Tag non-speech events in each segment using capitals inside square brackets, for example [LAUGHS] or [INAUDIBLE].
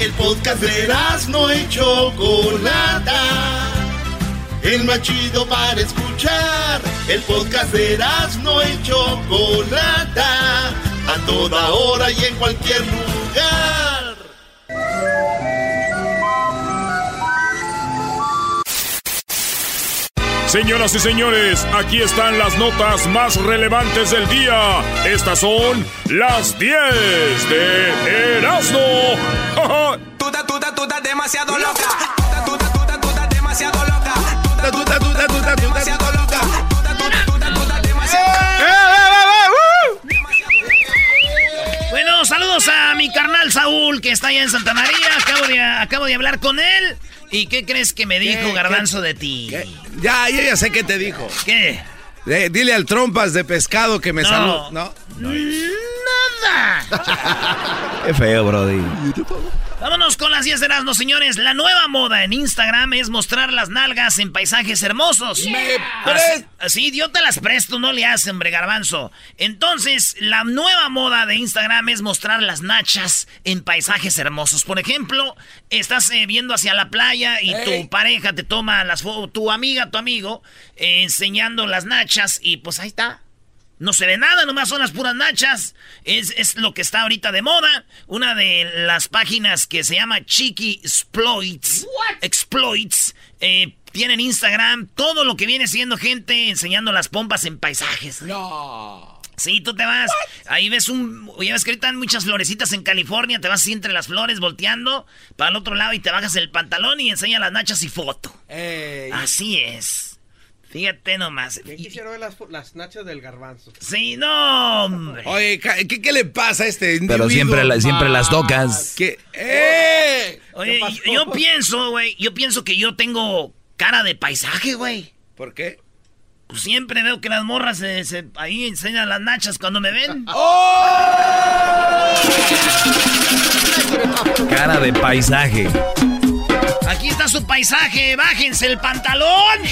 El podcast de no y Chocolata. El más chido para escuchar. El podcast de no y Chocolata. A toda hora y en cualquier lugar. Señoras y señores, aquí están las notas más relevantes del día. Estas son las 10 de Erasmo. [LAUGHS] Tuta, tuta, tuta, demasiado loca. Tuta, tuta, tuta, tuta, demasiado loca. Tuta, tuta, tuta, tuta, demasiado loca. Tuta, tuta, tuta, tuta, demasiado Bueno, saludos a mi carnal Saúl, que está allá en Santa María. Acabo de, acabo de hablar con él. ¿Y qué crees que me dijo Garbanzo de ti? Ya, yo ya sé qué te dijo. ¿Qué? dile al trompas de pescado que me no. ¿No? Nada. [LAUGHS] qué feo, Brody. Vámonos con las 10 de no señores. La nueva moda en Instagram es mostrar las nalgas en paisajes hermosos. Me así, yo te las presto, no le haces, hombre, garbanzo. Entonces, la nueva moda de Instagram es mostrar las nachas en paisajes hermosos. Por ejemplo, estás eh, viendo hacia la playa y tu pareja te toma las fotos, tu amiga, tu amigo, eh, enseñando las nachas y pues ahí está. No se ve nada, nomás son las puras nachas. Es, lo que está ahorita de moda. Una de las páginas que se llama Chiqui Exploits. Exploits. Eh, tienen Instagram todo lo que viene siendo gente enseñando las pompas en paisajes. No. Sí, tú te vas. Ahí ves un. Ya ves que ahorita muchas florecitas en California. Te vas así entre las flores volteando para el otro lado y te bajas el pantalón y enseña las nachas y foto. Así es. Fíjate nomás. Yo quisiera ver las, las, nachas del garbanzo. Sí, no, hombre. Oye, ¿qué, qué le pasa a este Pero siempre, siempre las tocas. ¿Qué? ¡Eh! Oye, yo, pienso, güey, yo pienso que yo tengo cara de paisaje, güey. ¿Por qué? Pues siempre veo que las morras se, ahí enseñan las nachas cuando me ven. [LAUGHS] ¡Oh! Cara de paisaje. Aquí está su paisaje, bájense el pantalón.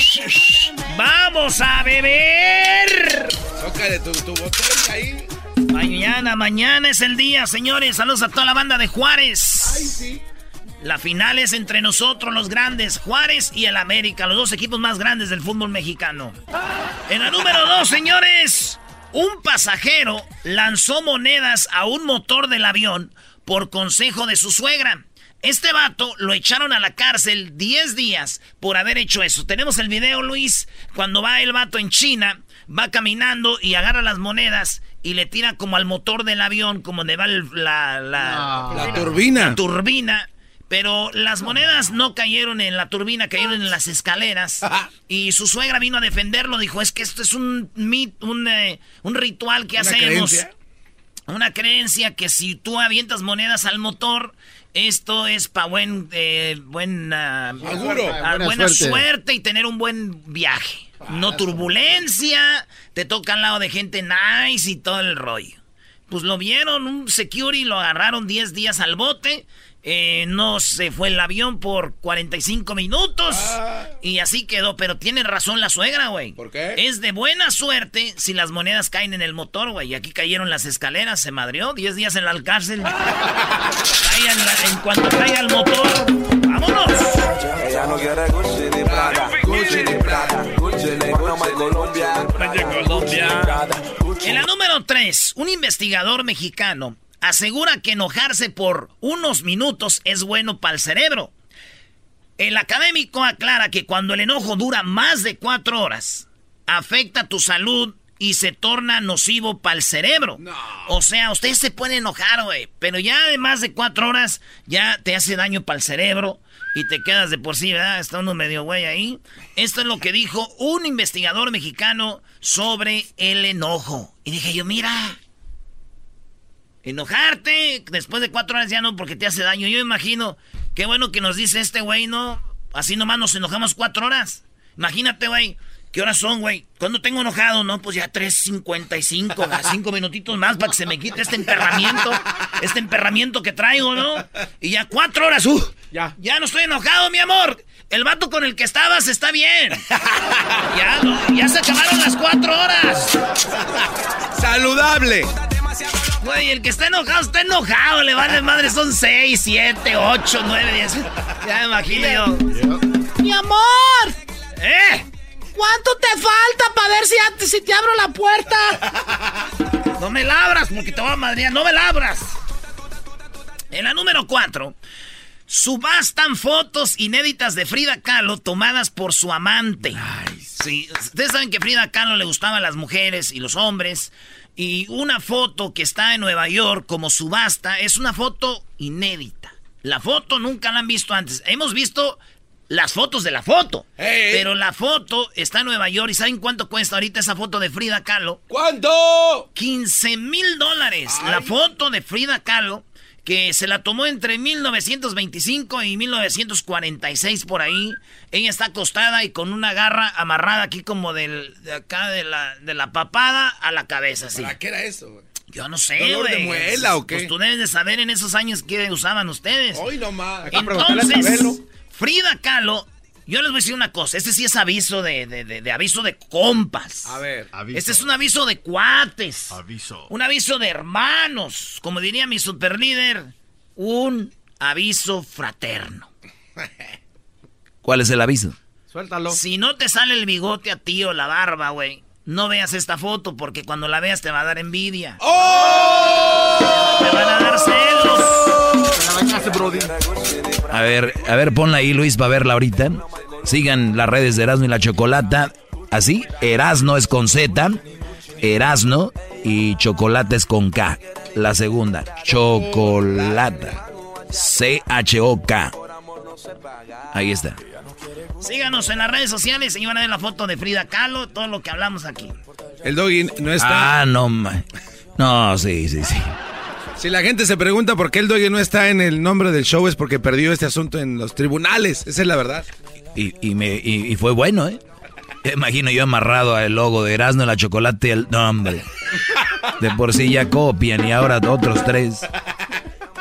Vamos a beber. Tócale tu, tu botella ahí. Mañana, mañana es el día, señores. Saludos a toda la banda de Juárez. Ay, sí. La final es entre nosotros, los grandes, Juárez y el América, los dos equipos más grandes del fútbol mexicano. En la número dos, señores, un pasajero lanzó monedas a un motor del avión por consejo de su suegra. Este vato lo echaron a la cárcel 10 días por haber hecho eso. Tenemos el video, Luis, cuando va el vato en China, va caminando y agarra las monedas y le tira como al motor del avión, como de va la, la, turbina. La turbina. Pero las monedas no cayeron en la turbina, cayeron en las escaleras. [LAUGHS] y su suegra vino a defenderlo, dijo, es que esto es un, un, eh, un ritual que hacemos. Una creencia que si tú avientas monedas al motor, esto es para buen, eh, buena, buena, suerte. y tener un buen viaje. no turbulencia, te toca al lado de gente nice y todo el rollo. Pues lo vieron, un security lo agarraron 10 días al bote eh, no se fue el avión por 45 minutos. Ah. Y así quedó. Pero tiene razón la suegra, güey. ¿Por qué? Es de buena suerte si las monedas caen en el motor, güey. Y aquí cayeron las escaleras, se madrió. 10 días en la cárcel. en, cuanto caiga el motor, ¡vámonos! En la número 3, un investigador mexicano asegura que enojarse por unos minutos es bueno para el cerebro. El académico aclara que cuando el enojo dura más de cuatro horas, afecta tu salud y se torna nocivo para el cerebro. O sea, usted se puede enojar, güey, pero ya de más de cuatro horas ya te hace daño para el cerebro y te quedas de por sí, ¿verdad? Está uno medio güey ahí. Esto es lo que dijo un investigador mexicano sobre el enojo. Y dije yo, mira, enojarte después de cuatro horas ya no porque te hace daño. Yo imagino, qué bueno que nos dice este güey, ¿no? Así nomás nos enojamos cuatro horas. Imagínate, güey. ¿Qué horas son, güey? ¿Cuándo tengo enojado? No, pues ya 3.55, cinco minutitos más para que se me quite este emperramiento, este emperramiento que traigo, ¿no? Y ya cuatro horas, uh, ya. Ya no estoy enojado, mi amor. El vato con el que estabas está bien. Ya, ya se acabaron las cuatro horas. Saludable. Güey, el que está enojado está enojado. Le vale madre, son seis, siete, ocho, nueve, diez. Ya me imagino yo. Mi amor. ¿Eh? ¿Cuánto te falta para ver si, si te abro la puerta? No me labras porque te voy a madrear. No me labras. En la número 4, subastan fotos inéditas de Frida Kahlo tomadas por su amante. Sí, ustedes saben que Frida Kahlo le gustaban las mujeres y los hombres. Y una foto que está en Nueva York como subasta es una foto inédita. La foto nunca la han visto antes. Hemos visto las fotos de la foto. Pero la foto está en Nueva York. ¿Y saben cuánto cuesta ahorita esa foto de Frida Kahlo? ¿Cuánto? 15 mil dólares. La foto de Frida Kahlo, que se la tomó entre 1925 y 1946 por ahí. Ella está acostada y con una garra amarrada aquí como del, de acá de la, de la papada a la cabeza. Así. ¿Para qué era eso, güey? Yo no sé, ¿Dolor de muela o qué? Pues tú debes de saber en esos años qué usaban ustedes. Hoy nomás. Entonces, Frida Kahlo, yo les voy a decir una cosa. Este sí es aviso de, de- de- de aviso de compas. A ver. Este es un aviso de cuates. Aviso. Un aviso de hermanos. Como diría mi superlíder, un aviso fraterno. [LAUGHS] ¿Cuál es el aviso? Suéltalo. Si no te sale el bigote a ti o la barba, güey, no veas esta foto porque cuando la veas te va a dar envidia. Te van a dar celos. A ver, a ver, ponla ahí, Luis, para verla ahorita. Sigan las redes de Erasmo y la Chocolata. Así, Erasno es con Z, Erasno y Chocolate es con K. La segunda, Chocolata. C-H-O-K. Ahí está. Síganos en las redes sociales y van a ver la foto de Frida Kahlo, todo lo que hablamos aquí. El doggy no está. Ah, no, ma- No, sí, sí, sí. Si la gente se pregunta por qué el doggy no está en el nombre del show es porque perdió este asunto en los tribunales. Esa es la verdad. Y, y me, y, y fue bueno, ¿eh? Imagino yo amarrado al logo de Erasmo la Chocolate y el. De por sí ya copian y ahora otros tres.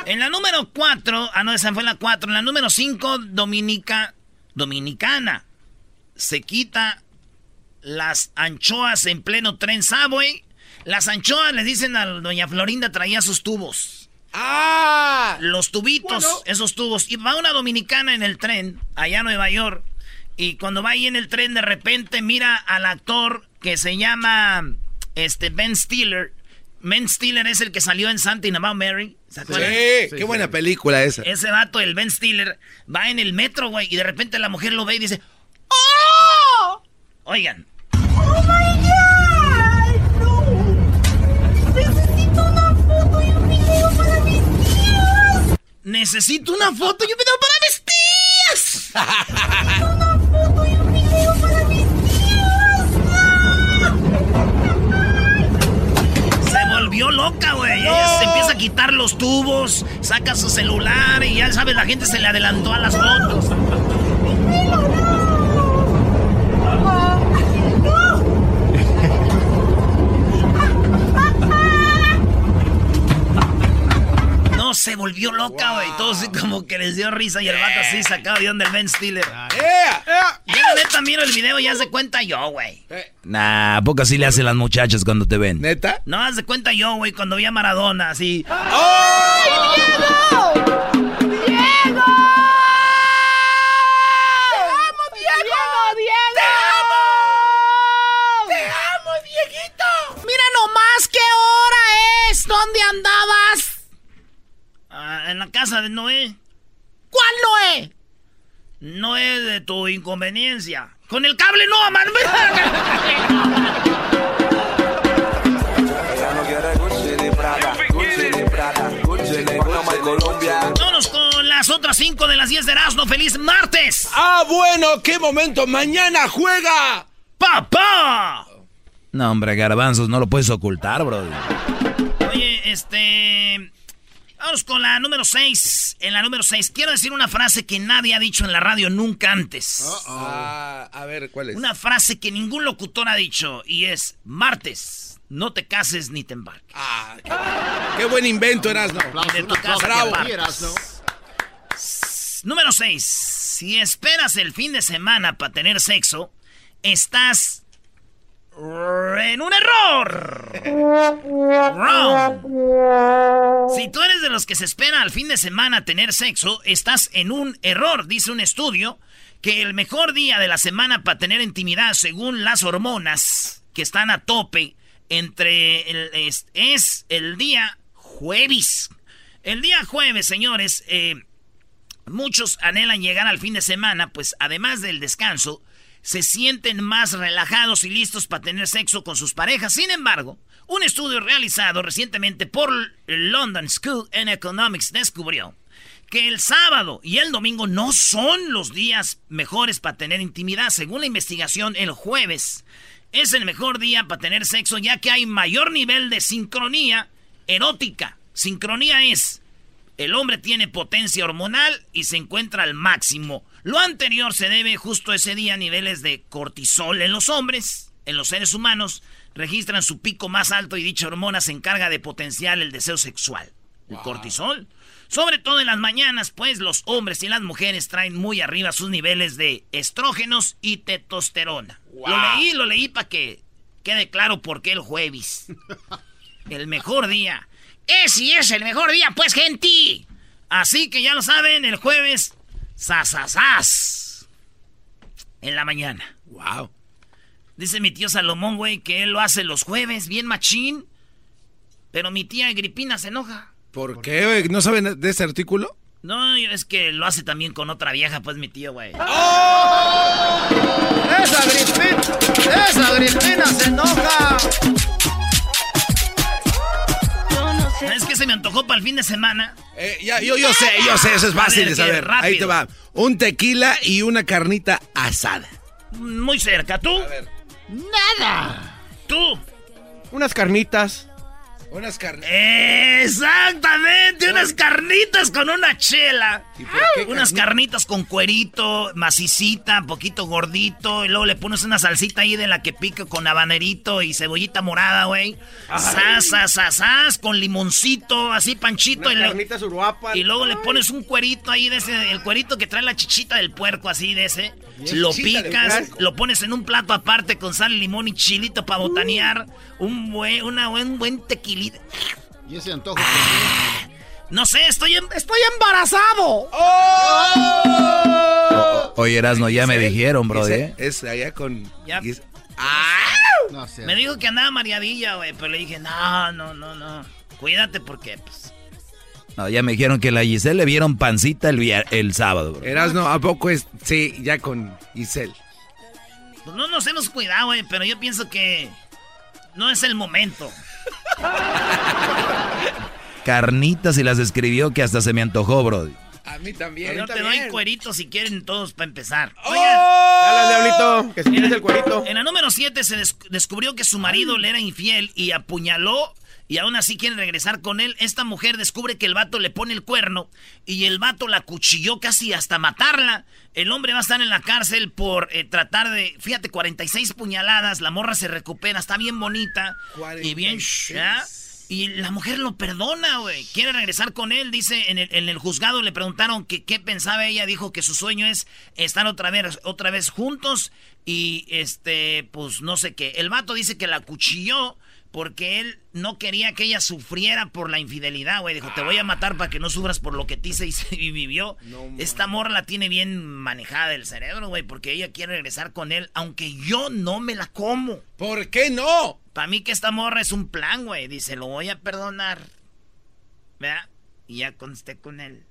En la número 4, ah no, esa fue la 4, en la número 5, Dominica, Dominicana, se quita las anchoas en pleno tren Subway. Las anchoas, les dicen a doña Florinda, traía sus tubos. ¡Ah! Los tubitos, esos tubos. Y va una dominicana en el tren, allá a Nueva York. Y cuando va ahí en el tren, de repente mira al actor que se llama este, Ben Stiller. Ben Stiller es el que salió en Something About Mary. ¿Se Sí, acuerdan? qué buena película esa. Ese vato, el Ben Stiller, va en el metro, güey, y de repente la mujer lo ve y dice, ¡Oh! Oigan, ¡Oh necesito una foto y un video para mis tías. Una foto y un video para mis tías. Se volvió loca, güey. Ella se empieza a quitar los tubos, saca su celular y ya sabes, la gente se le adelantó a las fotos. Se volvió loca, güey. Todo así como que les dio risa y el vato así sacado de onda el Ben Stiller. Ya la neta miro el video y ya se cuenta yo, güey. Nah, ¿a poco así le hacen las muchachas cuando te ven? ¿Neta? No, haz de cuenta yo, güey, cuando vi a Maradona, así. ¡Ay, Diego! ¡Diego! ¡Te amo, Diego! ¡Diego! ¡Te amo! ¡Te amo, Dieguito! Mira nomás qué hora es. ¿Dónde andabas? En la casa de Noé. ¿Cuál Noé? Noé de tu inconveniencia. Con el cable no, man. [LAUGHS] Vámonos con las otras 5 de las 10 de Erasmo. ¡Feliz martes! Ah, bueno, qué momento. Mañana juega. ¡Papá! No, hombre, garbanzos, no lo puedes ocultar, bro. Oye, este. Vamos con la número 6. En la número 6, quiero decir una frase que nadie ha dicho en la radio nunca antes. Ah, a ver, ¿cuál es? Una frase que ningún locutor ha dicho y es: martes, no te cases ni te embarques. Ah, qué, qué buen invento, Erasno. De tu casa te. Número 6. Si esperas el fin de semana para tener sexo, estás en un error. Si tú eres de los que se espera al fin de semana tener sexo, estás en un error. Dice un estudio que el mejor día de la semana para tener intimidad, según las hormonas que están a tope, entre es el día jueves. El día jueves, señores, eh, muchos anhelan llegar al fin de semana, pues además del descanso, se sienten más relajados y listos para tener sexo con sus parejas. Sin embargo, un estudio realizado recientemente por London School of Economics descubrió que el sábado y el domingo no son los días mejores para tener intimidad. Según la investigación, el jueves es el mejor día para tener sexo ya que hay mayor nivel de sincronía erótica. Sincronía es el hombre tiene potencia hormonal y se encuentra al máximo. Lo anterior se debe justo ese día a niveles de cortisol en los hombres, en los seres humanos, registran su pico más alto y dicha hormona se encarga de potenciar el deseo sexual. El cortisol. Sobre todo en las mañanas, pues los hombres y las mujeres traen muy arriba sus niveles de estrógenos y testosterona. Lo leí, lo leí para que quede claro por qué el jueves. [LAUGHS] el mejor día. Ese es el mejor día, pues, gente. Así que ya lo saben, el jueves, sasasas. En la mañana. Wow. Dice mi tío Salomón, güey, que él lo hace los jueves, bien machín. Pero mi tía Agripina se enoja. ¿Por qué? güey? ¿No saben de ese artículo? No, es que lo hace también con otra vieja, pues mi tío, güey. ¡Esa Agripina! ¡Esa Agripina se enoja! Es que se me antojó para el fin de semana. Eh, ya, yo, yo sé, yo sé, eso es A fácil ver, de qué saber. Ahí te va. Un tequila y una carnita asada. Muy cerca, ¿tú? Nada. ¿Tú? Unas carnitas. Unas carnitas. Exactamente, unas carnitas con una chela. qué unas carnitas con cuerito, macicita, poquito gordito. Y luego le pones una salsita ahí de la que pica con habanerito y cebollita morada, güey. Sas, sas, sas, con limoncito, así panchito. Unas y, le- uruapan. y luego le pones un cuerito ahí de ese, el cuerito que trae la chichita del puerco, así de ese. Lo picas, lo pones en un plato aparte con sal, limón y chilito para botanear. Un buen, una buen, buen Y ese antojo. No sé, estoy, em- estoy embarazado. Oye, Erasno, ya me dijeron, bro, Ese- ¿eh? Es allá con... Ya. No sé. Me dijo que andaba mareadilla, güey, pero le dije, no, no, no, no. Cuídate porque, pues... No, ya me dijeron que la Giselle le vieron pancita el, el sábado, bro. Erasno, ¿a poco es...? Sí, ya con Giselle. pues no nos hemos cuidado, güey, pero yo pienso que no es el momento. Carnitas y las escribió que hasta se me antojó, bro. A mí también. Yo te doy cueritos si quieren todos para empezar. Dale, Diablito, que si quieres el cuerito. En la número 7 se des- descubrió que su marido le era infiel y apuñaló y aún así quiere regresar con él. Esta mujer descubre que el vato le pone el cuerno y el vato la cuchilló casi hasta matarla. El hombre va a estar en la cárcel por eh, tratar de, fíjate, 46 puñaladas. La morra se recupera, está bien bonita y bien... 46. ¿ya? Y la mujer lo perdona, güey. Quiere regresar con él. Dice, en el, en el juzgado le preguntaron que qué pensaba ella. Dijo que su sueño es estar otra vez, otra vez juntos. Y este, pues no sé qué. El vato dice que la cuchilló porque él no quería que ella sufriera por la infidelidad, güey. Dijo, te voy a matar para que no sufras por lo que te hice y, [LAUGHS] vivió. Esta morra la tiene bien manejada del cerebro, güey, porque ella quiere regresar con él, aunque yo no me la como. ¿Por qué no? Para mí que esta morra es un plan, güey. Dice, lo voy a perdonar. ¿Verdad? Y ya contesté con él.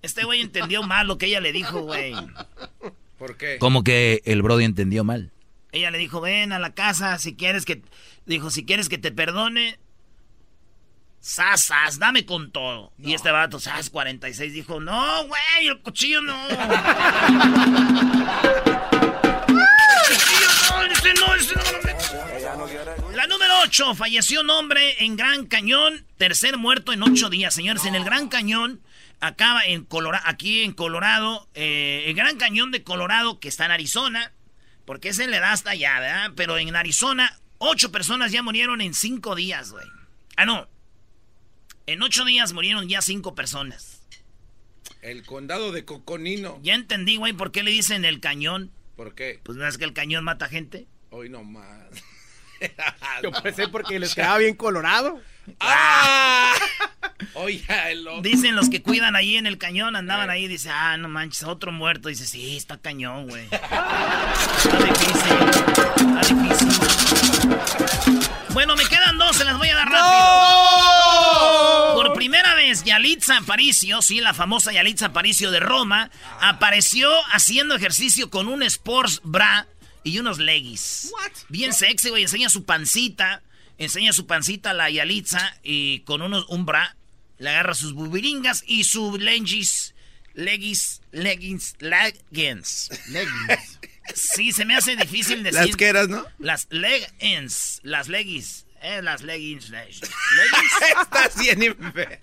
Este güey entendió mal lo que ella le dijo, güey. ¿Por qué? Como que el Brody entendió mal. Ella le dijo, ven a la casa si quieres que... Dijo, si quieres que te perdone, sas, sas, dame con todo. Y este vato, sas, 46, dijo, no, güey, el cuchillo no. [LAUGHS] [LAUGHS] el cuchillo no, ese no, ese no. La número 8, falleció un hombre en Gran Cañón, tercer muerto en ocho días. Señores, en el Gran Cañón, acaba en Colorado, aquí en Colorado, eh, el Gran Cañón de Colorado, que está en Arizona, porque ese le da hasta allá, ¿verdad? Pero en Arizona, ocho personas ya murieron en cinco días, güey. Ah, no. En ocho días murieron ya cinco personas. El condado de Coconino. Ya entendí, güey, por qué le dicen el cañón. ¿Por qué? Pues no es que el cañón mata gente. Hoy no más. [LAUGHS] Yo pensé porque les quedaba bien colorado. [LAUGHS] ¡Ah! Oye, el loco. Dicen los que cuidan ahí en el cañón, andaban ahí, dice, ah, no manches, otro muerto. Dice, sí, está cañón, güey. [LAUGHS] Está difícil. Está difícil. Bueno, me quedan dos, se las voy a dar rápido. Por primera vez, Yalitza Aparicio, sí, la famosa Yalitza Aparicio de Roma, apareció haciendo ejercicio con un sports bra y unos leggings. Bien sexy, güey, enseña su pancita. Enseña su pancita a la Yalitza y con unos, un bra le agarra sus bubiringas y sus leggings, leggings, leggings, leggings. Leggings. Sí, se me hace difícil decir. Las que eras, ¿no? Las leggings, las leggings, eh, las leggings, leggings. [LAUGHS] Estás bien infe-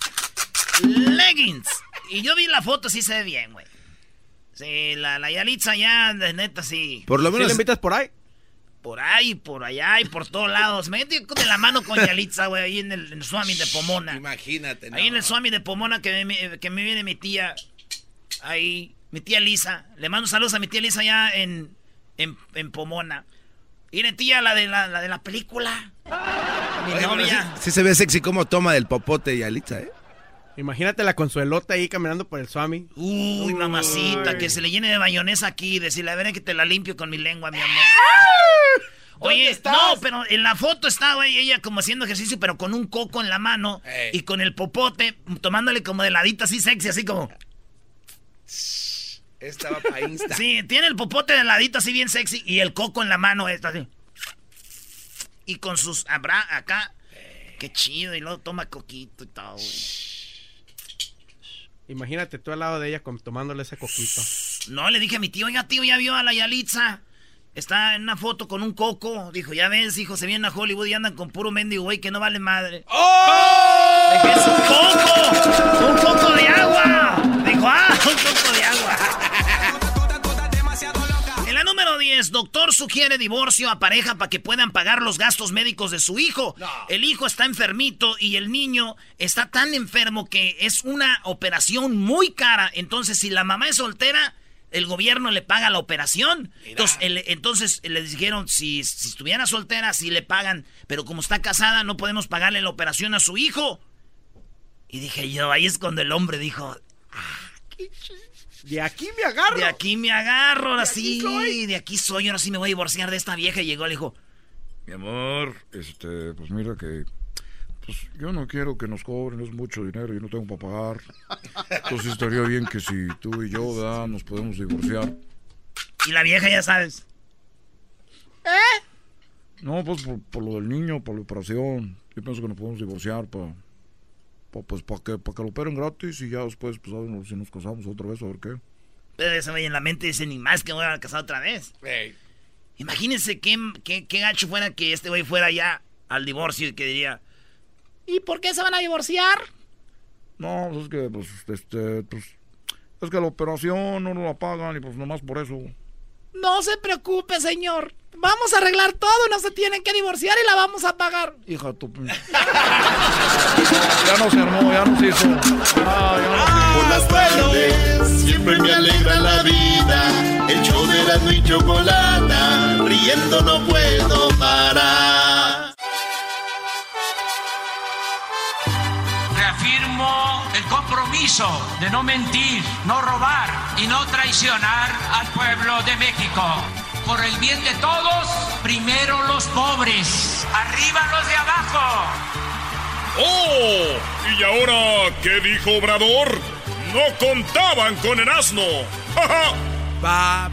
leggings. Y yo vi la foto, sí se ve bien, güey. Sí, la, la Yalitza ya, de neta, sí. Por lo ¿Sí menos. le invitas por ahí? Por ahí, por allá y por todos lados. Me metí de la mano con Yalitza, güey, ahí en el, en el Swami de Pomona. Imagínate, ¿no? Ahí en el Swami de Pomona que me, que me viene mi tía. Ahí, mi tía Lisa. Le mando saludos a mi tía Lisa allá en, en, en Pomona. Y de tía, la de la, la de la película. Mi Oye, novia. sí, sí se ve sexy como toma del popote y Alitza, ¿eh? Imagínate la consuelota ahí caminando por el Swami. Uy, mamacita, que se le llene de mayonesa aquí y decirle, a ver que te la limpio con mi lengua, mi amor. [LAUGHS] Oye, no, pero en la foto está, güey, ella como haciendo ejercicio, pero con un coco en la mano Ey. y con el popote, tomándole como de ladito así sexy, así como... Esta va para Insta. Sí, tiene el popote de ladito así bien sexy y el coco en la mano esta así. Y con sus abra acá. Qué chido, y luego toma coquito y todo, güey. Imagínate tú al lado de ella con- tomándole ese coquito. No, le dije a mi tío, oiga, tío, ya vio a la Yalitza. Está en una foto con un coco. Dijo, ya ves, hijo, se vienen a Hollywood y andan con puro mendigo, güey, que no vale madre. ¡Oh! Dije, es un coco, un coco de agua. Dijo, ah, un coco de agua. La número 10, doctor sugiere divorcio a pareja para que puedan pagar los gastos médicos de su hijo. El hijo está enfermito y el niño está tan enfermo que es una operación muy cara. Entonces, si la mamá es soltera, el gobierno le paga la operación. Entonces, el- entonces le dijeron, si, si estuviera soltera, sí le pagan. Pero como está casada, no podemos pagarle la operación a su hijo. Y dije yo, ahí es cuando el hombre dijo, De aquí me agarro. de aquí me agarro, ahora sí, de aquí soy, ahora sí me voy a divorciar de esta vieja. Y llegó, le dijo, Mi amor, este, pues mira que. Pues yo no quiero que nos cobren, es mucho dinero y no tengo para pagar. Entonces estaría bien que si tú y yo, ¿verdad? Nos podemos divorciar. y la vieja ya sabes. No, pues por, por lo del niño, por la operación. Yo pienso que nos podemos divorciar para. Pues para que, pa que lo operen gratis y ya después, pues a ver si nos casamos otra vez, a ver qué. Pero eso me en la mente dice, ni más que me voy a casar otra vez. Imagínense qué, qué, qué gacho fuera que este güey fuera ya al divorcio y que diría, ¿y por qué se van a divorciar? No, pues es que, pues, este, pues. Es que la operación no nos la pagan y pues nomás por eso. No se preocupe, señor. Vamos a arreglar todo, no se tienen que divorciar y la vamos a pagar. Hija tu. [LAUGHS] ya no se armó, ya no se hizo. Ah, ya no. Por las tardes siempre me alegra la vida. El show de la y chocolata, riendo no puedo parar. Reafirmo el compromiso de no mentir, no robar y no traicionar al pueblo de México. Por el bien de todos, primero los pobres, arriba los de abajo. ¡Oh! ¿Y ahora qué dijo Obrador? No contaban con el asno. Pa-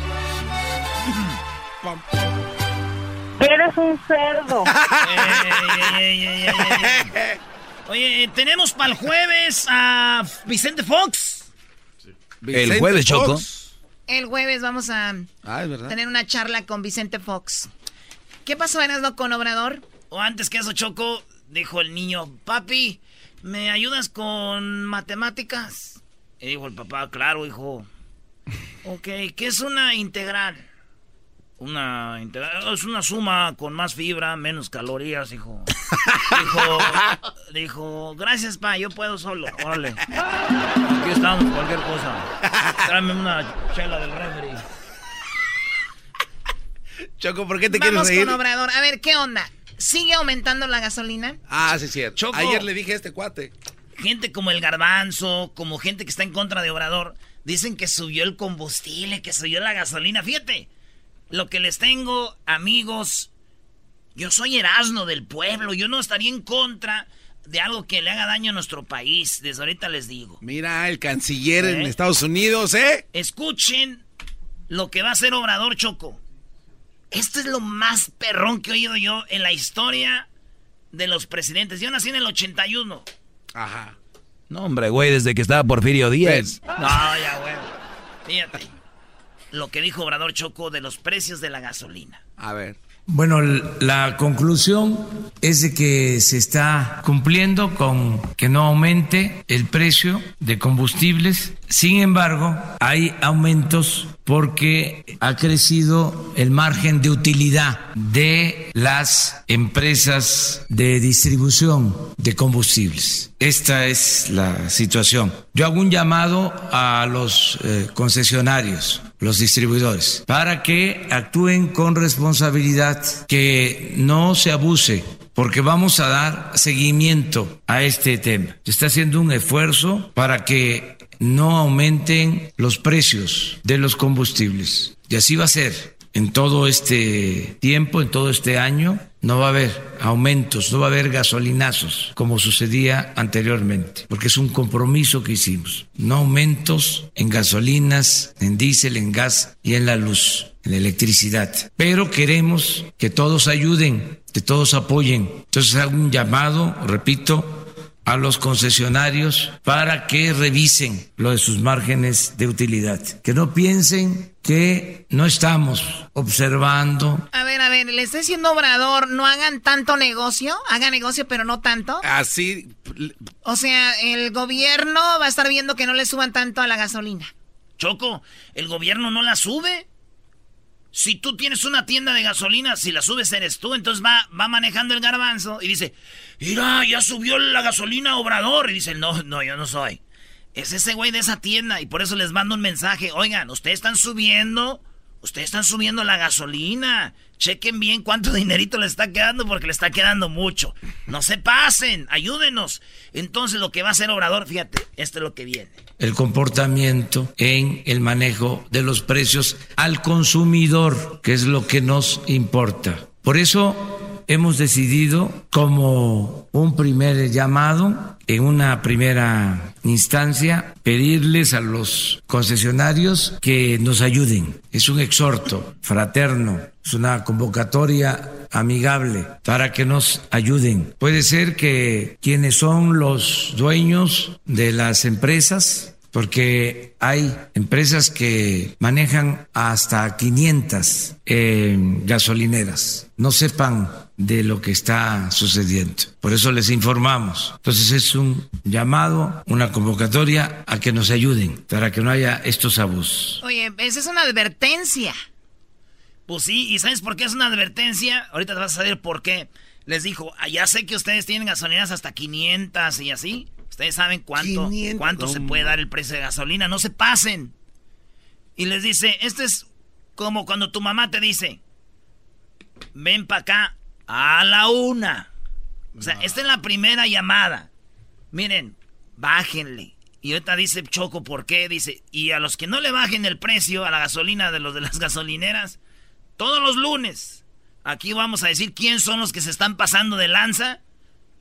Eres un cerdo. [LAUGHS] Ey, ey, ey, ey, ey, ey. Oye, tenemos para el jueves a Vicente Fox. El jueves, Choco. El jueves vamos a Ah, es verdad. tener una charla con Vicente Fox. ¿Qué pasó, Erasmo, con Obrador? O antes que eso, Choco, dijo el niño, papi, ¿me ayudas con matemáticas? Y dijo el papá, claro, hijo. [LAUGHS] Ok, ¿qué es una integral? Una es una suma con más fibra, menos calorías, hijo. [LAUGHS] Dijo, dijo, gracias, pa, yo puedo solo. Órale. Aquí estamos, cualquier cosa. Tráeme una chela del refri. Choco, ¿por qué te Vamos quieres reír? con Obrador. A ver, ¿qué onda? ¿Sigue aumentando la gasolina? Ah, sí, cierto. Choco. Ayer le dije a este cuate. gente como el garbanzo, como gente que está en contra de Obrador, dicen que subió el combustible, que subió la gasolina. Fíjate, lo que les tengo, amigos, yo soy Erasmo del pueblo, yo no estaría en contra de algo que le haga daño a nuestro país, desde ahorita les digo. Mira, el canciller en ¿Eh? Estados Unidos, ¿eh? Escuchen lo que va a hacer Obrador Choco. Esto es lo más perrón que he oído yo en la historia de los presidentes. Yo nací en el 81. Ajá. No, hombre, güey, desde que estaba Porfirio Díaz. No, ya, güey. Fíjate. Lo que dijo Obrador Choco de los precios de la gasolina. A ver. Bueno, la conclusión es de que se está cumpliendo con que no aumente el precio de combustibles. Sin embargo, hay aumentos porque ha crecido el margen de utilidad de las empresas de distribución de combustibles. Esta es la situación. Yo hago un llamado a los eh, concesionarios, los distribuidores, para que actúen con responsabilidad, que no se abuse porque vamos a dar seguimiento a este tema. Se está haciendo un esfuerzo para que no aumenten los precios de los combustibles. Y así va a ser. En todo este tiempo, en todo este año, no va a haber aumentos, no va a haber gasolinazos como sucedía anteriormente, porque es un compromiso que hicimos. No aumentos en gasolinas, en diésel, en gas y en la luz, en electricidad. Pero queremos que todos ayuden, que todos apoyen. Entonces hago un llamado, repito, a los concesionarios para que revisen lo de sus márgenes de utilidad. Que no piensen que no estamos observando. A ver, a ver, le está diciendo Obrador, no hagan tanto negocio, hagan negocio pero no tanto. Así. O sea, el gobierno va a estar viendo que no le suban tanto a la gasolina. Choco, el gobierno no la sube. Si tú tienes una tienda de gasolina, si la subes eres tú, entonces va, va manejando el garbanzo y dice, mira, ya subió la gasolina Obrador. Y dice, no, no, yo no soy. Es ese güey de esa tienda y por eso les mando un mensaje. Oigan, ustedes están subiendo, ustedes están subiendo la gasolina. Chequen bien cuánto [LAUGHS] dinerito le está quedando porque le está quedando mucho. No se pasen, ayúdenos. Entonces lo que va a hacer Obrador, fíjate, esto es lo que viene. el comportamiento en el manejo de los precios al consumidor, que es lo que nos importa. Por eso hemos decidido como un primer llamado, en una primera instancia, pedirles a los concesionarios que nos ayuden. Es un exhorto fraterno, es una convocatoria amigable para que nos ayuden. Puede ser que quienes son los dueños de las empresas, porque hay empresas que manejan hasta 500 eh, gasolineras, no sepan de lo que está sucediendo. Por eso les informamos. Entonces es un llamado, una convocatoria a que nos ayuden para que no haya estos abusos. Oye, esa es una advertencia. Pues sí, ¿y sabes por qué es una advertencia? Ahorita te vas a saber por qué. Les dijo, "Ah, ya sé que ustedes tienen gasolineras hasta 500 y así. Ustedes saben cuánto, 500, cuánto se puede dar el precio de gasolina. No se pasen. Y les dice, esto es como cuando tu mamá te dice, ven para acá a la una. O sea, esta es la primera llamada. Miren, bájenle. Y ahorita dice Choco, ¿por qué? Dice, y a los que no le bajen el precio a la gasolina de los de las [LAUGHS] gasolineras, todos los lunes, aquí vamos a decir quién son los que se están pasando de lanza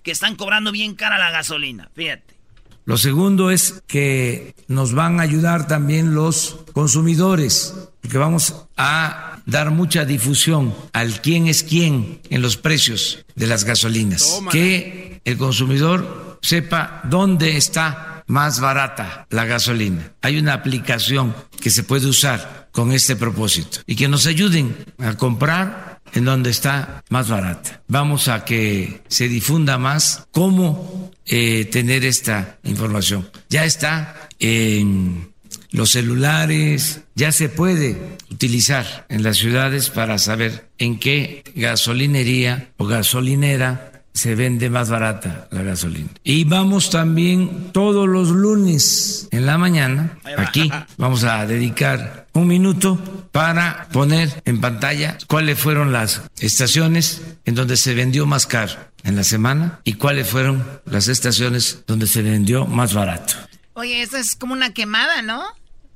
que están cobrando bien cara la gasolina. Fíjate. Lo segundo es que nos van a ayudar también los consumidores, porque vamos a dar mucha difusión al quién es quién en los precios de las gasolinas. Que el consumidor sepa dónde está más barata la gasolina. Hay una aplicación que se puede usar con este propósito y que nos ayuden a comprar en donde está más barata. Vamos a que se difunda más cómo eh, tener esta información. Ya está en los celulares, ya se puede utilizar en las ciudades para saber en qué gasolinería o gasolinera se vende más barata la gasolina. Y vamos también todos los lunes en la mañana, aquí [LAUGHS] vamos a dedicar un minuto para poner en pantalla cuáles fueron las estaciones en donde se vendió más caro en la semana y cuáles fueron las estaciones donde se vendió más barato. Oye, esto es como una quemada, ¿no?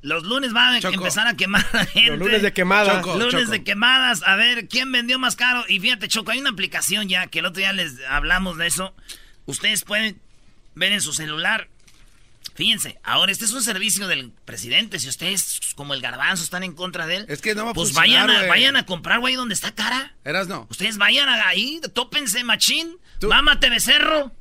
Los lunes van a empezar a quemar a gente. Los lunes de quemada. Choco, lunes Choco. de quemadas. A ver, ¿quién vendió más caro? Y fíjate, Choco, hay una aplicación ya que el otro día les hablamos de eso. Ustedes pueden ver en su celular. Fíjense, ahora este es un servicio del presidente. Si ustedes, como el garbanzo, están en contra de él, Es que no va a pues funcionar, vayan a, vayan a comprar, güey, donde está cara. Eras no. Ustedes vayan a- ahí, tópense, machín. Mámate, becerro.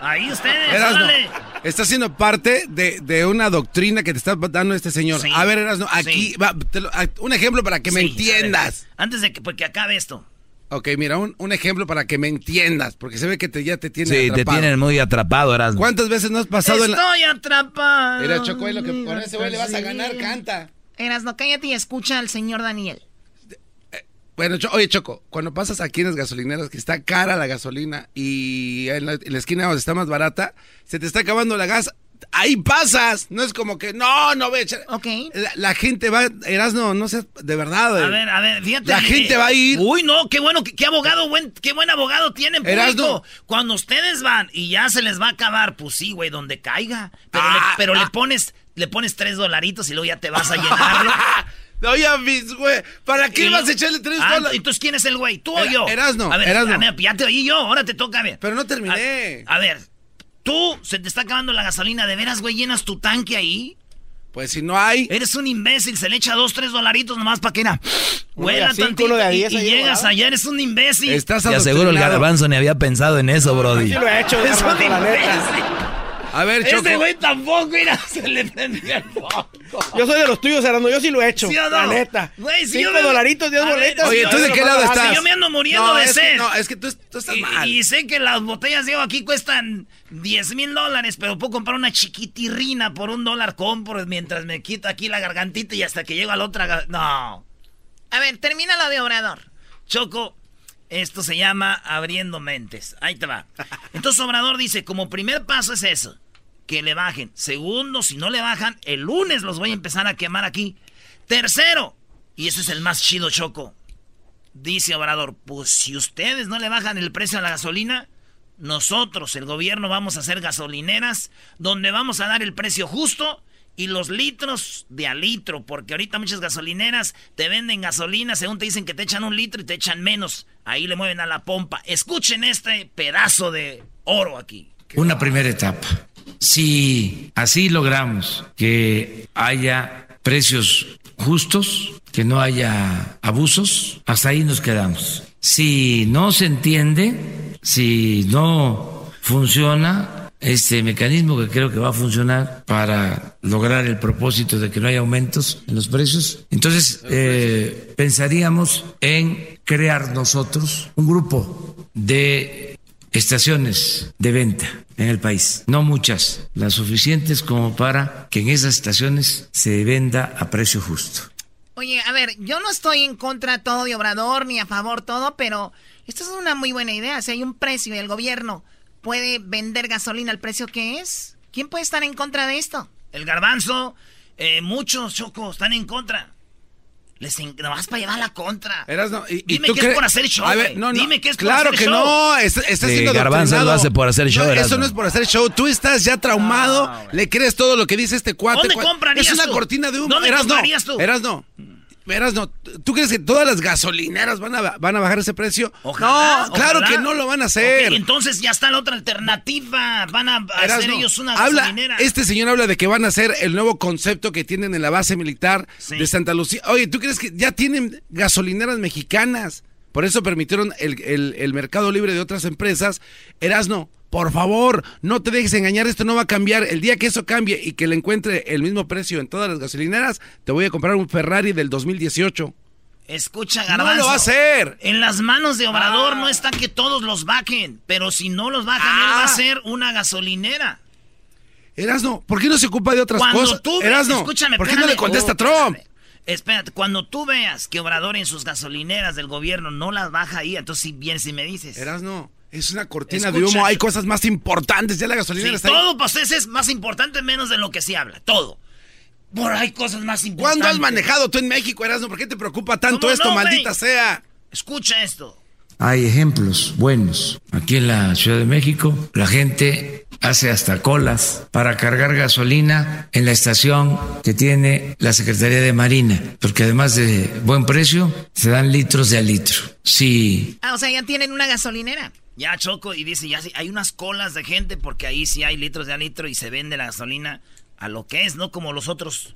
Ahí ustedes, Eras no. órale. Está siendo parte de, de una doctrina que te está dando este señor. Sí. A ver, Erasno, aquí Sí. va, lo- un ejemplo para que me Sí, entiendas. ver, antes de que, porque acabe esto. Ok, mira, un, un ejemplo para que me entiendas, porque se ve que te, ya te tiene Sí, te atrapado. tienen muy atrapado, Erasmo. ¿Cuántas veces no has pasado en la... Estoy atrapado. Mira, Choco, es lo que con ese güey le vas a ganar, canta. Eras, no cállate y escucha al señor Daniel. Bueno, oye, Choco, cuando pasas aquí en las gasolineras que está cara la gasolina y en la, en la esquina donde está más barata, se te está acabando la gas, ahí pasas. No es como que, no, no voy a echar. Ok. La, la gente va, Erasno, no seas, de verdad. A eh. ver, a ver, fíjate. La eh, gente va a ir. Uy, no, qué bueno, qué, qué abogado, buen, qué buen abogado tienen, público. Erasno. Cuando ustedes van y ya se les va a acabar, pues sí, güey, donde caiga. Pero, Ah, le, pero le ah. pones, le pones tres dolaritos y luego ya te vas a llenarlo. [LAUGHS] Oye, mis güey, ¿para qué Y vas a echarle tres Ah, dólares? Entonces, ¿quién es el güey? ¿Tú o Era- yo? Erasno, A ver, Erasno. a ver, ya te oí yo, ahora te toca a ver. Pero no terminé. A, a ver, tú, se te está acabando la gasolina, ¿de veras, güey, llenas tu tanque ahí? Pues si no hay. Eres un imbécil, se le echa dos, tres dolaritos nomás para que era. Huela tantito de a y, llegas allá, eres un imbécil. Estás Te aseguro el garbanzo ni había pensado en eso, Brody. Sí lo he hecho, Es un imbécil. A ver, Choco. Ese güey tampoco, mira, [LAUGHS] se le prendió el foco. Yo soy de los tuyos, Erasmo. Yo sí lo he hecho. ¿Sí o no? La neta. Güey, si Cinco yo me- dolaritos, diez boletas. Oye, ¿tú de qué lado estás? yo me ando muriendo no, de es que- sed. no, es que tú, tú estás Y, mal. y sé que las botellas de agua aquí cuestan 10 mil dólares, pero puedo comprar una chiquitirrina por un dólar compro mientras me quito aquí la gargantita y hasta que llego a la otra. No. A ver, termina lo de Obrador. Choco, esto se llama abriendo mentes. Ahí te va. [LAUGHS] Entonces Obrador dice, como primer paso es eso, que le bajen. Segundo, si no le bajan, el lunes los voy a empezar a quemar aquí. Tercero, y ese es el más chido, Choco. Dice Obrador, pues si ustedes no le bajan el precio a la gasolina, nosotros, el gobierno, vamos a hacer gasolineras donde vamos a dar el precio justo y los litros de a litro, porque ahorita muchas gasolineras te venden gasolina, según te dicen que te echan un litro y te echan menos. Ahí le mueven a la pompa. Escuchen este pedazo de oro aquí. Una primera etapa. Si así logramos que haya precios justos, que no haya abusos, hasta ahí nos quedamos. Si no se entiende, si no funciona este mecanismo que creo que va a funcionar para lograr el propósito de que no haya aumentos en los precios, entonces eh, pensaríamos en crear nosotros un grupo de estaciones de venta en el país. No muchas, las suficientes como para que en esas estaciones se venda a precio justo. Oye, a ver, yo no estoy en contra todo de Obrador ni a favor todo, pero esto es una muy buena idea. Si hay un precio y el gobierno puede vender gasolina al precio que es, ¿quién puede estar en contra de esto? El garbanzo, eh, muchos chocos están en contra. Les en... nomás para llevar la contra. Erasno, y, y Dime tú que es por hacer show, A ver, güey. no, no. Dime que es por claro hacer que show. no, está, está Sí, siendo Garbanzo lo hace por hacer show, No, eso no es por hacer show. Tú estás ya traumado, le crees todo lo que dice este cuate. ¿Dónde Cua- comprarías Es una tú? cortina de humo. ¿Dónde Erasno, comprarías tú? Erasno. Verás, no, ¿tú crees que todas las gasolineras van a, van a bajar ese precio? Ojalá, no, claro ojalá. que no lo van a hacer. Entonces ya está la otra alternativa. Van a Verás, hacer no. ellos una Habla- gasolinera. Este señor habla de que van a hacer el nuevo concepto que tienen en la base militar Sí. de Santa Lucía. Oye, ¿tú crees que ya tienen gasolineras mexicanas? Por eso permitieron el, el- el mercado libre de otras empresas. Erasno, por favor, no te dejes engañar, esto no va a cambiar. El día que eso cambie y que le encuentre el mismo precio en todas las gasolineras, te voy a comprar un Ferrari del 2018. Escucha, No Garbanzo. lo va a hacer. En las manos de Obrador no está que todos los bajen. Pero si no los bajan, él Ah. va a ser una gasolinera. Erasno, ¿por qué no se ocupa de otras Cuando cosas? tú Erasno, escúchame, ¿por qué no le contesta Oh, Trump? Espérate, cuando tú veas que Obrador en sus gasolineras del gobierno no las baja ahí, entonces sí vienes y me dices. Erasno, es una cortina de humo, hay cosas más importantes, ya la gasolinera Sí, está ahí. todo para ustedes es más importante menos de lo que se habla. Todo. Por hay cosas más importantes. ¿Cuándo has manejado tú en México, Erasno? ¿Por qué te preocupa tanto ¿Cómo esto, no, maldita sea? Escucha esto. Hay ejemplos buenos. Aquí en la Ciudad de México, la gente hace hasta colas para cargar gasolina en la estación que tiene la Secretaría de Marina, porque además de buen precio, se dan litros de a litro. Si Ah, o sea, ya tienen una gasolinera. Ya choco y dice, ya sí, hay unas colas de gente porque ahí sí hay litros de a litro y se vende la gasolina a lo que es, no como los otros.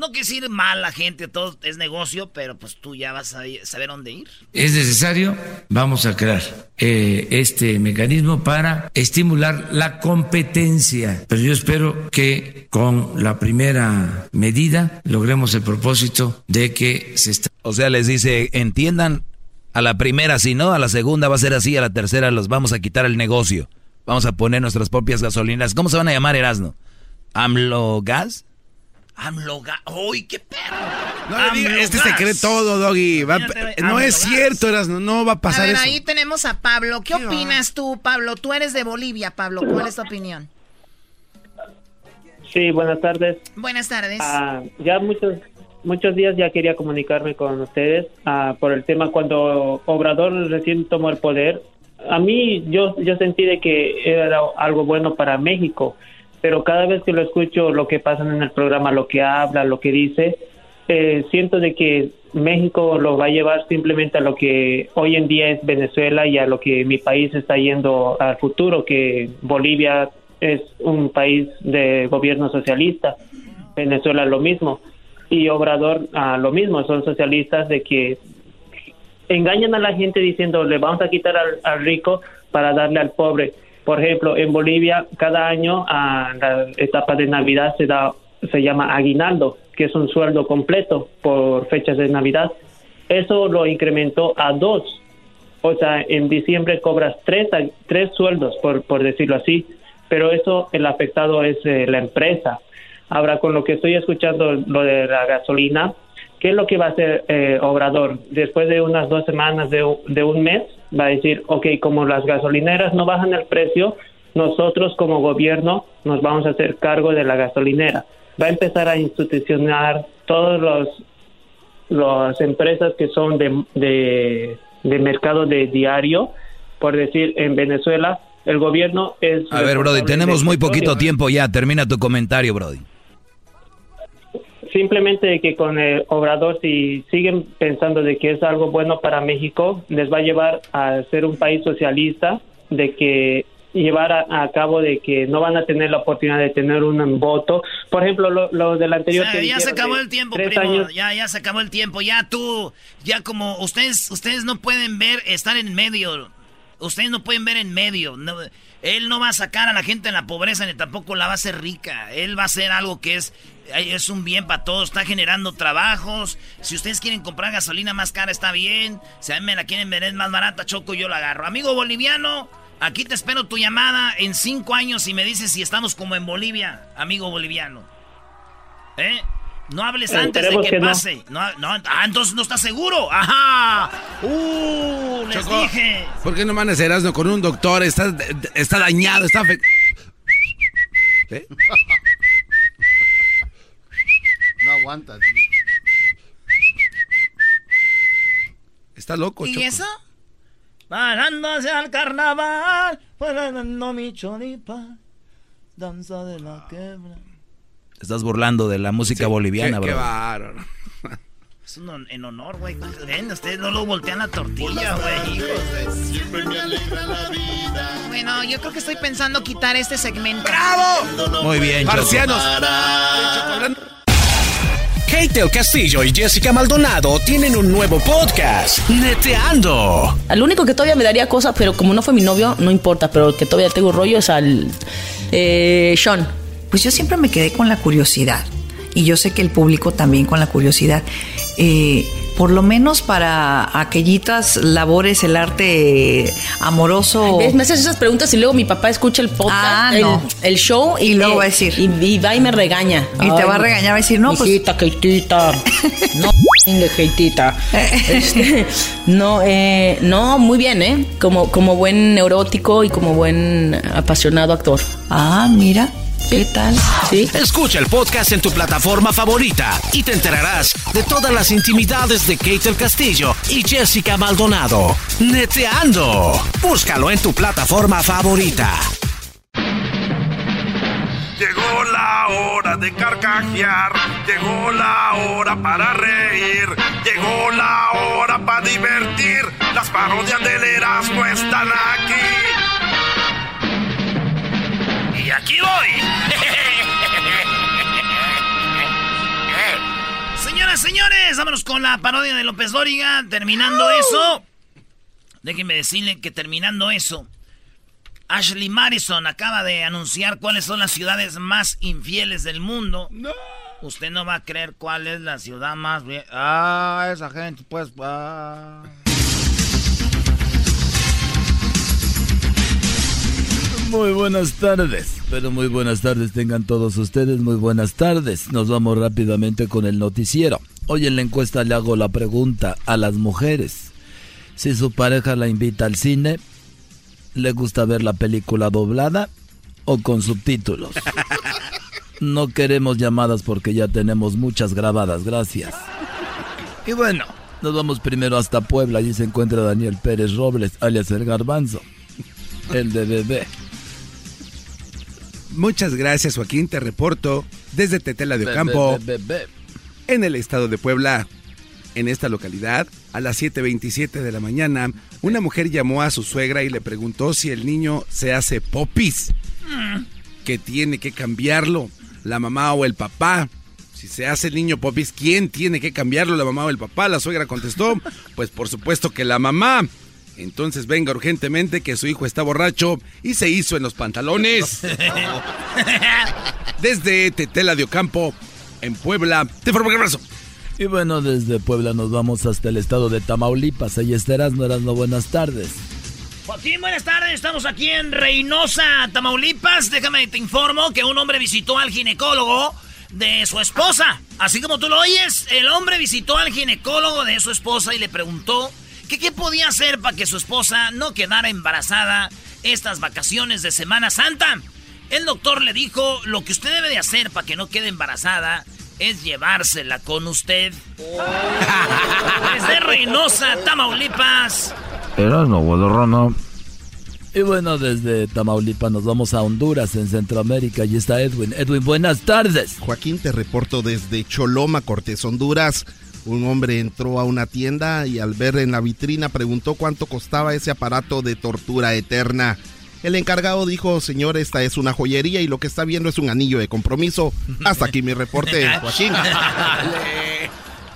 No quiere decir mal la gente, todo es negocio, pero pues tú ya vas a ir- saber dónde ir. es necesario, vamos a crear eh, este mecanismo para estimular la competencia. Pero yo espero que con la primera medida logremos el propósito de que se está O sea, les dice, entiendan, a la primera si no, a la segunda va a ser así, a la tercera los vamos a quitar el negocio. Vamos a poner nuestras propias gasolinas. ¿Cómo se van a llamar, Erasno? ¿AMLO Gas? AMLO ga- ¡Uy, qué perro! No le diga, este se cree todo, Doggy. Va- Imagínate, no es cierto, Erasno, no va a A pasar ver, eso. ahí tenemos a Pablo. ¿Qué opinas tú, Pablo? Tú eres de Bolivia, Pablo. ¿Cuál es tu opinión? Sí, buenas tardes. Buenas tardes. Ah, ya muchos muchos días ya quería comunicarme con ustedes ah, por el tema cuando Obrador recién tomó el poder. A mí yo yo sentí de que era algo bueno para México, pero cada vez que lo escucho lo que pasa en el programa, lo que habla, lo que dice, eh, siento de que México lo va a llevar simplemente a lo que hoy en día es Venezuela y a lo que mi país está yendo al futuro, que Bolivia es un país de gobierno socialista, Venezuela lo mismo y Obrador ah, lo mismo, son socialistas de que engañan a la gente diciendo le vamos a quitar al, al rico para darle al pobre. Por ejemplo, en Bolivia cada año a la etapa de Navidad se da se llama aguinaldo, que es un sueldo completo por fechas de Navidad. Eso lo incrementó a dos. O sea, en diciembre cobras tres, tres sueldos, por, por decirlo así, pero eso el afectado es eh, la empresa. Ahora, con lo que estoy escuchando, lo de la gasolina, ¿qué es lo que va a hacer eh, Obrador? Después de unas dos semanas, de, de un mes, va a decir, ok, como las gasolineras no bajan el precio, nosotros como gobierno nos vamos a hacer cargo de la gasolinera. Va a empezar a institucionar todos los las empresas que son de, de, de mercado de diario, por decir, en Venezuela, el gobierno es... A ver, Brody, tenemos muy poquito tiempo ya. Termina tu comentario, Brody. Simplemente que con el Obrador, si siguen pensando de que es algo bueno para México, les va a llevar a ser un país socialista, de que llevar a, a cabo de que no van a tener la oportunidad de tener un voto. Por ejemplo, lo, lo del anterior... O sea, que ya se acabó de el tiempo, primo. años- Ya, ya se acabó el tiempo. Ya tú, ya como ustedes, ustedes no pueden ver, estar en medio. Ustedes no pueden ver en medio. No, él no va a sacar a la gente en la pobreza ni tampoco la va a hacer rica. Él va a hacer algo que es, es un bien para todos. Está generando trabajos. Si ustedes quieren comprar gasolina más cara, está bien. Si a mí me la quieren vender más barata, choco, yo la agarro. Amigo boliviano, aquí te espero tu llamada en cinco años y me dices si estamos como en Bolivia, amigo boliviano. ¿Eh? No hables antes de que, que no. pase. No. No, ah, entonces no estás seguro. Ajá. Uh, les Choco, dije. ¿Por qué no mandas Erasno con un doctor? Está, está dañado, está afect- ¿Eh? [LAUGHS] No aguantas. Está loco, ¿Y Choco. eso? Bajándose al carnaval, bailando mi choripa, danza de la quebra. Te estás burlando de la música Sí, boliviana, qué, qué Brody. bárbaro. Es un en honor, güey. Ven, ustedes no lo voltean la tortilla, güey. Siempre me alegra la vida. Bueno, yo creo que estoy pensando quitar este segmento. ¡Bravo! Muy bien, Choco. Marcianos. Kate del Castillo y Jessica Maldonado tienen un nuevo podcast, Neteando. Al único que todavía me daría cosas, pero como no fue mi novio, no importa, pero el que todavía tengo rollo es al eh, Sean. Pues yo siempre me quedé con la curiosidad y yo sé que el público también con la curiosidad. Eh, por lo menos para aquellitas labores, el arte amoroso. Me haces esas preguntas y luego mi papá escucha el podcast, Ah, el, no. el show y, luego eh, va a decir. Y, y va y me regaña. Y te va a regañar, va a decir, no, pues- Hijita, Keitita. no, [LAUGHS] Keitita. Este, no, eh, no, muy bien, ¿eh? Como, como buen neurótico y como buen apasionado actor. Ah, mira. ¿Qué tal? Sí. Escucha el podcast en tu plataforma favorita y te enterarás de todas las intimidades de Kate del Castillo y Jessica Maldonado. Neteando. Búscalo en tu plataforma favorita. Llegó la hora de carcajear, llegó la hora para reír, llegó la hora para divertir. Las parodias del Erasmo están aquí. Aquí voy. Señoras, señores, vámonos con la parodia de López Dóriga. Terminando eso, déjenme decirle que terminando eso, Ashley Madison acaba de anunciar cuáles son las ciudades más infieles del mundo. No. Usted no va a creer cuál es la ciudad más bien. Ah, esa gente, pues. ah. Muy buenas tardes, pero muy buenas tardes tengan todos ustedes, muy buenas tardes. Nos vamos rápidamente con el noticiero. Hoy en la encuesta le hago la pregunta a las mujeres. Si su pareja la invita al cine, ¿le gusta ver la película doblada o con subtítulos? [LAUGHS] No queremos llamadas porque ya tenemos muchas grabadas, gracias. Y bueno, nos vamos primero hasta Puebla, allí se encuentra Daniel Pérez Robles, alias el Garbanzo, el de bebé. Muchas gracias, Joaquín. Te reporto desde Tetela de Ocampo, be- be- be- en el estado de Puebla. En esta localidad, a las 7.27 de la mañana, una mujer llamó a su suegra y le preguntó si el niño se hace popis, que tiene que cambiarlo, la mamá o el papá. Si se hace el niño popis, ¿quién tiene que cambiarlo, la mamá o el papá? La suegra contestó, pues por supuesto que la mamá. Entonces venga urgentemente que su hijo está borracho y se hizo en los pantalones. [LAUGHS] Desde Tetela de Ocampo, en Puebla, te formo un abrazo. Y bueno, desde Puebla nos vamos hasta el estado de Tamaulipas. Ahí estarás, no eras no buenas tardes. Joaquín, buenas tardes. Estamos aquí en Reynosa, Tamaulipas. Déjame te informo que un hombre visitó al ginecólogo de su esposa. Así como tú lo oyes, el hombre visitó al ginecólogo de su esposa y le preguntó que qué podía hacer para que su esposa no quedara embarazada estas vacaciones de Semana Santa. El doctor le dijo, lo que usted debe de hacer para que no quede embarazada es llevársela con usted. Desde Reynosa, Tamaulipas. Eras no Guadarrana. Y bueno, desde Tamaulipas nos vamos a Honduras, en Centroamérica. Allí está Edwin. Edwin, buenas tardes. Joaquín, te reporto desde Choloma, Cortés, Honduras. Un hombre entró a una tienda y al ver en la vitrina preguntó cuánto costaba ese aparato de tortura eterna. El encargado dijo, señor, esta es una joyería y lo que está viendo es un anillo de compromiso. Hasta aquí mi reporte, [LAUGHS] Joaquín.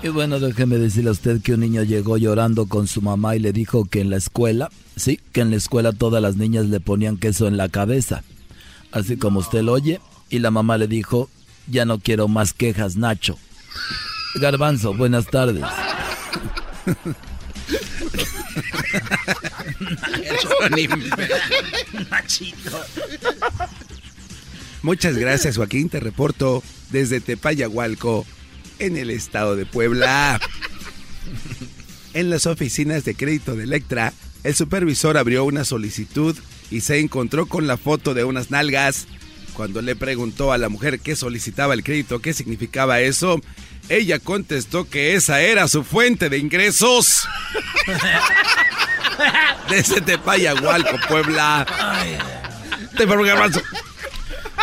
Y bueno, déjeme decirle a usted que un niño llegó llorando con su mamá y le dijo que en la escuela, sí, que en la escuela todas las niñas le ponían queso en la cabeza. Así como usted lo oye. Y la mamá le dijo, ya no quiero más quejas, Nacho. Garbanzo, buenas tardes. Muchas gracias, Joaquín. Te reporto desde Tepayahualco, en el estado de Puebla. En las oficinas de crédito de Electra, el supervisor abrió una solicitud y se encontró con la foto de unas nalgas. Cuando le preguntó a la mujer que solicitaba el crédito qué significaba eso, ella contestó que esa era su fuente de ingresos. Desde Tepayahualco, Puebla. Te.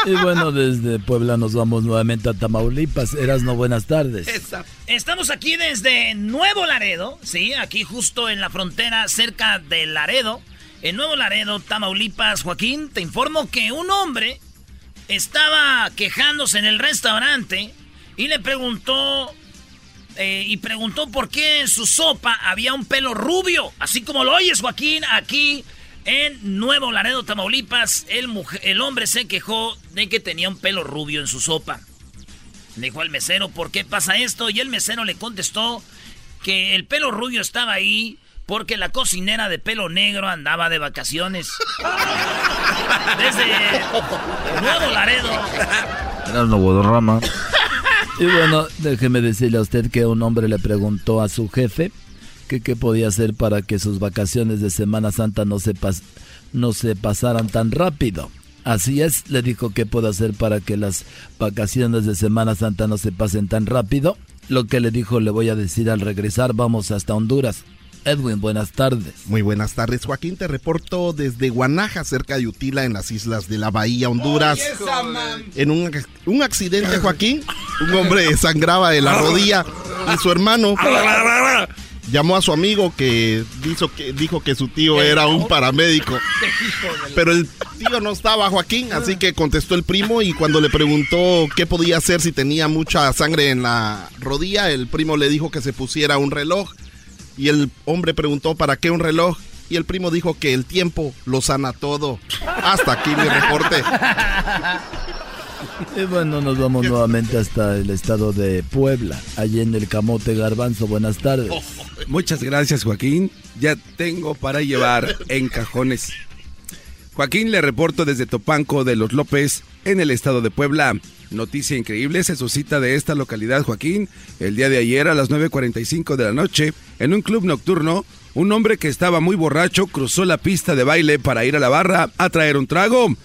Y bueno, desde Puebla nos vamos nuevamente a Tamaulipas. Eras no buenas tardes. Estamos aquí desde Nuevo Laredo, sí, aquí justo en la frontera cerca de Laredo. En Nuevo Laredo, Tamaulipas, Joaquín, te informo que un hombre estaba quejándose en el restaurante y le preguntó eh, y preguntó por qué en su sopa había un pelo rubio, así como lo oyes Joaquín aquí en Nuevo Laredo, Tamaulipas. El, el hombre se quejó de que tenía un pelo rubio en su sopa. Le dijo al mesero, ¿por qué pasa esto? Y el mesero le contestó que el pelo rubio estaba ahí porque la cocinera de pelo negro andaba de vacaciones. [LAUGHS] Desde Nuevo Laredo. Eras no rama. Y bueno, déjeme decirle a usted que un hombre le preguntó a su jefe que qué podía hacer para que sus vacaciones de Semana Santa no se, no se pasaran tan rápido. Así es, le dijo qué puedo hacer para que las vacaciones de Semana Santa no se pasen tan rápido. Lo que le dijo le voy a decir al regresar, vamos hasta Honduras. Edwin, buenas tardes. Muy buenas tardes, Joaquín. Te reporto desde Guanaja, cerca de Utila, en las islas de la Bahía, Honduras. en un, un, accidente, Joaquín, un hombre sangraba de la rodilla y su hermano llamó a su amigo que dijo que, dijo que su tío era un paramédico. Pero el tío no estaba, Joaquín, así que contestó el primo y cuando le preguntó qué podía hacer si tenía mucha sangre en la rodilla, el primo le dijo que se pusiera un reloj y el hombre preguntó para qué un reloj y el primo dijo que el tiempo lo sana todo. Hasta aquí mi reporte. Y [LAUGHS] bueno, nos vamos nuevamente hasta el estado de Puebla, allí en el Camote Garbanzo. Buenas tardes. [LAUGHS] Muchas gracias, Joaquín. Ya tengo para llevar en cajones. Joaquín le reporto desde Topanco de los López, en el estado de Puebla. Noticia increíble se suscita de esta localidad, Joaquín. El día de ayer a las 9.45 de la noche, en un club nocturno, un hombre que estaba muy borracho cruzó la pista de baile para ir a la barra a traer un trago.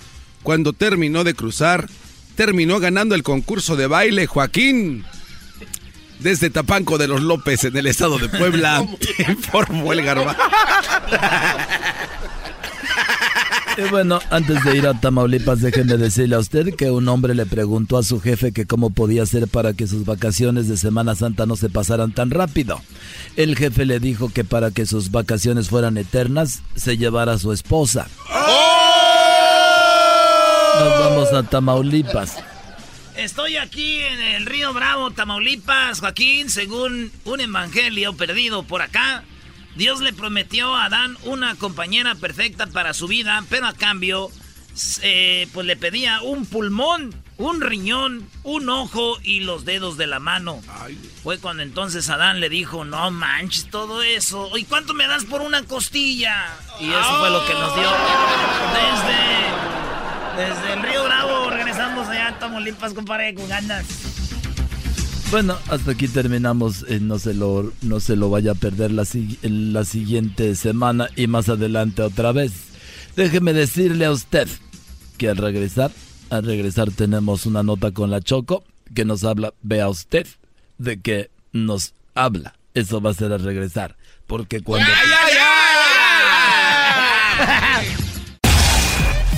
Cuando terminó de cruzar, terminó ganando el concurso de baile, Joaquín. Desde Tapanco de los López, en el estado de Puebla, informó el garba. Y bueno, antes de ir a Tamaulipas, déjenme decirle a usted que un hombre le preguntó a su jefe que cómo podía hacer para que sus vacaciones de Semana Santa no se pasaran tan rápido. El jefe le dijo que para que sus vacaciones fueran eternas, se llevara a su esposa. Nos vamos a Tamaulipas. Estoy aquí en el río Bravo, Tamaulipas, Joaquín, según un evangelio perdido por acá. Dios le prometió a Adán una compañera perfecta para su vida, pero a cambio, eh, pues le pedía un pulmón, un riñón, un ojo y los dedos de la mano. Fue cuando entonces Adán le dijo, no manches todo eso. ¿Y cuánto me das por una costilla? Y eso fue lo que nos dio desde, desde el Río Bravo. Regresamos allá a Tamaulipas, compadre, con ganas. Bueno, hasta aquí terminamos. Eh, no, se lo, no se lo vaya a perder la, la siguiente semana y más adelante otra vez. Déjeme decirle a usted que al regresar, al regresar tenemos una nota con la Choco que nos habla, vea usted, de que nos habla. Eso va a ser al regresar. Porque cuando...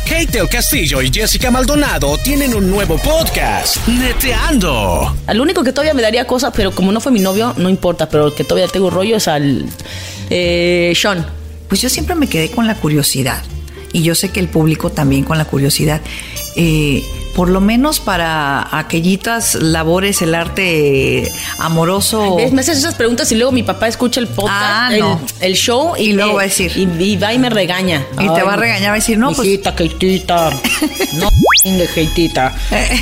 Kate el Castillo y Jessica Maldonado tienen un nuevo podcast, Neteando. Al único que todavía me daría cosas, pero como no fue mi novio, no importa, pero el que todavía tengo rollo es al eh, Sean. Pues yo siempre me quedé con la curiosidad, y yo sé que el público también con la curiosidad. Eh, por lo menos para aquellitas labores, el arte amoroso. me haces esas preguntas y luego mi papá escucha el podcast, Ah, el, no. el show y, Y luego va a decir. Y, y va y me regaña. Y te va a regañar, va a decir, no, pues- Hijita, Keitita. [LAUGHS] no, Keitita.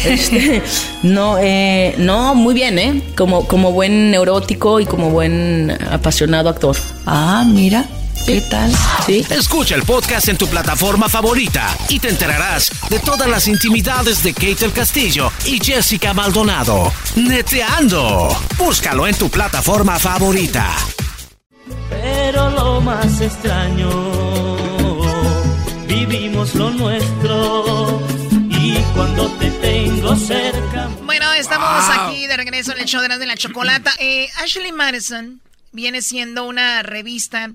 Este, no, eh, no, muy bien, ¿eh? Como, como buen neurótico y como buen apasionado actor. Ah, mira. ¿Qué tal? Sí. Escucha el podcast en tu plataforma favorita y te enterarás de todas las intimidades de Kate el Castillo y Jessica Maldonado. Neteando. Búscalo en tu plataforma favorita. Pero lo más extraño, vivimos lo nuestro y cuando te tengo cerca. Bueno, estamos aquí de regreso en el show de la, de la chocolata. Eh, Ashley Madison viene siendo una revista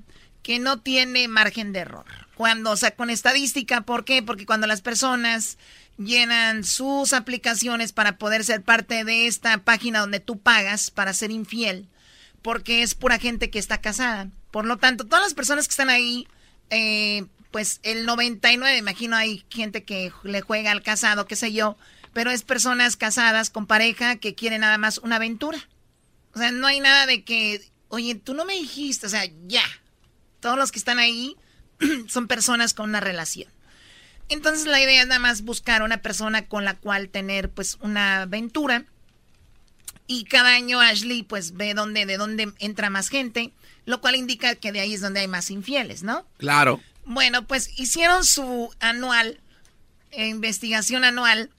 que no tiene margen de error. Cuando, o sea, con estadística, ¿por qué? Porque cuando las personas llenan sus aplicaciones para poder ser parte de esta página donde tú pagas para ser infiel, porque es pura gente que está casada. Por lo tanto, todas las personas que están ahí, eh, pues el 99, imagino hay gente que le juega al casado, qué sé yo, pero es personas casadas con pareja que quieren nada más una aventura. O sea, no hay nada de que, oye, tú no me dijiste, o sea, ya. Todos los que están ahí [CLEARS THROAT] son personas con una relación. Entonces la idea es nada más buscar una persona con la cual tener pues una aventura. Y cada año Ashley pues ve dónde, de dónde entra más gente, lo cual indica que de ahí es donde hay más infieles, ¿no? Claro. Bueno, pues hicieron su anual, eh, investigación anual,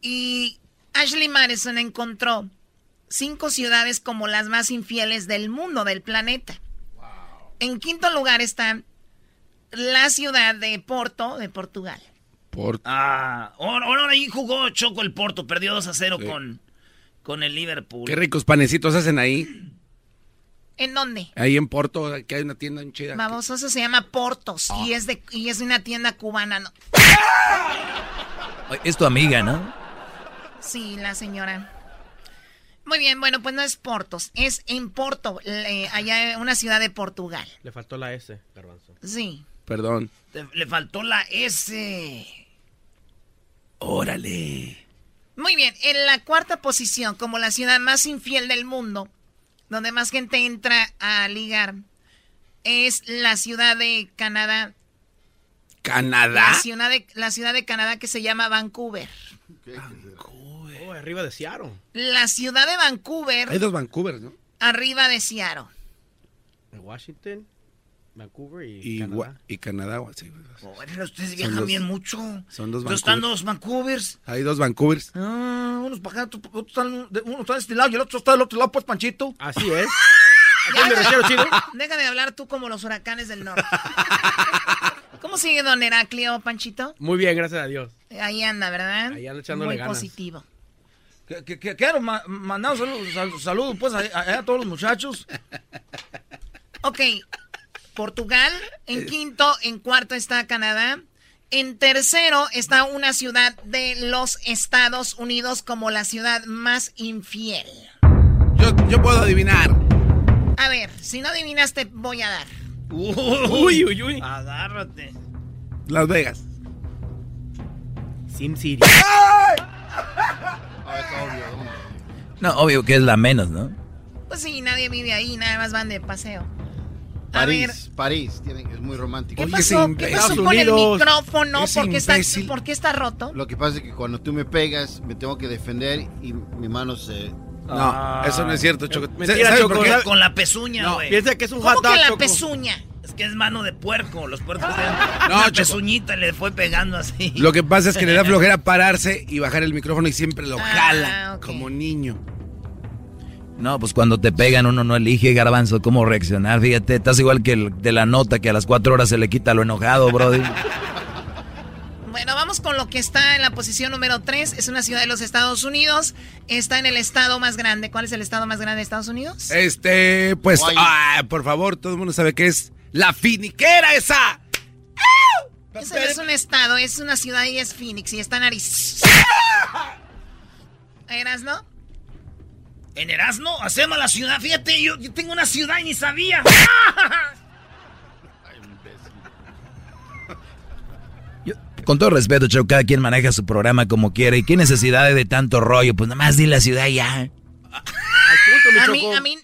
y Ashley Madison encontró cinco ciudades como las más infieles del mundo, del planeta. En quinto lugar está la ciudad de Porto, de Portugal. Porto. Ah, ahora, ahí jugó Choco el Porto, perdió 2 a 0 con, con el Liverpool. Qué ricos panecitos hacen ahí. ¿En dónde? Ahí en Porto, que hay una tienda en chida. Vamos, eso se llama Portos y es de y es una tienda cubana, ¿no? Es tu amiga, ¿no? Sí, la señora. Muy bien, bueno, pues no es Portos, es en Porto, eh, allá en una ciudad de Portugal. Le faltó la S, Garbanzo. Sí. Perdón. Te- le faltó la S. Órale. Muy bien, en la cuarta posición, como la ciudad más infiel del mundo, donde más gente entra a ligar, es la ciudad de Canadá. ¿Canadá? La ciudad de, la ciudad de Canadá que se llama Vancouver. Arriba de Seattle. La ciudad de Vancouver, Hay dos Vancouver, ¿no? arriba de Seattle. Washington, Vancouver y, Y, Canadá. y Canadá, sí. Bueno, ustedes viajan dos- bien mucho. Son dos Entonces están Vancouver. dos Vancouvers. Hay dos Vancouvers. Ah, unos para acá, otros están, de- uno está de este lado y el otro está del otro lado, pues, Panchito. Así es. [LAUGHS] Ya, me refiero, chido? Deja de hablar tú como los huracanes del norte. [LAUGHS] ¿Cómo sigue don Heraclio, Panchito? Muy bien, gracias a Dios. Ahí anda, ¿verdad? Ahí anda echándole Muy ganas. positivo. Que, que- que- quiero ma- mandar un saludo, sal- saludo, pues a, a- a todos los muchachos. Ok, Portugal, en quinto, en cuarto está Canadá. En tercero está una ciudad de los Estados Unidos como la ciudad más infiel. Yo, yo puedo adivinar. A ver, si no adivinaste, voy a dar. Uy, uy, uy. Agárrate. Las Vegas. Sim City. No, obvio que es la menos, ¿no? Pues sí, nadie vive ahí, nada más van de paseo. A ver, París, París, tiene- es muy romántico. ¿qué pasó? ¿Qué pasó con el micrófono? ¿Por qué, está. ¿Por qué está roto? Lo que pasa es que cuando tú me pegas, me tengo que defender y mi mano se... No, eso no es cierto, Choco. Mentira, ¿Sabes Choco? ¿sabes? Con la pezuña, No, güey. piensa que es un ¿Cómo hot que dog, la Choco. pezuña? Que es mano de puerco. Los puercos tienen No, una pezuñita y le fue pegando así. Lo que pasa es que le da [LAUGHS] flojera pararse y bajar el micrófono y siempre lo Ah, jala como niño. No, pues cuando te pegan uno no elige garbanzo cómo reaccionar. Fíjate, estás igual que el de la nota que a las cuatro horas se le quita lo enojado, brody. [LAUGHS] Bueno, vamos con lo que está en la posición número 3. Es una ciudad de los Estados Unidos. Está en el estado más grande. ¿Cuál es el estado más grande de Estados Unidos? Este, pues, ah, por favor, todo el mundo sabe que es la finiquera esa. Ese no es un estado, es una ciudad y es Phoenix y está en Arizona. [LAUGHS] ¿Eras, no? En Erasmo hacemos la ciudad. Fíjate, yo, yo tengo una ciudad y ni sabía. [LAUGHS] Con todo respeto, Choco, cada quien maneja su programa como quiere. ¿Y qué necesidad de tanto rollo? Pues nada más di la ciudad y ya. Al punto, mi A mí, a mí,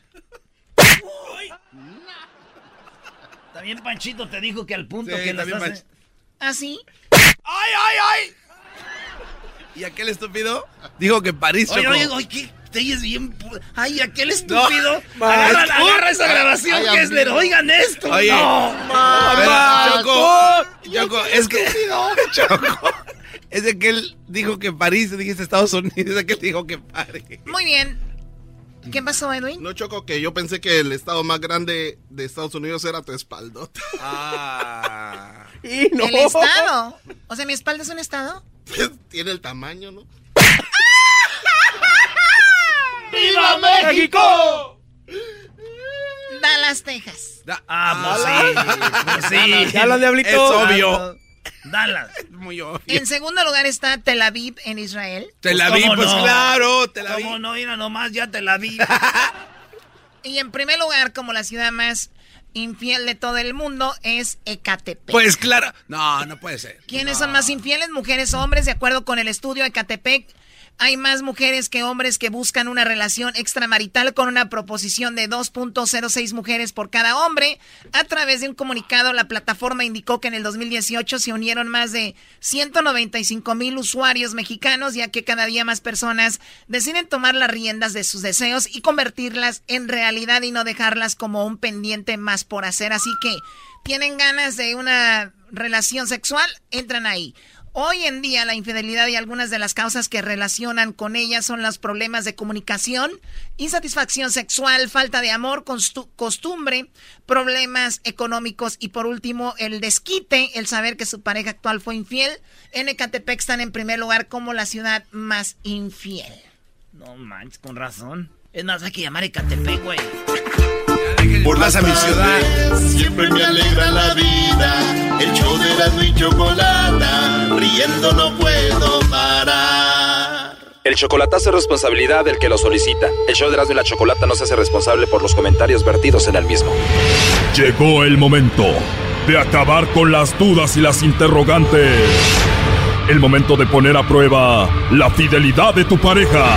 También Panchito te dijo que al punto Sí, que las hace- así. ¡Ay, ay, ay! ¿Y aquel estúpido? Dijo que París, Oye, Choco. oye, oye, ¿qué? Te es bien. pu- Ay, aquel estúpido. No, agarra, agarra esa grabación, Ay, Kessler. amigo. Oigan esto. Oye. No. Pero, Choco, Choco, es que... [LAUGHS] Choco, es de que él dijo que París, dijiste Estados Unidos, es de que él dijo que París. Muy bien. ¿Qué pasó, Edwin? No choco que yo pensé que el estado más grande de Estados Unidos era tu espaldota. Ah. [LAUGHS] Y no. El estado. O sea, mi espalda es un estado. Pues, Tiene el tamaño, ¿no? [LAUGHS] ¡Viva México! Dallas, Texas. Ah, pues sí. Pues sí. ¿Ya hablan, Es obvio. Dallas. [LAUGHS] Muy obvio. En segundo lugar está Tel Aviv en Israel. Tel Aviv, ¿cómo pues no? claro, Tel Aviv. ¿Cómo no? Mira nomás, ya Tel Aviv. [LAUGHS] Y en primer lugar, como la ciudad más infiel de todo el mundo, es Ecatepec. Pues claro. No, no puede ser. ¿Quiénes son más infieles? Mujeres o hombres. De acuerdo con el estudio Ecatepec, hay más mujeres que hombres que buscan una relación extramarital con una proposición de 2.06 mujeres por cada hombre. A través de un comunicado, la plataforma indicó que en el 2018 se unieron más de 195 mil usuarios mexicanos, ya que cada día más personas deciden tomar las riendas de sus deseos y convertirlas en realidad y no dejarlas como un pendiente más por hacer. Así que tienen ganas de una relación sexual, entran ahí. Hoy en día la infidelidad y algunas de las causas que relacionan con ella son los problemas de comunicación, insatisfacción sexual, falta de amor, costu- costumbre, problemas económicos y por último el desquite, el saber que su pareja actual fue infiel. En Ecatepec están en primer lugar como la ciudad más infiel. No manches, con razón. Es más, hay que llamar Ecatepec, güey. Por las tardes siempre me alegra la vida. El show de Erasmo y Chocolata, riendo no puedo parar. El chocolatazo es responsabilidad del que lo solicita. El show de Erasmo y la Chocolata no se hace responsable por los comentarios vertidos en el mismo. Llegó el momento de acabar con las dudas y las interrogantes. El momento de poner a prueba la fidelidad de tu pareja.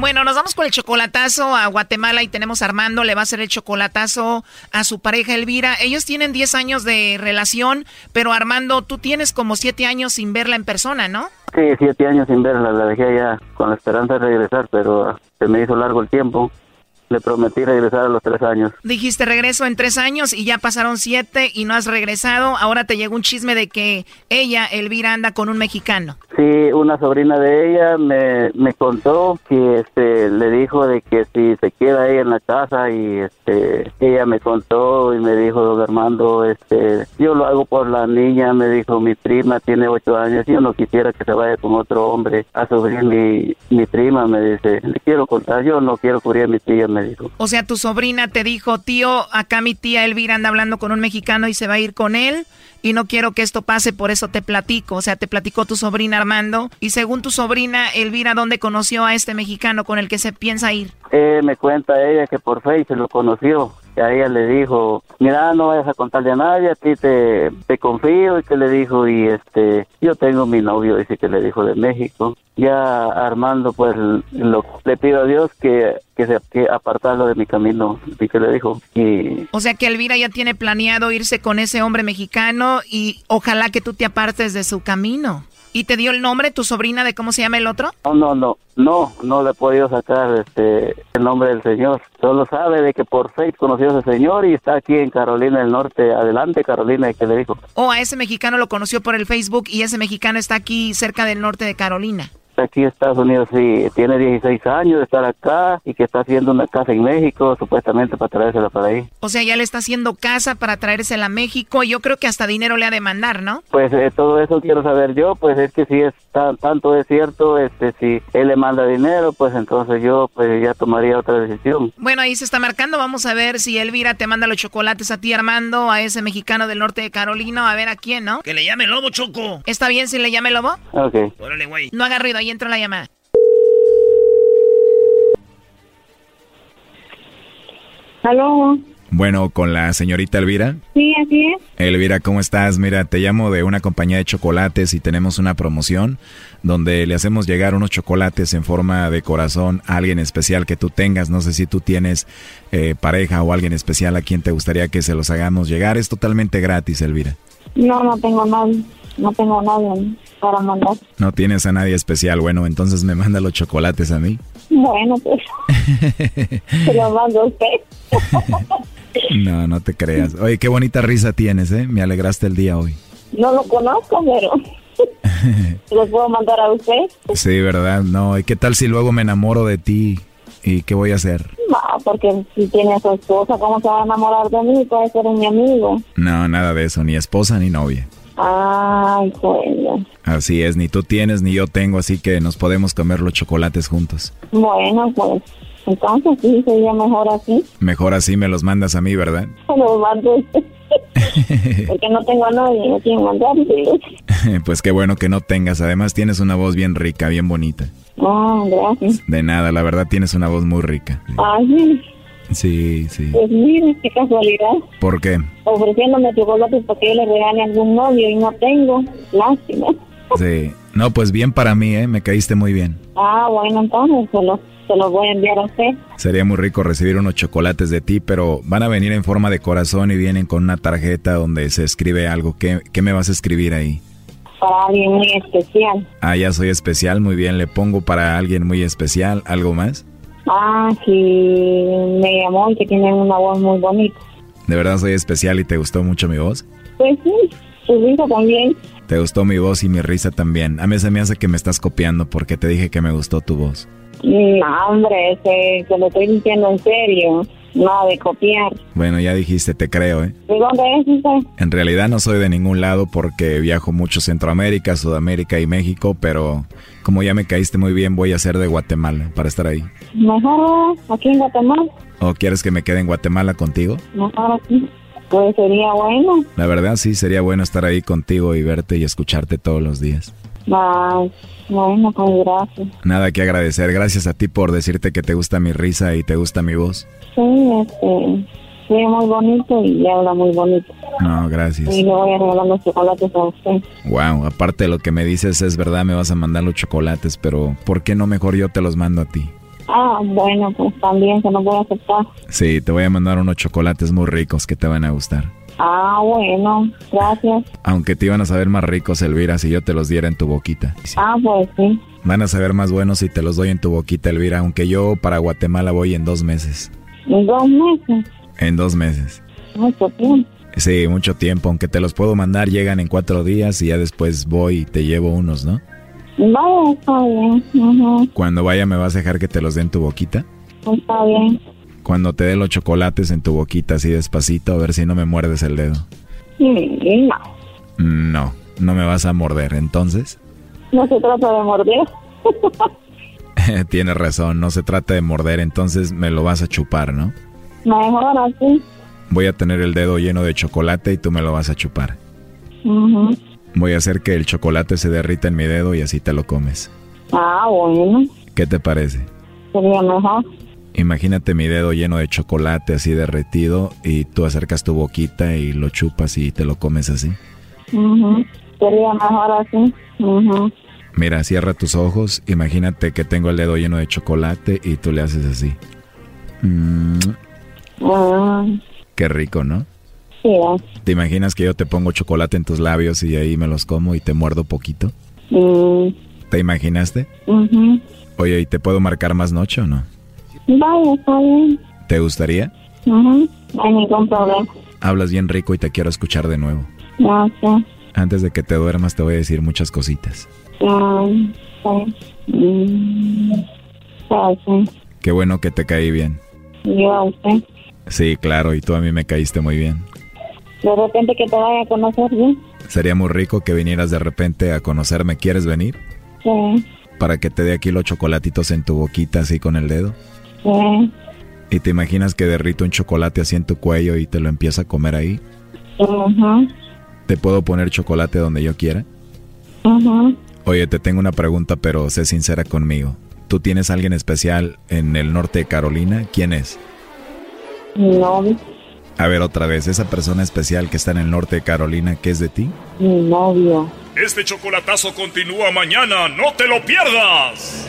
Bueno, nos vamos con el chocolatazo a Guatemala y tenemos a Armando, le va a hacer el chocolatazo a su pareja Elvira. Ellos tienen 10 años de relación, pero Armando, tú tienes como 7 años sin verla en persona, ¿no? Sí, siete años sin verla, la dejé allá con la esperanza de regresar, pero se me hizo largo el tiempo. Le prometí regresar a los tres años. Dijiste regreso en 3 años y ya pasaron 7 y no has regresado. Ahora te llegó un chisme de que ella, Elvira, anda con un mexicano. Sí, una sobrina de ella me, me contó que este le dijo de que si se queda ella en la casa y este ella me contó y me dijo don Armando este yo lo hago por la niña me dijo mi prima tiene ocho años yo no quisiera que se vaya con otro hombre a sufrir mi mi prima me dice le quiero contar yo no quiero cubrir a mi tía me dijo O sea, tu sobrina te dijo, tío, acá mi tía Elvira anda hablando con un mexicano y se va a ir con él y no quiero que esto pase, por eso te platico. O sea, te platicó tu sobrina Armando y según tu sobrina Elvira, ¿dónde conoció a este mexicano con el que se piensa ir? Eh, me cuenta ella que por Facebook se lo conoció. Que a ella le dijo, mira, no vayas a contarle a nadie, a ti te, te confío. Y que le dijo, y este, yo tengo mi novio, dice que le dijo de México. Ya Armando, pues lo, le pido a Dios que, que, se, que apartarlo de mi camino. Y que le dijo, y O sea que Elvira ya tiene planeado irse con ese hombre mexicano y ojalá que tú te apartes de su camino. ¿Y te dio el nombre tu sobrina de cómo se llama el otro? no, no, no, no, no le he podido sacar este, el nombre del señor. Solo sabe de que por Facebook conoció a ese señor y está aquí en Carolina del Norte. Adelante, Carolina, y que le dijo. O a ese mexicano lo conoció por el Facebook y ese mexicano está aquí cerca del norte de Carolina. Aquí en Estados Unidos sí tiene 16 años de estar acá y que está haciendo una casa en México supuestamente para traérsela para ahí. O sea, ya le está haciendo casa para traérsela a México y yo creo que hasta dinero le ha de mandar, ¿no? Pues eh, todo eso quiero saber yo, pues es que si es tan- tanto es cierto, este si él le manda dinero, pues entonces yo pues ya tomaría otra decisión. Bueno, ahí se está marcando. Vamos a ver si Elvira te manda los chocolates a ti, Armando, a ese mexicano del norte de Carolina, a ver a quién, ¿no? Que le llame lobo, Choco. ¿Está bien si le llame lobo? Ok. Órale, güey. No haga ruido, ahí entra la llamada. ¿Aló? Bueno, con la señorita Elvira. Sí, así es. Elvira, ¿cómo estás? Mira, te llamo de una compañía de chocolates y tenemos una promoción donde le hacemos llegar unos chocolates en forma de corazón a alguien especial que tú tengas. No sé si tú tienes eh, pareja o alguien especial a quien te gustaría que se los hagamos llegar. Es totalmente gratis, Elvira. No, no tengo nadie. No tengo nadie para mandar. No tienes a nadie especial. Bueno, entonces me manda los chocolates a mí. Bueno, pues [LAUGHS] se lo mando a usted. [LAUGHS] No, no te creas. Oye, qué bonita risa tienes, ¿eh? Me alegraste el día hoy. No lo conozco, pero [LAUGHS] los puedo mandar a usted. Sí, ¿verdad? No, ¿y qué tal si luego me enamoro de ti? ¿Y qué voy a hacer? No, porque si tiene a su esposa, ¿cómo se va a enamorar de mí? Puede ser mi amigo. No, nada de eso, ni esposa ni novia. Ay, bueno. Así es, ni tú tienes ni yo tengo, así que nos podemos comer los chocolates juntos. Bueno, pues entonces sí sería mejor así. Mejor así me los mandas a mí, ¿verdad? [LAUGHS] Me los mando. [LAUGHS] Porque no tengo a nadie, no quiero mandar. pues qué bueno que no tengas. Además tienes una voz bien rica, bien bonita. Ah, gracias. De nada, la verdad tienes una voz muy rica. Ay, Sí, sí. pues mire, qué casualidad. ¿Por qué? Ofreciéndome chocolates para que yo le regale a algún novio y no tengo. Lástima. Sí. No, pues bien para mí, ¿eh? Me caíste muy bien. Ah, bueno, entonces se los, se los voy a enviar a usted. Sería muy rico recibir unos chocolates de ti, pero van a venir en forma de corazón y vienen con una tarjeta donde se escribe algo. ¿Qué, qué me vas a escribir ahí? Para alguien muy especial. Ah, ya soy especial, muy bien. Le pongo para alguien muy especial. ¿Algo más? Ah, sí, me llamó y que tiene una voz muy bonita. ¿De verdad soy especial y te gustó mucho mi voz? Pues sí, su risa también. Te gustó mi voz y mi risa también. A mí se me hace que me estás copiando porque te dije que me gustó tu voz. No, hombre, ese, se lo estoy diciendo en serio. Nada de copiar. Bueno, ya dijiste, te creo, ¿eh? ¿De dónde es usted? En realidad no soy de ningún lado porque viajo mucho Centroamérica, Sudamérica y México, pero como ya me caíste muy bien, voy a ser de Guatemala para estar ahí. Mejor aquí en Guatemala. ¿O quieres que me quede en Guatemala contigo? Mejor aquí. Pues sería bueno. La verdad sí, sería bueno estar ahí contigo y verte y escucharte todos los días. Ay, bueno, pues gracias. Nada que agradecer, gracias a ti por decirte que te gusta mi risa y te gusta mi voz. Sí, este, sí, muy bonito y habla muy bonito. No, gracias. Y le voy a regalar los chocolates a usted. Wow, aparte de lo que me dices es verdad, me vas a mandar los chocolates, pero ¿por qué no mejor yo te los mando a ti? Ah, bueno, pues también se los voy a aceptar. Sí, te voy a mandar unos chocolates muy ricos que te van a gustar. Ah, bueno, gracias. Aunque te iban a saber más ricos, Elvira, si yo te los diera en tu boquita. Ah, pues sí. Van a saber más buenos si te los doy en tu boquita, Elvira, aunque yo para Guatemala voy en dos meses. En dos meses. En dos meses. Mucho tiempo. Sí, mucho tiempo, aunque te los puedo mandar, llegan en cuatro días y ya después voy y te llevo unos, ¿no? Vaya, está bien. Cuando vaya, ¿me vas a dejar que te los dé en tu boquita? Está bien. Cuando te dé los chocolates en tu boquita así despacito, a ver si no me muerdes el dedo. Mm, No, No, no me vas a morder, entonces. no se trata de morder. [LAUGHS] Tienes razón, no se trata de morder, entonces me lo vas a chupar, ¿no? Mejor así. Voy a tener el dedo lleno de chocolate y tú me lo vas a chupar. Voy a hacer que el chocolate se derrita en mi dedo y así te lo comes. Ah, bueno, ¿Qué te parece? sería mejor. Imagínate mi dedo lleno de chocolate así derretido y tú acercas tu boquita y lo chupas y te lo comes así. Sería mejor así. Mira, cierra tus ojos, imagínate que tengo el dedo lleno de chocolate y tú le haces así. Mm, qué rico, ¿no? sí, ah. ¿Te imaginas que yo te pongo chocolate en tus labios y ahí me los como y te muerdo poquito? Mm, ¿Te imaginaste? Oye, ¿y te puedo marcar más noche o no? Vaya, está bien. ¿Te gustaría? Ujú. No hay ningún problema. Hablas bien rico y te quiero escuchar de nuevo. Sé. Antes de que te duermas te voy a decir muchas cositas. Sí. Mm, sí, sí. Qué bueno que te caí bien. Yo a usted. Sí, claro, y tú a mí me caíste muy bien. De repente que te vaya a conocer bien. Sería muy rico que vinieras de repente a conocerme. ¿Quieres venir? Sí, Para que te dé aquí los chocolatitos en tu boquita así con el dedo. Sí. ¿Y te imaginas que derrito un chocolate así en tu cuello y te lo empieza a comer ahí? Ujú, ¿Te puedo poner chocolate donde yo quiera? ujú. Oye, te tengo una pregunta, pero sé sincera conmigo. ¿Tú tienes alguien especial en el norte de Carolina? ¿Quién es? Mi novio. A ver otra vez, esa persona especial que está en el norte de Carolina, ¿qué es de ti? Mi novio. Este chocolatazo continúa mañana, no te lo pierdas.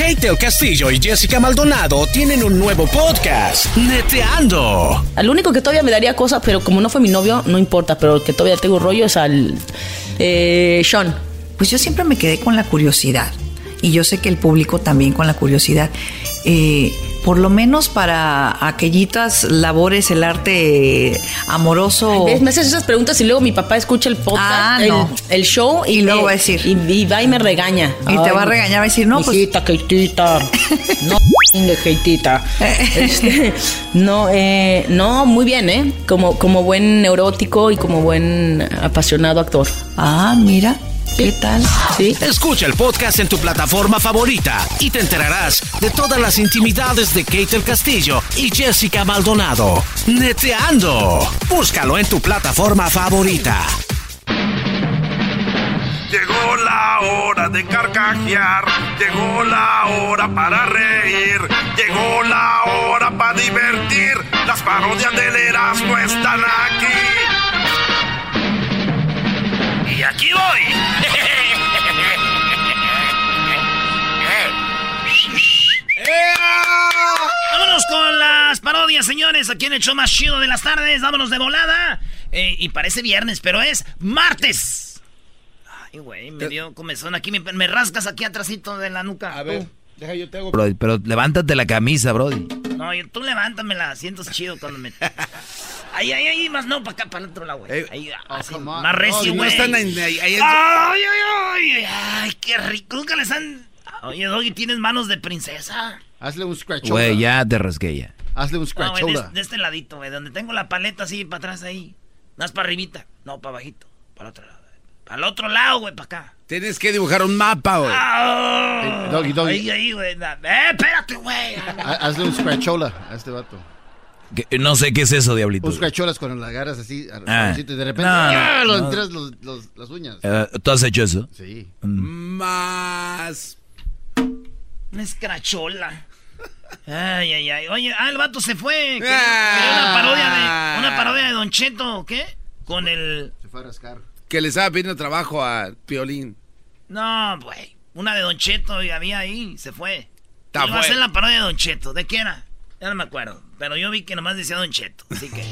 Kate Castillo y Jessica Maldonado tienen un nuevo podcast, Neteando. Al único que todavía me daría cosas, pero como no fue mi novio, no importa. Pero el que todavía tengo rollo es al eh, Sean. pues yo siempre me quedé con la curiosidad. Y yo sé que el público también con la curiosidad. Eh, por lo menos para aquellitas labores, el arte amoroso. Me haces esas preguntas y luego mi papá escucha el podcast, Ah, el, no. el show y, Y luego me- va a decir- Y, y va y me regaña. Y te va a regañar, va a decir, no, pues- Hijita, Keitita. No, [LAUGHS] Keitita. Este, no, eh, no, muy bien, ¿eh? Como, como buen neurótico y como buen apasionado actor. Ah, mira. ¿Qué tal? Sí. Escucha el podcast en tu plataforma favorita y te enterarás de todas las intimidades de Kate el Castillo y Jessica Maldonado. Neteando. Búscalo en tu plataforma favorita. Llegó la hora de carcajear, llegó la hora para reír, llegó la hora para divertir. Las parodias del Erasmo están aquí. Y aquí voy. Vámonos con las parodias, señores. Aquí en el show más chido de las tardes. Vámonos de volada. Eh, y parece viernes, pero es martes. Ay, güey, me dio comezón aquí. Me, me rascas aquí atrásito de la nuca. A ver, deja yo te hago. Brody, pero levántate la camisa, Brody. No, yo- tú levántamela. Siento chido cuando me... [LAUGHS] Ahí, ahí, ahí, más no, para acá, para el otro lado, güey. Ahí, así, más recio, No, no güey. están ahí- ahí- ahí- Ay, ay, ay, ay, qué rico. Nunca les han... Oye, Doggy, ¿tienes manos de princesa? Hazle un scratch Güey, ya te rasqué ya. Hazle un No, scratch güey, de, de este ladito, güey, donde tengo la paleta así para atrás ahí. Más para arribita. No, para bajito. Para el otro lado. Para el otro lado, güey, para acá. Tienes que dibujar un mapa, güey. Ah, doggy, doggy. Ahí, ahí, güey. Eh, espérate, güey. Hazle un scratchola a este vato. No sé qué es eso, diablito. Un scratcholas cuando la agarras así, a- Ah. y de repente No, no, ¡ah! lo no. entras los, los- las uñas. Eh, ¿Tú has hecho eso? Sí. Mm. Más. Una escrachola. Ay, ay, ay. Oye, ah, el vato se fue. Quería, Ah. una parodia de. Una parodia de Don Cheto, ¿o ¿qué? Con el. Se fue a rascar. Que le estaba pidiendo trabajo a Piolín. No, güey. Una de Don Cheto y había ahí, se fue. Iba a hacer la parodia de Don Cheto. ¿De qué era? Ya no me acuerdo. Pero yo vi que nomás decía Don Cheto. Así que.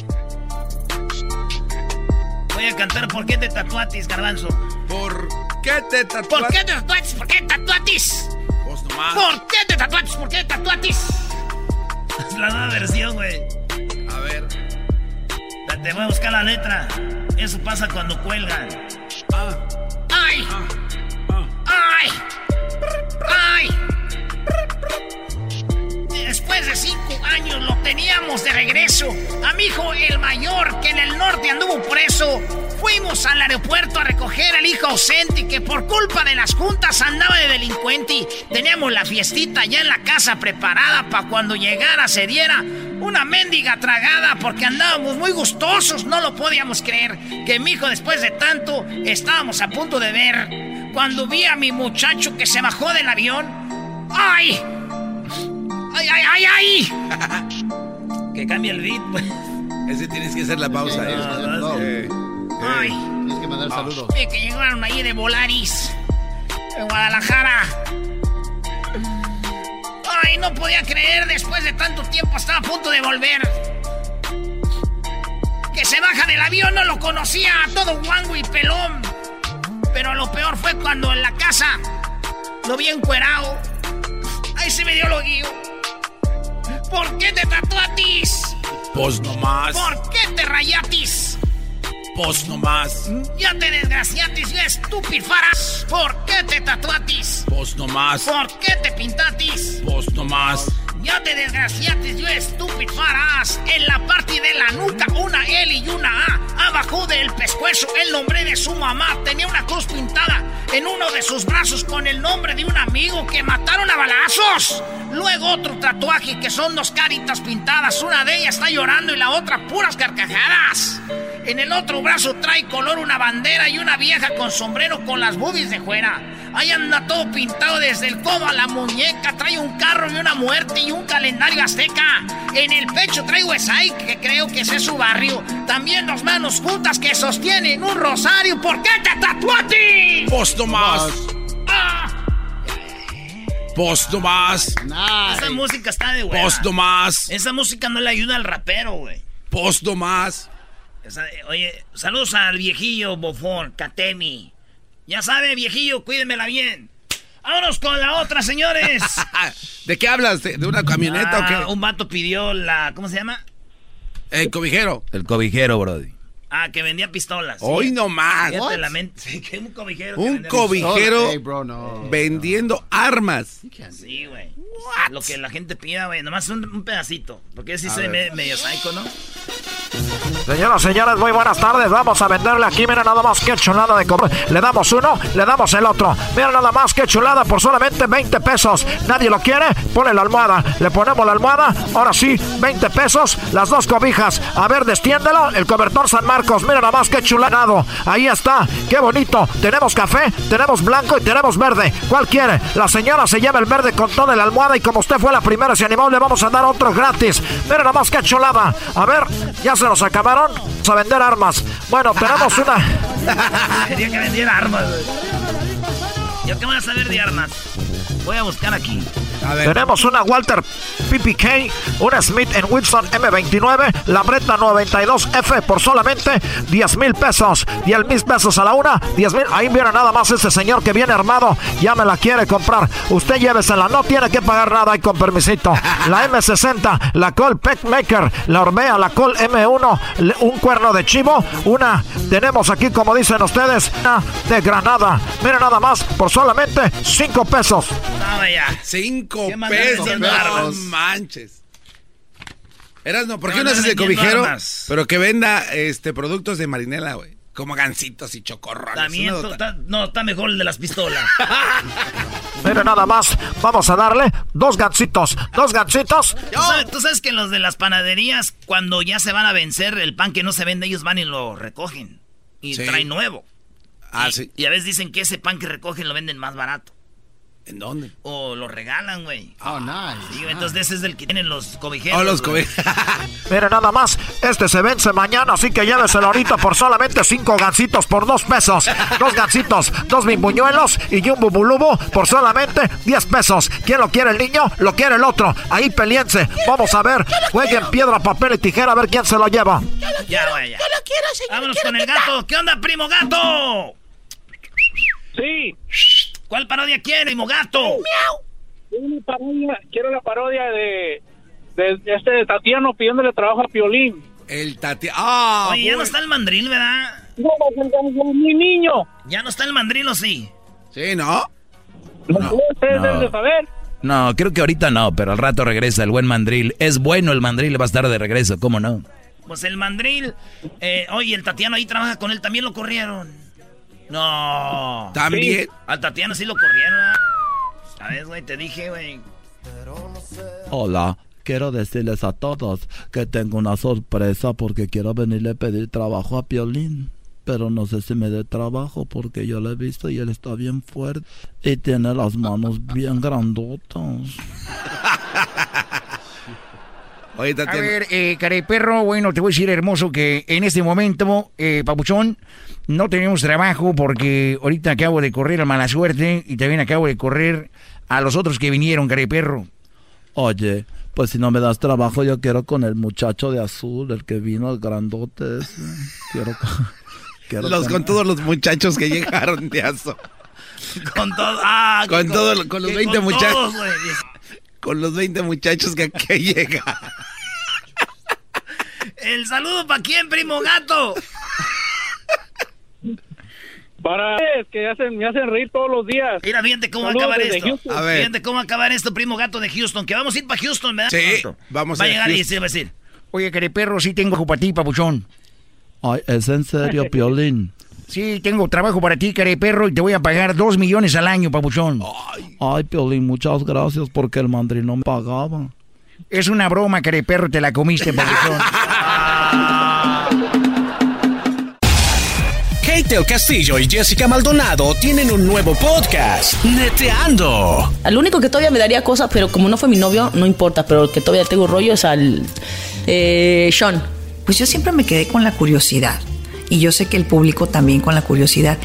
Voy a cantar ¿Por qué te tatuatis, garbanzo? ¿Por qué te tatuatis? ¿Por qué te tatuatis? ¿Por qué tatuatis? Pues nomás. ¿Por qué te tatuatis? ¿Por qué tatuatis? Es la nueva versión, güey. A ver. Te voy a buscar la letra. Eso pasa cuando cuelgan. Ah. ¡Ay! ¡Ay! ¡Ay! Después de cinco años lo teníamos de regreso. A mi hijo el mayor, que en el norte anduvo preso. Fuimos al aeropuerto a recoger al hijo ausente que por culpa de las juntas andaba de delincuente. Teníamos la fiestita ya en la casa preparada para cuando llegara se diera una mendiga tragada porque andábamos muy gustosos. No lo podíamos creer que mi hijo después de tanto estábamos a punto de ver. Cuando vi a mi muchacho que se bajó del avión. ¡Ay! ¡Ay, ay, ay, ay! [LAUGHS] que cambie el beat, pues. Ese tienes que hacer la pausa. No, eh. no, Eh, Ay. Tienes que mandar saludos. Oye, que llegaron ahí de Volaris. En Guadalajara. Ay, no podía creer, después de tanto tiempo estaba a punto de volver. Que se baja del avión, no lo conocía, todo guango y pelón. Pero lo peor fue cuando en la casa lo vi encuerado. Ahí se me dio lo guío. ¿Por qué te tatuatis? Pues nomás. ¿Por qué te rayatis? Pues nomás. Ya te desgraciatis, ya estupifaras. ¿Por qué te tatuatis? Pues nomás. ¿Por qué te pintatis? Pues nomás. Ya te desgraciatis, yo estupifaras. En la parte de la nuca, una L y una A. Abajo del pescuezo, el nombre de su mamá. Tenía una cruz pintada en uno de sus brazos con el nombre de un amigo que mataron a balazos. Luego otro tatuaje que son dos caritas pintadas. Una de ellas está llorando y la otra puras carcajadas. En el otro brazo trae color una bandera y una vieja con sombrero con las boobies de fuera. Ahí anda todo pintado desde el codo a la muñeca. Trae un carro y una muerte y un calendario azteca. En el pecho traigo Esai, que creo que ese es su barrio. También dos manos juntas que sostienen un rosario. ¿Por qué te tatuaste? Pues nomás. Ah, nomás. esa música está de hueva. Pues nomás. Esa música no le ayuda al rapero, güey. Pues nomás. Oye, saludos al viejillo bofón, Katemi. Ya sabe, viejillo, cuídemela bien. Vámonos con la otra, señores. [LAUGHS] ¿De qué hablas? ¿De, una camioneta o qué? Ah, un vato pidió la. ¿Cómo se llama? El cobijero. El cobijero, Brody. Ah, que vendía pistolas. Hoy no más. La mente. [LAUGHS] Sí, que un cobijero. Un cobijero Hey, bro, no. vendiendo armas. Sí, güey. Lo que la gente pida, güey. Nomás un, un pedacito. Porque sí soy me- medio psycho, ¿no? Señoras, señores, muy buenas tardes. Vamos a venderle aquí. Mira nada más qué chulada de comer. Le damos uno, le damos el otro. Mira nada más qué chulada por solamente 20 pesos. Nadie lo quiere. Ponle la almohada. Le ponemos la almohada. Ahora sí, 20 pesos. Las dos cobijas. A ver, destiéndelo. El cobertor San Marcos. Mira nada más qué chulanado. Ahí está. Qué bonito. Tenemos café, tenemos blanco y tenemos verde. ¿Cuál quiere? La señora se lleva el verde con toda la almohada. Y como usted fue la primera, se animó, le vamos a dar otro gratis. Mira nada más qué chulada. A ver, ya se nos acabaron. Vamos a vender armas. Bueno, tenemos una. [LAUGHS] Quería que vendiera armas, güey. ¿Yo qué voy a saber de armas? Voy a buscar aquí. Tenemos una Walter PPK, una Smith Wilson M29, la Bretta 92F por solamente 10 mil pesos. 10 mil pesos a la una, 10 mil. Ahí viene nada más ese señor que viene armado, ya me la quiere comprar. Usted llévesela, no tiene que pagar nada ahí con permisito. [LAUGHS] La M60, la Col Maker, la Orbea, la Col M1, le- un cuerno de chivo, una. Tenemos aquí, como dicen ustedes, una de Granada. Mire nada más, por solamente 5 pesos. No, ya. Cinco ¿Qué más pesos. vendiendo No manches. Erasno, ¿por ¿Qué no haces el cobijero? armas? Pero que venda este productos de marinela, güey. Como gancitos y chocorrones. También, dota- ta- no, está mejor el de las pistolas. [LAUGHS] Mire nada más, vamos a darle dos gancitos, dos gancitos. ¿Tú sabes, tú sabes que los de las panaderías, cuando ya se van a vencer, el pan que no se vende, ellos van y lo recogen. Y Sí. traen nuevo. Ah, y, sí. Y a veces dicen que ese pan que recogen lo venden más barato. ¿En dónde? O lo regalan, güey. Oh, nice. Sí, entonces ese es el que tienen los cobijeros. Oh, los cobijeros. [LAUGHS] Mire nada más, este se vence mañana, así que lléveselo ahorita por solamente cinco gancitos por dos pesos. Dos gancitos, dos bimbuñuelos y un bubulubo por solamente 10 pesos. ¿Quién lo quiere el niño? Lo quiere el otro. Ahí peliense. Vamos a ver. Jueguen piedra, papel y tijera a ver quién se lo lleva. Ya, güey, ya. Vámonos con el gato. ¿Qué onda, primo gato? Sí. ¿Cuál parodia quiere, primo gato? Una parodia, quiero la parodia de, de este Tatiano pidiéndole trabajo a Piolín. El Tati... ¡Ah! Oye, ya no está el mandril, ¿verdad? Mi niño. Ya no está el mandril, ¿o sí? Sí, ¿no? No. Ustedes deben de saber. No, creo que ahorita no, pero al rato regresa el buen mandril. Es bueno el mandril, va a estar de regreso, ¿cómo no? Pues el mandril. Eh, oye, el Tatiano ahí trabaja con él, también lo corrieron. No. ¿También? Sí, Al Tatiano sí lo corrieron. ¿Sabes, güey? Te dije, güey. Hola, quiero decirles a todos que tengo una sorpresa porque quiero venirle a pedir trabajo a Piolín. Pero no sé si me dé trabajo porque yo lo he visto y él está bien fuerte y tiene las manos [LAUGHS] bien grandotas. Oye, A Tatiana. ver, eh, careperro, bueno, te voy a decir, hermoso, que en este momento, eh, papuchón, no tenemos trabajo porque ahorita acabo de correr a mala suerte y también acabo de correr a los otros que vinieron, careperro. Oye, pues si no me das trabajo, yo quiero con el muchacho de azul, el que vino, el grandote ese. Quiero, [LAUGHS] quiero Los con todos los muchachos que llegaron de aso. [LAUGHS] Con todo. Ah, Con que todo, con los que 20 con muchachos. todos, güey. Con los 20 muchachos que, que [LAUGHS] llegan. El saludo para quién, primo gato. Para que hacen, me hacen reír todos los días. Mira, fíjate cómo va a Saludos acabar esto. Houston. A ver. Fíjate cómo va a acabar esto, primo gato de Houston. Que vamos a ir para Houston, ¿verdad? Sí, Pronto. vamos Va a a llegar y Houston. se va a decir. Oye, careperro, sí tengo para ti, papuchón. Ay, es en serio, [LAUGHS] Piolín. Sí, tengo trabajo para ti, careperro, y te voy a pagar dos millones al año, papuchón. Ay, Piolín, muchas gracias porque el mandril no me pagaba. Es una broma, careperro, te la comiste, [LAUGHS] papuchón. [LAUGHS] Del Castillo y Jessica Maldonado tienen un nuevo podcast, Neteando. Al único que todavía me daría cosas, pero como no fue mi novio, no importa. Pero el que todavía tengo rollo es al eh, Sean. Pues yo siempre me quedé con la curiosidad. Y yo sé que el público también con la curiosidad.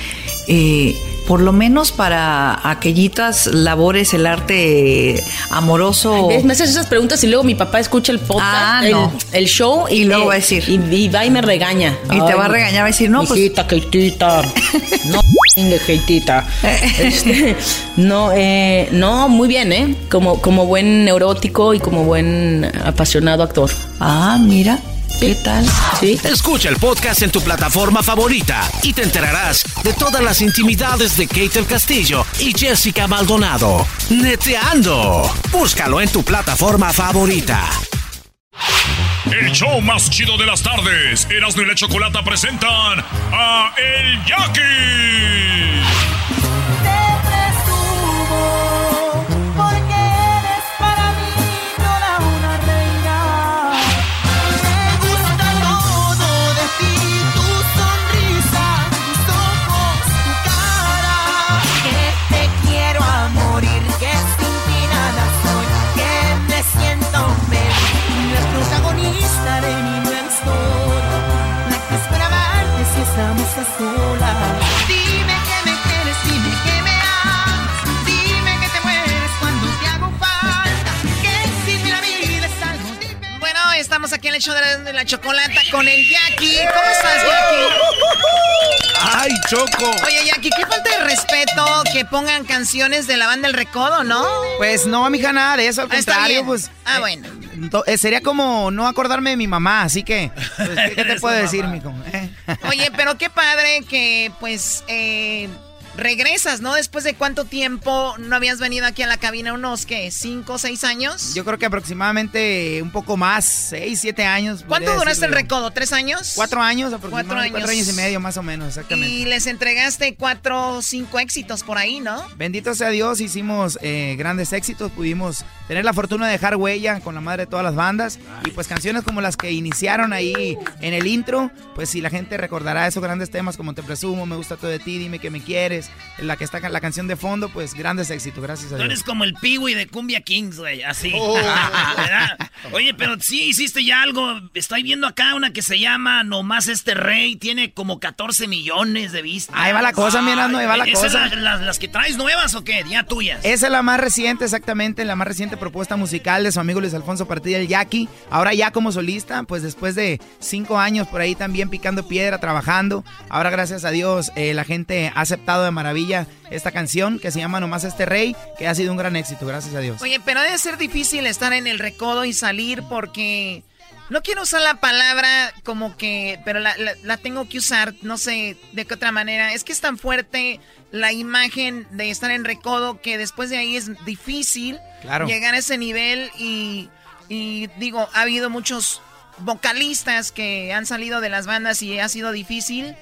Eh, por lo menos para aquellitas labores, el arte amoroso. Ay, me haces esas preguntas y luego mi papá escucha el podcast, Ah, el, no. el show y, Y luego va a decir. Y, y va y me regaña. Y te va a regañar, va a decir, no, pues- Hijita, Keitita. [LAUGHS] No, Keitita. Este, [LAUGHS] no, eh, no, muy bien, ¿eh? Como, como buen neurótico y como buen apasionado actor. Ah, mira. ¿Qué tal? Sí. Escucha el podcast en tu plataforma favorita y te enterarás de todas las intimidades de Kate el Castillo y Jessica Maldonado. Neteando. Búscalo en tu plataforma favorita. El show más chido de las tardes, Erasmo y la Chocolata presentan a El Yaqui. El show de la, chocolata con el Jackie. ¿Cómo estás, Jackie? ¡Ay, Choco! Oye, Jackie, qué falta de respeto que pongan canciones de la banda El Recodo, ¿no? Pues no, mija, nada de eso, al Ah, contrario, pues. Ah, eh, bueno. to- eh, sería como no acordarme de mi mamá, así que. pues, ¿Qué, te [LAUGHS] puedo decir, mijo? Eh. [LAUGHS] Oye, pero qué padre que, pues, eh, regresas, ¿no? Después de cuánto tiempo no habías venido aquí a la cabina, unos, ¿qué? ¿Cinco, seis años? Yo creo que aproximadamente un poco más, seis, siete años. ¿Cuánto duraste el recodo? ¿Tres años? Cuatro años aproximadamente. Cuatro años. Cuatro años y medio, más o menos, exactamente. Y les entregaste cuatro, cinco éxitos por ahí, ¿no? Bendito sea Dios, hicimos eh, grandes éxitos, pudimos tener la fortuna de dejar huella con la madre de todas las bandas y pues canciones como las que iniciaron ahí en el intro, pues si la gente recordará esos grandes temas como Te presumo, Me gusta todo de ti, Dime que me quieres, la que está la canción de fondo, pues grandes éxitos, gracias a Tú Dios. eres como el Piwi de Cumbia Kings, güey, así. Oh. [LAUGHS] Oye, pero sí hiciste ya algo. Estoy viendo acá una que se llama Nomás este rey. Tiene como 14 millones de vistas. Ahí va la cosa, mi Erasmo, ahí va la ¿Esas cosa. la- las, las que traes nuevas o qué? ¿Ya tuyas? Esa es la más reciente, exactamente, la más reciente propuesta musical de su amigo Luis Alfonso Partida el Jackie. Ahora ya como solista, pues después de cinco años por ahí también picando piedra, trabajando. Ahora gracias a Dios eh, la gente ha aceptado de maravilla esta canción que se llama Nomás este rey, que ha sido un gran éxito, gracias a Dios. Oye, pero debe ser difícil estar en el recodo y salir porque no quiero usar la palabra como que, pero la, la- la tengo que usar, no sé de qué otra manera. Es que es tan fuerte la imagen de estar en recodo que después de ahí es difícil Claro. llegar a ese nivel y, y digo, ha habido muchos vocalistas que han salido de las bandas y ha sido difícil.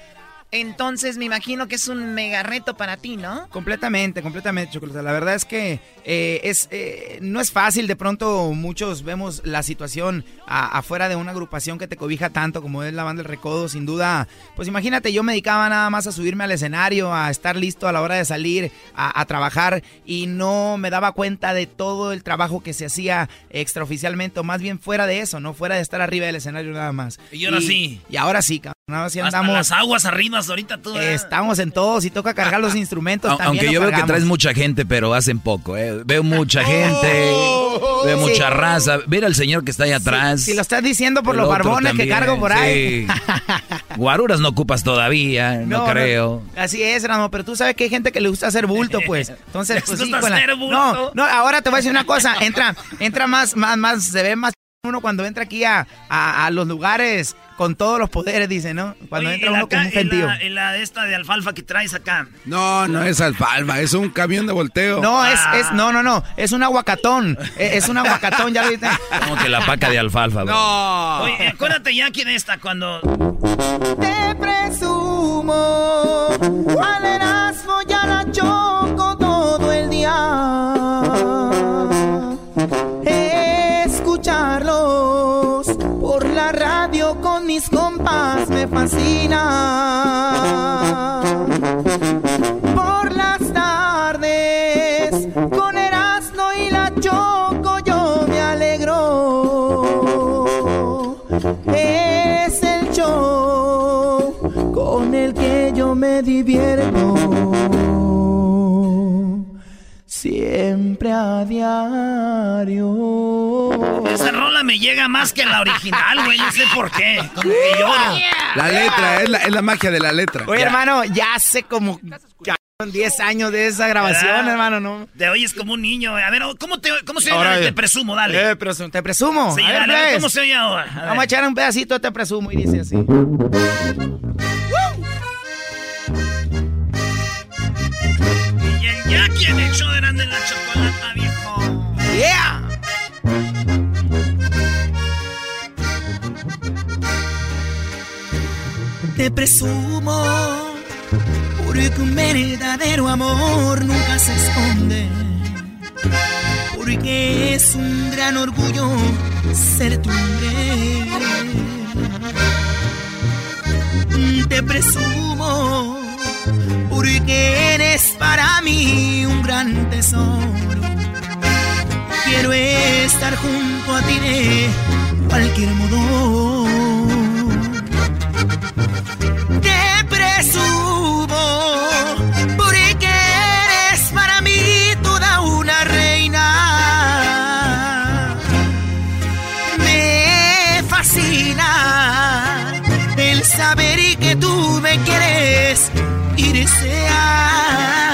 Entonces me imagino que es un mega reto para ti, ¿no? Completamente, completamente, Chocolate. La verdad es que eh, es, eh, no es fácil. De pronto muchos vemos la situación a- afuera de una agrupación que te cobija tanto como es la banda El Recodo. Sin duda, pues imagínate, yo me dedicaba nada más a subirme al escenario, a estar listo a la hora de salir, a, a trabajar y no me daba cuenta de todo el trabajo que se hacía extraoficialmente o más bien fuera de eso, no fuera de estar arriba del escenario nada más. Y ahora sí. Y ahora sí, cabrón. Ahora sí Hasta andamos. las aguas arriba ahorita tú. ¿verdad? Estamos en todos y toca cargar los instrumentos también. Aunque yo veo que traes mucha gente, pero hacen poco, ¿eh? Veo mucha gente, Oh. veo Sí. mucha raza. Mira al señor que está ahí atrás. Si lo estás diciendo por El los barbones que cargo por ahí. sí. Guaruras no ocupas todavía, no, creo. Así es, Ramo, pero tú sabes que hay gente que le gusta hacer bulto, pues. [LAUGHS] Entonces, ¿Les pues gusta con la- hacer bulto? No, no, ahora te voy a decir una cosa. Entra, entra más, más, más, se ve más uno cuando entra aquí a, a- a los lugares con todos los poderes, dice, ¿no? Cuando Oye, entra uno ca- un gentío. la, y la de esta de alfalfa que traes acá. No, no es alfalfa, es un camión de volteo. No, es, es, no, no, no, es un aguacatón. Es, es un aguacatón, ya lo viste. Como que la paca de alfalfa, güey. Oye, acuérdate ya aquí de esta cuando. Te presumo al Erasmo llega más que la original, güey. No sé por qué. Como que lloro. La letra, es la, es la magia de la letra. Oye, hermano, ya hace como cabrón, 10 años de esa grabación, ¿Verdad? hermano, ¿no? Te oyes como un niño. güey. A ver, ¿cómo, te, cómo se oye? Ahora, Te eh. presumo, dale. Eh, presu- te presumo. Sí, a dale, ver, pues. ¿cómo se oye ahora? A Vamos a echar un pedacito, te presumo, y dice así. Y el Jackie en el show de Grande la Chocolata, viejo. ¡Yeah! Te presumo porque un verdadero amor nunca se esconde. Porque es un gran orgullo ser tu hombre. Te presumo porque eres para mí un gran tesoro. Quiero estar junto a ti de cualquier modo. Y deseas.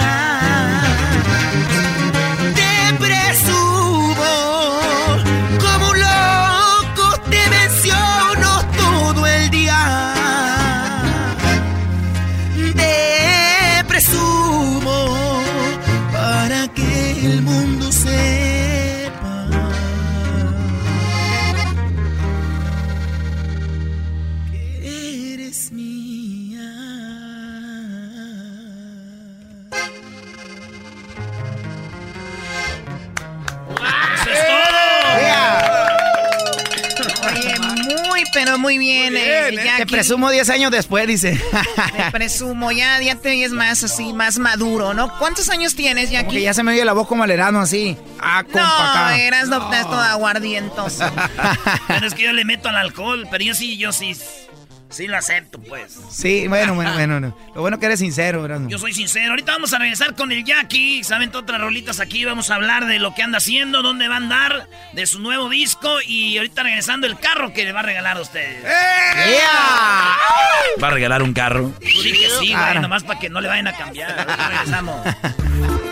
Muy, pero muy bien. eh, Te Jackie. presumo 10 años después, dice. Te presumo, ya, ya te oyes más así, más maduro, ¿no? ¿Cuántos años tienes, Jackie? Porque ya se me oye la voz como alerano así. Ah, compa No, acá. eras no, estás todo aguardientoso. [LAUGHS] Pero es que yo le meto al alcohol, pero yo sí, yo sí, sí lo acepto, pues. Sí, bueno, bueno, bueno. no. Lo bueno que eres sincero, Erasmo. Yo soy sincero. Ahorita vamos a regresar con el Jackie. Saben, otras rolitas aquí. Vamos a hablar de lo que anda haciendo, dónde va a andar, de su nuevo disco. Y ahorita regresando el carro que le va a regalar a ustedes. ¿Va a regalar un carro? Tú di que sí, güey, nomás para que no le vayan a cambiar. Ahorita regresamos. [LAUGHS]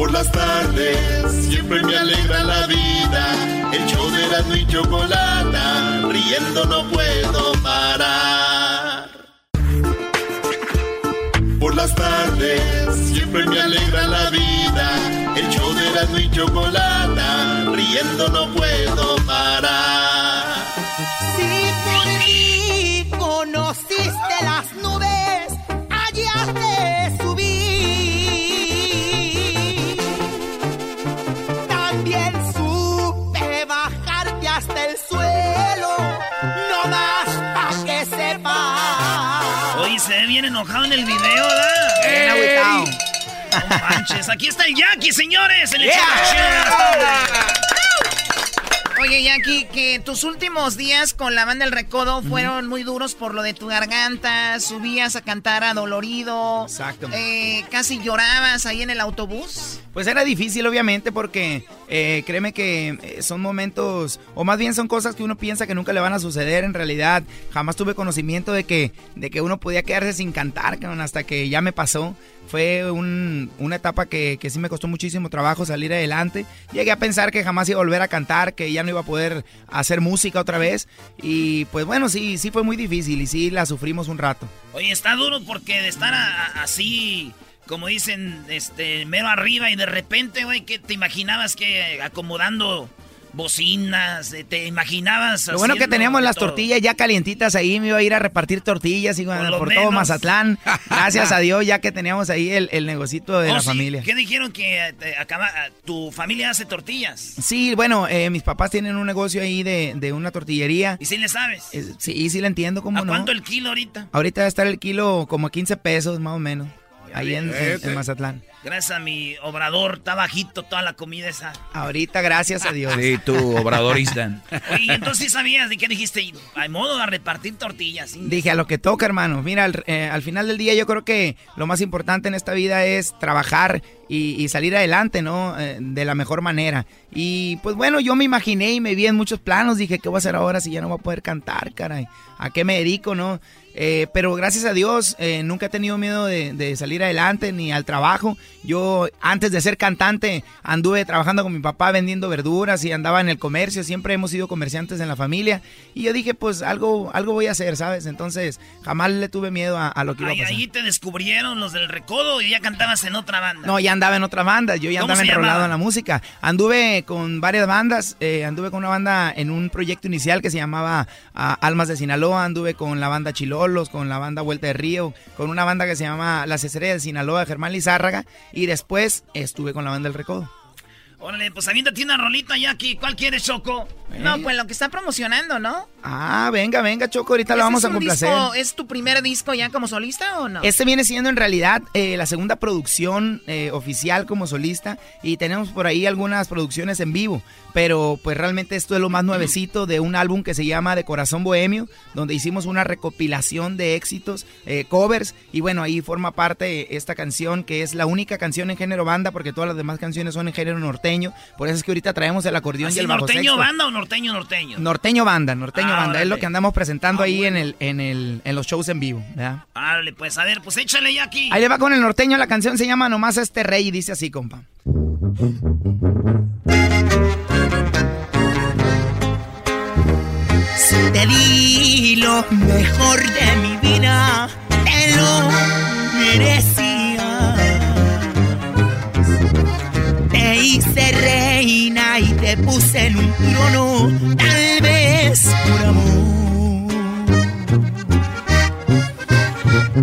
Por las tardes siempre me alegra la vida. El show de Erasmo y Chocolata, riendo no puedo parar. Por las tardes siempre me alegra la vida. El show de Erasmo y Chocolata, riendo no puedo parar. Bien enojado en el video, ¿verdad? Bien agüitao. No manches. Aquí está el Jackie, señores. El Yeah. hecho más chido de las tardes. Oye, Jackie, que tus últimos días con la banda El Recodo fueron muy duros por lo de tu garganta, subías a cantar adolorido. Exacto. Eh, casi llorabas ahí en el autobús. Pues era difícil, obviamente, porque eh, créeme que eh, son momentos, o más bien son cosas que uno piensa que nunca le van a suceder. En realidad, jamás tuve conocimiento de que, de que uno podía quedarse sin cantar, hasta que ya me pasó. Fue un- una etapa que, sí me costó muchísimo trabajo salir adelante. Llegué a pensar que jamás iba a volver a cantar, que ya no iba a poder hacer música otra vez. Y pues bueno, sí, sí fue muy difícil y sí la sufrimos un rato. Oye, está duro porque de estar así, como dicen, este, mero arriba y de repente, güey, que te imaginabas que acomodando bocinas, eh, te imaginabas Lo bueno que teníamos las todo. tortillas ya calientitas ahí, me iba a ir a repartir tortillas y bueno, Por todo. Mazatlán. [LAUGHS] Gracias a Dios ya que teníamos ahí el, el negocito de Oh, la sí, familia. ¿Qué dijeron que eh, te acaba, eh, tu familia hace tortillas? Sí, bueno, eh, mis papás tienen un negocio ahí de, de una tortillería. ¿Y si le sabes? Eh, sí, sí le entiendo, ¿cómo ¿A no? cuánto el kilo ahorita? Ahorita va a estar el kilo como a 15 pesos más o menos. Ahí en, en- en Mazatlán. Gracias a mi obrador, está bajito toda la comida esa. Ahorita, gracias a Dios. Sí, tú, obradorista. [LAUGHS] Oye, y entonces sí sabías de qué dijiste, hay modo de repartir tortillas. ¿sí? Dije a lo que toca, hermano. Mira, al, eh, al final del día yo creo que lo más importante en esta vida es trabajar y, y salir adelante, ¿no? Eh, de la mejor manera. Y pues bueno, yo me imaginé y me vi en muchos planos. Dije, ¿qué voy a hacer ahora si ya no voy a poder cantar, caray? ¿A qué me dedico, no? Eh, pero gracias a Dios eh, nunca he tenido miedo de, de salir adelante ni al trabajo. Yo antes de ser cantante anduve trabajando con mi papá vendiendo verduras y andaba en el comercio. Siempre hemos sido comerciantes en la familia. Y yo dije, pues algo, algo voy a hacer, ¿sabes? Entonces jamás le tuve miedo a, a lo que iba a pasar. ahí te descubrieron los del recodo y ya cantabas en otra banda. No, ya andaba en otra banda, yo ya ¿Cómo andaba enrolado en la música. Anduve con varias bandas, eh, anduve con una banda en un proyecto inicial que se llamaba ah, Almas de Sinaloa, anduve con la banda Con la banda Vuelta de Río, con una banda que se llama Las Estrellas de Sinaloa Germán Lizárraga y después estuve con la banda El Recodo. Órale, pues aviéntate una rolita ya aquí. ¿Cuál quieres, Choco? No, pues lo que está promocionando, ¿no? Ah, venga, venga, Choco, ahorita lo ¿Ese vamos a complacer. disco- ¿Es tu primer disco ya como solista o no? Este viene siendo en realidad eh, la segunda producción eh, oficial como solista y tenemos por ahí algunas producciones en vivo, pero pues realmente esto es lo más nuevecito de un álbum que se llama De Corazón Bohemio, donde hicimos una recopilación de éxitos, eh, covers y bueno, ahí forma parte esta canción que es la única canción en género banda porque todas las demás canciones son en género norteño, por eso es que ahorita traemos el acordeón y ¿Así el bajo norteño sexto. banda o norteño norteño? Norteño banda, norteño Ah, banda, es lo órale. que andamos presentando ahí en, el, en, el, en los shows en vivo. ¿verdad? Árale, pues a ver, pues échale ya aquí. Ahí le va con el norteño, la canción se llama Nomás este rey y dice así, compa. Si te di lo mejor de mi vida, te lo merecía. Te hice reina y te puse en un trono, tal vez por amor.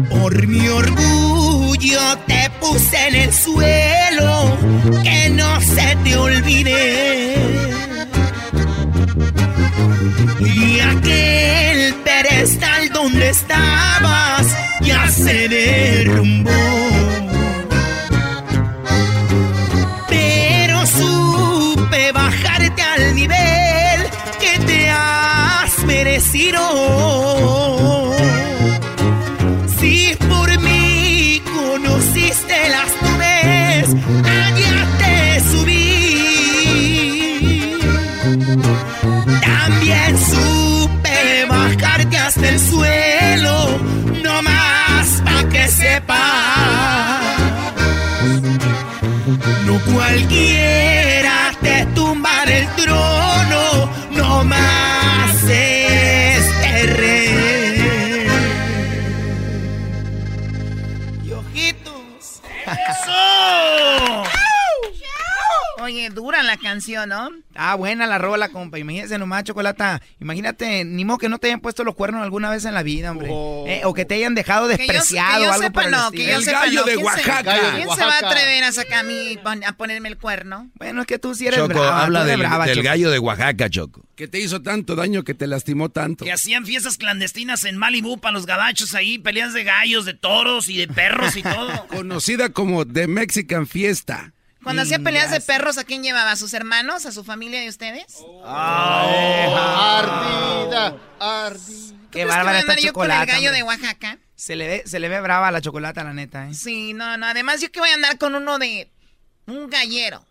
Por mi orgullo te puse en el suelo, que no se te olvide. Y aquel pedestal donde estabas ya se derrumbó. Canción, ¿no? Ah, buena la rola, compa. Imagínese nomás, Chocolata. Imagínate, ni modo que no te hayan puesto los cuernos alguna vez en la vida, hombre. Eh, o que te hayan dejado Que yo- despreciado que yo o algo sepa, por el no, que yo sepa, no. ¿Quién se- ¿Quién se va a atrever a sacar a mí a ponerme el cuerno? Bueno, es que tú sí eres Choco, brava, habla del, brava, del Choco. gallo de Oaxaca, Choco. Que te hizo tanto daño que te lastimó tanto. Que hacían fiestas clandestinas en Malibu para los gabachos ahí, peleas de gallos, de toros y de perros y todo. [LAUGHS] Conocida como The Mexican Fiesta. Cuando hacía peleas de perros, ¿a quién llevaba? ¿A sus hermanos? ¿A su familia de ustedes? Ardida, ardida. Qué ¿Tú crees que bárbara voy a esta andar yo con el gallo de. Oaxaca? Se le ve, se le ve brava la chocolata, la neta, ¿eh? Sí, no, no. Además, yo que voy a andar con uno de... Un gallero.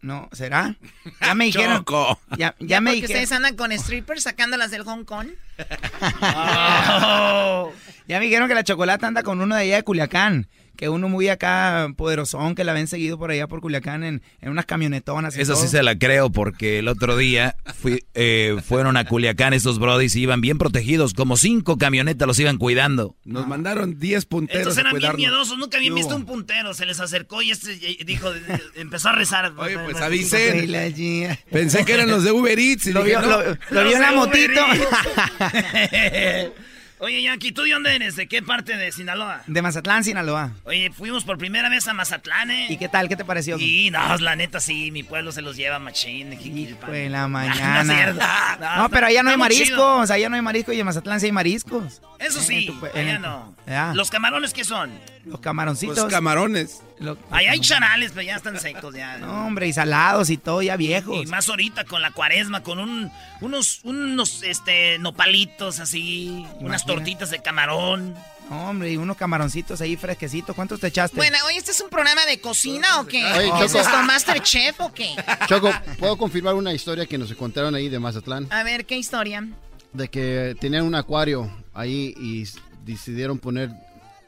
No, ¿será? Ya me [LAUGHS] dijeron. Choco. Ya, ya Ya me porque dijeron. ustedes andan con strippers sacándolas del Hong Kong. [LAUGHS] [LAUGHS] Ya me dijeron que la chocolata anda con uno de allá de Culiacán. Que uno muy acá poderosón, que la ven seguido por allá por Culiacán en, en unas camionetonas. y Eso sí todo. se la creo porque el otro día fui, eh, fueron a Culiacán estos brodis y iban bien protegidos, como cinco camionetas los iban cuidando. Nos mandaron 10 punteros Estos a eran bien cuidarnos. miedosos, nunca habían ¿Qué visto un puntero. Se les acercó y este dijo, empezó a rezar. Oye, pues Ay, avisen. Gia. Pensé que eran los de Uber Eats. Y Lo dije, vio, no. lo, lo vio en la motito. [LAUGHS] Oye, Yankee, ¿tú de dónde eres? ¿De qué parte de Sinaloa? De Mazatlán, Sinaloa. Oye, fuimos por primera vez a Mazatlán, ¿eh? ¿Y qué tal? ¿Qué te pareció? Y no, la neta sí, mi pueblo se los lleva machín. De la [LAUGHS] No, mañana. es. No, No, pero allá no hay mariscos. Allá no hay mariscos y en Mazatlán sí hay mariscos. Eso En sí, en allá no. Ya. ¿Los camarones qué son? Los camaroncitos. Los camarones. Lo- Ahí hay charales, pero ya están secos ya. No, hombre, y salados y todo, ya viejos. Y más ahorita con la cuaresma, con un, unos, unos este, nopalitos así, unas tortitas de camarón. No, hombre, y unos camaroncitos ahí fresquecitos. ¿Cuántos te echaste? Bueno, oye, ¿este es un programa de cocina o qué? Oye, ¿Qué es esto, Masterchef o qué? Choco, ¿puedo confirmar una historia que nos contaron ahí de Mazatlán? A ver, ¿qué historia? De que tenían un acuario ahí y decidieron poner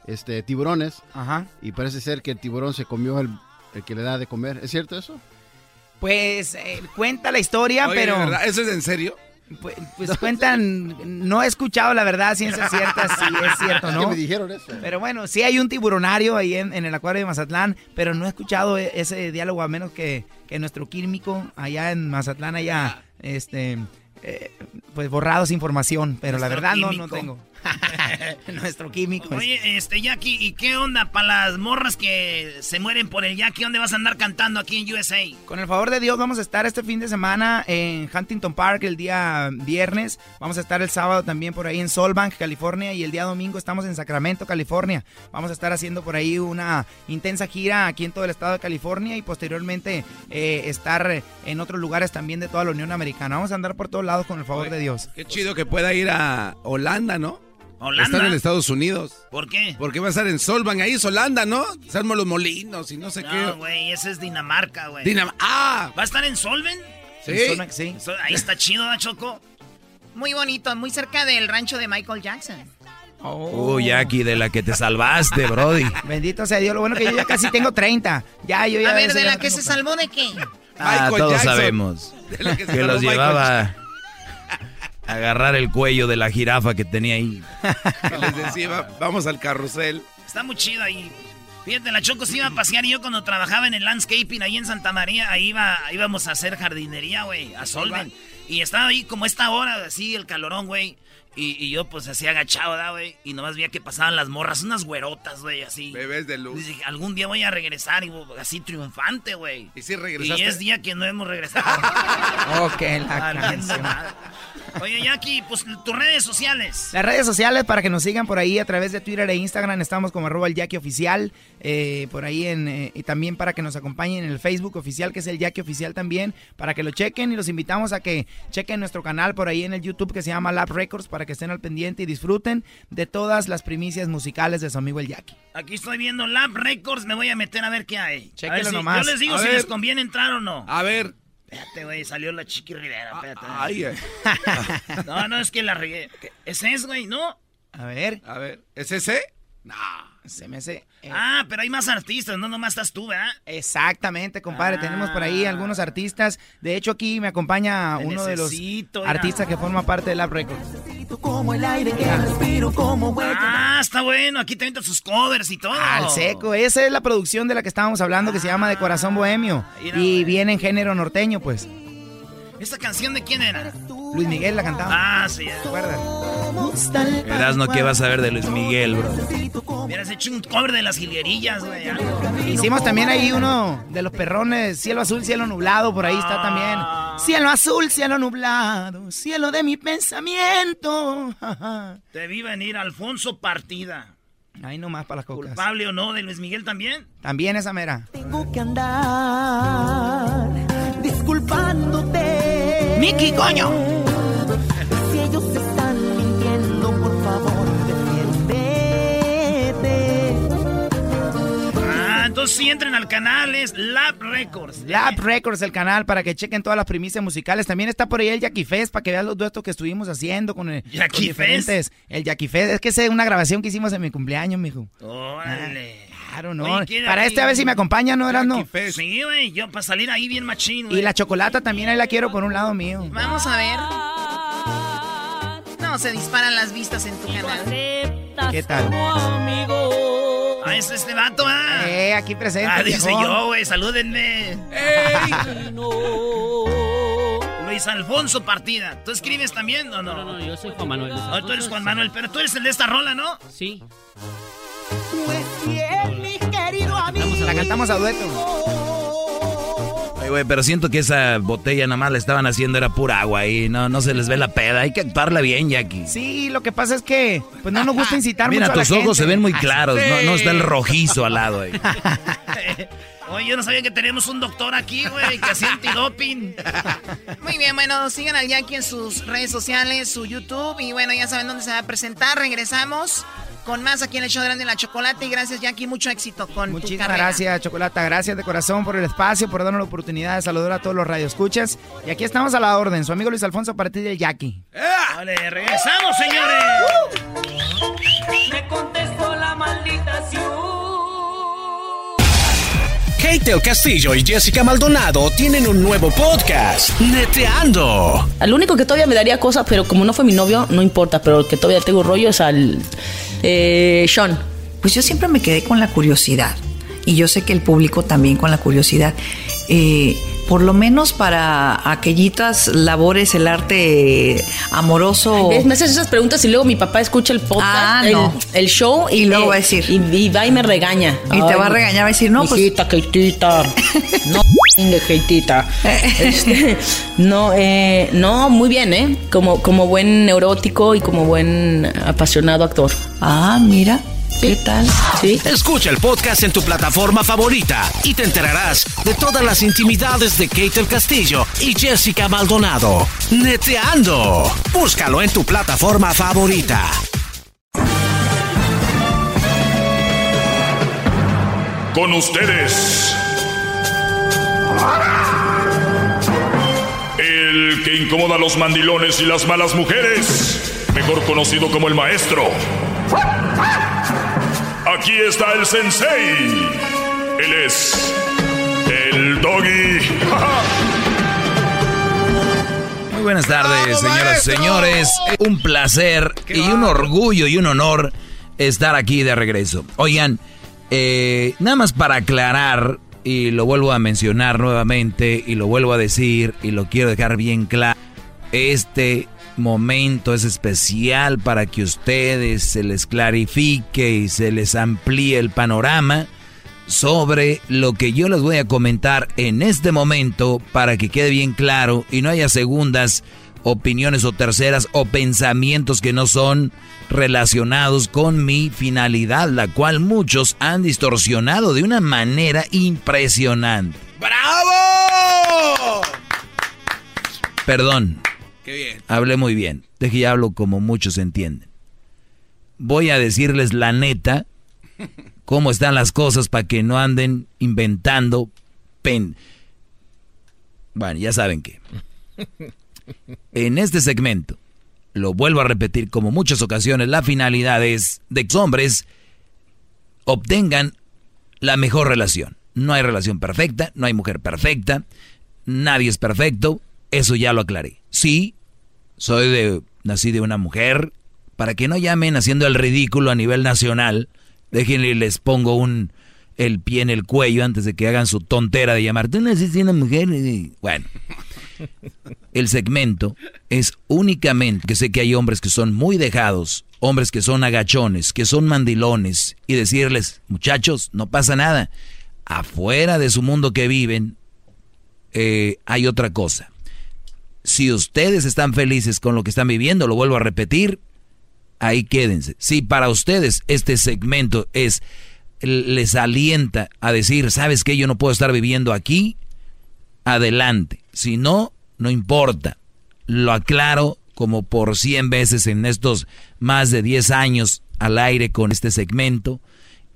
este tiburones. Ajá. Y parece ser que el tiburón se comió el, el que le da de comer. ¿Es cierto eso? Pues eh, cuenta la historia, Oye, pero... ¿Eso es en serio? Pues, pues cuentan, no he escuchado la verdad, ciencia cierta, si es [LAUGHS] cierto, Es ¿no? que me dijeron eso. Pero bueno, sí hay un tiburonario ahí en, en el acuario de Mazatlán, pero no he escuchado e- ese diálogo a menos que, que nuestro químico allá en Mazatlán haya, este, eh, pues borrado esa información, pero la verdad no, no tengo. [LAUGHS] nuestro químico. Oye, este, Jackie, ¿y qué onda para las morras que se mueren por el Jackie? ¿Dónde vas a andar cantando aquí en USA? Con el favor de Dios vamos a estar este fin de semana en Huntington Park el día viernes. Vamos a estar el sábado también por ahí en Solbank, California. Y el día domingo estamos en Sacramento, California. Vamos a estar haciendo por ahí una intensa gira aquí en todo el estado de California y posteriormente eh, estar en otros lugares también de toda la Unión Americana. Vamos a andar por todos lados con el favor de Dios. Qué chido que pueda ir a Holanda, ¿no? ¿Holanda? Estar en Estados Unidos. ¿Por qué? Porque va a estar en Solvang, ahí es Holanda, ¿no? Salmo los molinos y no sé No, qué. güey, ese es Dinamarca, güey. Dinam- ¡Ah! ¿Va a estar en Solven? Sí. En sí. Ahí está chido, ¿da, Choco? Muy bonito, muy cerca del rancho de Michael Jackson. Uy, Jackie, de la que te salvaste, Brody. [LAUGHS] Bendito sea Dios. Lo bueno que yo ya casi tengo 30. Ya, yo ya A ver, ¿de la no que se salvó de qué? Ah, Michael todos Jackson. sabemos. De la que se Que salvó los Michael llevaba agarrar el cuello de la jirafa que tenía ahí. Que [LAUGHS] les decía, "Va- vamos al carrusel. Está muy chido ahí. Fíjate, la Choco se iba a pasear y yo cuando trabajaba en el landscaping ahí en Santa María, ahí iba, íbamos a hacer jardinería, güey, a Solven. Y estaba ahí como esta hora, así, el calorón, güey. Y, y yo pues así agachado, ¿verdad, güey? Y nomás veía que pasaban las morras, unas güerotas, güey, así. Bebés de luz. Dije, algún día voy a regresar y así triunfante, güey. ¿Y si Y regresaste? es día que no hemos regresado. [LAUGHS] Ok, la Valiendo canción. Oye, Jackie, pues tus redes sociales. Las redes sociales para que nos sigan por ahí a través de Twitter e Instagram estamos como arroba el Jackie Oficial, eh, por ahí en, eh, y también para que nos acompañen en el Facebook oficial que es el Jackie Oficial también, para que lo chequen y los invitamos a que chequen nuestro canal por ahí en el YouTube que se llama Lab Records para que estén al pendiente y disfruten de todas las primicias musicales de su amigo el Jackie. Aquí estoy viendo Lab Records, me voy a meter a ver qué hay. Ver si- nomás. Yo les digo A si ver. les conviene entrar o no. A ver. Espérate, güey, salió la Chiqui Rivera, espérate. Ay, ay. [LAUGHS] No, no, es que la regué. ¿Qué- ¿Ese es, güey? ¿No? A ver, A ver, ¿es ese? Se me hace... eh, Ah, pero hay más artistas, no nomás estás tú, ¿verdad? Exactamente, compadre. Ah. Tenemos por ahí algunos artistas. De hecho, aquí me acompaña Te uno de los artistas que forma parte de Lab Records. Como el aire que respiro, como. Ah, está bueno, aquí te sus covers y todo. Al seco, esa es la producción de la que estábamos hablando que se llama De Corazón Bohemio. mira, Y viene en género norteño, pues. ¿Esta canción de quién era? Luis Miguel la cantaba. Ah, sí. ¿Te acuerdas? Erasno, ¿qué vas a ver de Luis Miguel, bro? Hubieras hecho un cover de las jilguerillas, güey. Hicimos también ahí uno de los perrones, cielo azul, cielo nublado, por ahí está también. Cielo azul, cielo nublado, cielo de mi pensamiento. [LAUGHS] Te vi venir Alfonso Partida. Ahí nomás para las cocas. ¿Culpable o no de Luis Miguel también? También esa mera. Tengo que andar disculpándote. Miki, coño. Si ellos están mintiendo, por favor, defiéndete. Ah, entonces sí entren al canal, es Lab Records. Lab Records, el canal, para que chequen todas las primicias musicales. También está por ahí el Jackie Fest, para que vean los duetos que estuvimos haciendo con, el, ¿Jackie con diferentes. El Jackie Fest, es que es una grabación que hicimos en mi cumpleaños, mijo. Órale. Claro, no. Oye, ¿qué para este a ver si me acompaña, ¿no, eras no? Sí, güey, yo para salir ahí bien machín, güey. Y la chocolata también ahí la quiero por un lado mío. Vamos a ver. No, se disparan las vistas en tu canal. ¿Qué tal? Ah, es este vato, ah. Eh, aquí presente. ah, dice yo, güey, salúdenme. [LAUGHS] Luis Alfonso Partida. ¿Tú escribes también o no? No, no, yo soy Juan Manuel. Luis Ah, tú eres Alfonso, Juan. Manuel, pero tú eres el de esta rola, ¿no? Sí. Pues bien, amigo. La cantamos a dueto. güey, pero siento que esa botella nada más la estaban haciendo era pura agua y no, no se les ve la peda. Hay que actuarla bien, Jackie. Sí, lo que pasa es que pues no nos gusta incitar Mira, mucho a la tus ojos se ven muy claros, no, no está el rojizo al lado ahí. [LAUGHS] Oye, yo no sabía que teníamos un doctor aquí, güey, que hacía antidoping. Muy bien, bueno, sigan al Jackie en sus redes sociales, su YouTube. Y bueno, ya saben dónde se va a presentar. Regresamos con más aquí en el show de Grande y la Chocolate. Y gracias, Jackie. Mucho éxito con Muchísimas gracias, Chocolata. Gracias de corazón por el espacio, por darnos la oportunidad de saludar a todos los radioescuchas. Y aquí estamos a la orden. Su amigo Luis Alfonso a partir del Jackie. Vale, regresamos, señores. Me contestó la malditación. Kate el Castillo y Jessica Maldonado tienen un nuevo podcast, Neteando. Al único que todavía me daría cosas, pero como no fue mi novio, no importa, pero el que todavía tengo rollo es al eh, Sean. Pues yo siempre me quedé con la curiosidad. Y yo sé que el público también con la curiosidad. Eh, por lo menos para aquellitas labores, el arte amoroso. Me haces esas preguntas y luego mi papá escucha el podcast, Ah, el, no. el show y, luego va a decir. Y, y va y me regaña. Y te va a regañar, va a decir, no, pues- Hijita, Keitita. [LAUGHS] no, Keitita. Este, no, eh, no, muy bien, ¿eh? Como, como buen neurótico y como buen apasionado actor. Ah, mira. ¿Qué tal? Sí. Escucha el podcast en tu plataforma favorita y te enterarás de todas las intimidades de Kate el Castillo y Jessica Maldonado. Neteando. Búscalo en tu plataforma favorita. Con ustedes. El que incomoda a los mandilones y las malas mujeres. Mejor conocido como el maestro. Aquí está el sensei. Él es el doggy. [LAUGHS] Muy buenas tardes, señoras y señores. Un placer y un orgullo y un honor estar aquí de regreso. Oigan, eh, nada más para aclarar, y lo vuelvo a mencionar nuevamente, y lo vuelvo a decir, y lo quiero dejar bien claro. Este momento es especial para que ustedes se les clarifique y se les amplíe el panorama sobre lo que yo les voy a comentar en este momento para que quede bien claro y no haya segundas opiniones o terceras o pensamientos que no son relacionados con mi finalidad, la cual muchos han distorsionado de una manera impresionante. ¡Bravo! Perdón, Hablé muy bien, de que ya hablo como muchos entienden. Voy a decirles la neta, cómo están las cosas para que no anden inventando pen. Bueno, ya saben que. En este segmento, lo vuelvo a repetir como muchas ocasiones, la finalidad es de que hombres obtengan la mejor relación. No hay relación perfecta, no hay mujer perfecta, nadie es perfecto, eso ya lo aclaré. Sí, soy de nací de una mujer, para que no llamen haciendo el ridículo a nivel nacional, déjenle les pongo un el pie en el cuello antes de que hagan su tontera de llamar, tú naciste de una mujer. y-". Bueno, el segmento es únicamente que sé que hay hombres que son muy dejados, hombres que son agachones, que son mandilones, y decirles, muchachos, no pasa nada. Afuera de su mundo que viven, eh, hay otra cosa. Si ustedes están felices con lo que están viviendo, lo vuelvo a repetir, ahí quédense. Si para ustedes este segmento es les alienta a decir, ¿sabes qué? Yo no puedo estar viviendo aquí. Adelante. Si no, no importa. Lo aclaro como por 100 veces en estos más de 10 años al aire con este segmento,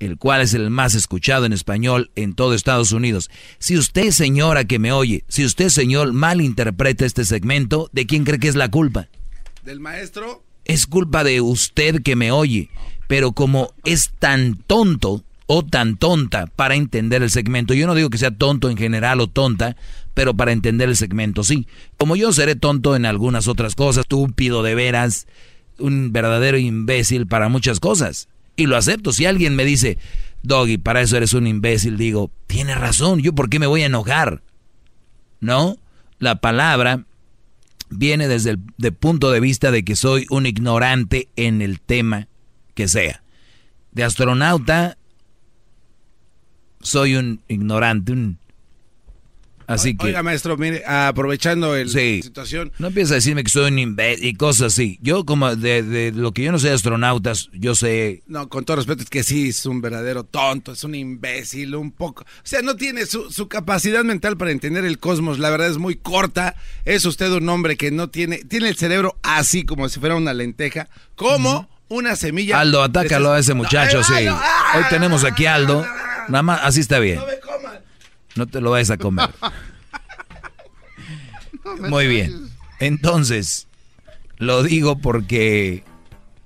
el cual es el más escuchado en español en todo Estados Unidos. Si usted, señora que me oye, si usted, señor, malinterpreta este segmento, ¿de quién cree que es la culpa? ¿Del maestro? es culpa de usted que me oye, pero como es tan tonto o tan tonta para entender el segmento, yo no digo que sea tonto en general o tonta, pero para entender el segmento sí. Como yo seré tonto en algunas otras cosas, estúpido de veras, un verdadero imbécil para muchas cosas. Y lo acepto. Si alguien me dice, Doggy, para eso eres un imbécil, digo, tiene razón, ¿yo por qué me voy a enojar? ¿No? La palabra viene desde el de punto de vista de que soy un ignorante en el tema que sea. De astronauta, soy un ignorante, un Así que... Oiga, maestro, mire, aprovechando el, Sí. la situación. No empieza a decirme que soy un imbécil y cosas así. Yo como de, de lo que yo no sé de astronautas, yo sé... No, con todo respeto, es que sí, es un verdadero tonto, es un imbécil, un poco. O sea, no tiene su, su capacidad mental para entender el cosmos, la verdad es muy corta. Es usted un hombre que no tiene, tiene el cerebro así como si fuera una lenteja, como una semilla. Aldo, atácalo a ese muchacho, No, sí. Ah, Hoy tenemos aquí a Aldo. Nada más, así está bien. No te lo vayas a comer. [LAUGHS] Muy bien. Entonces, lo digo porque...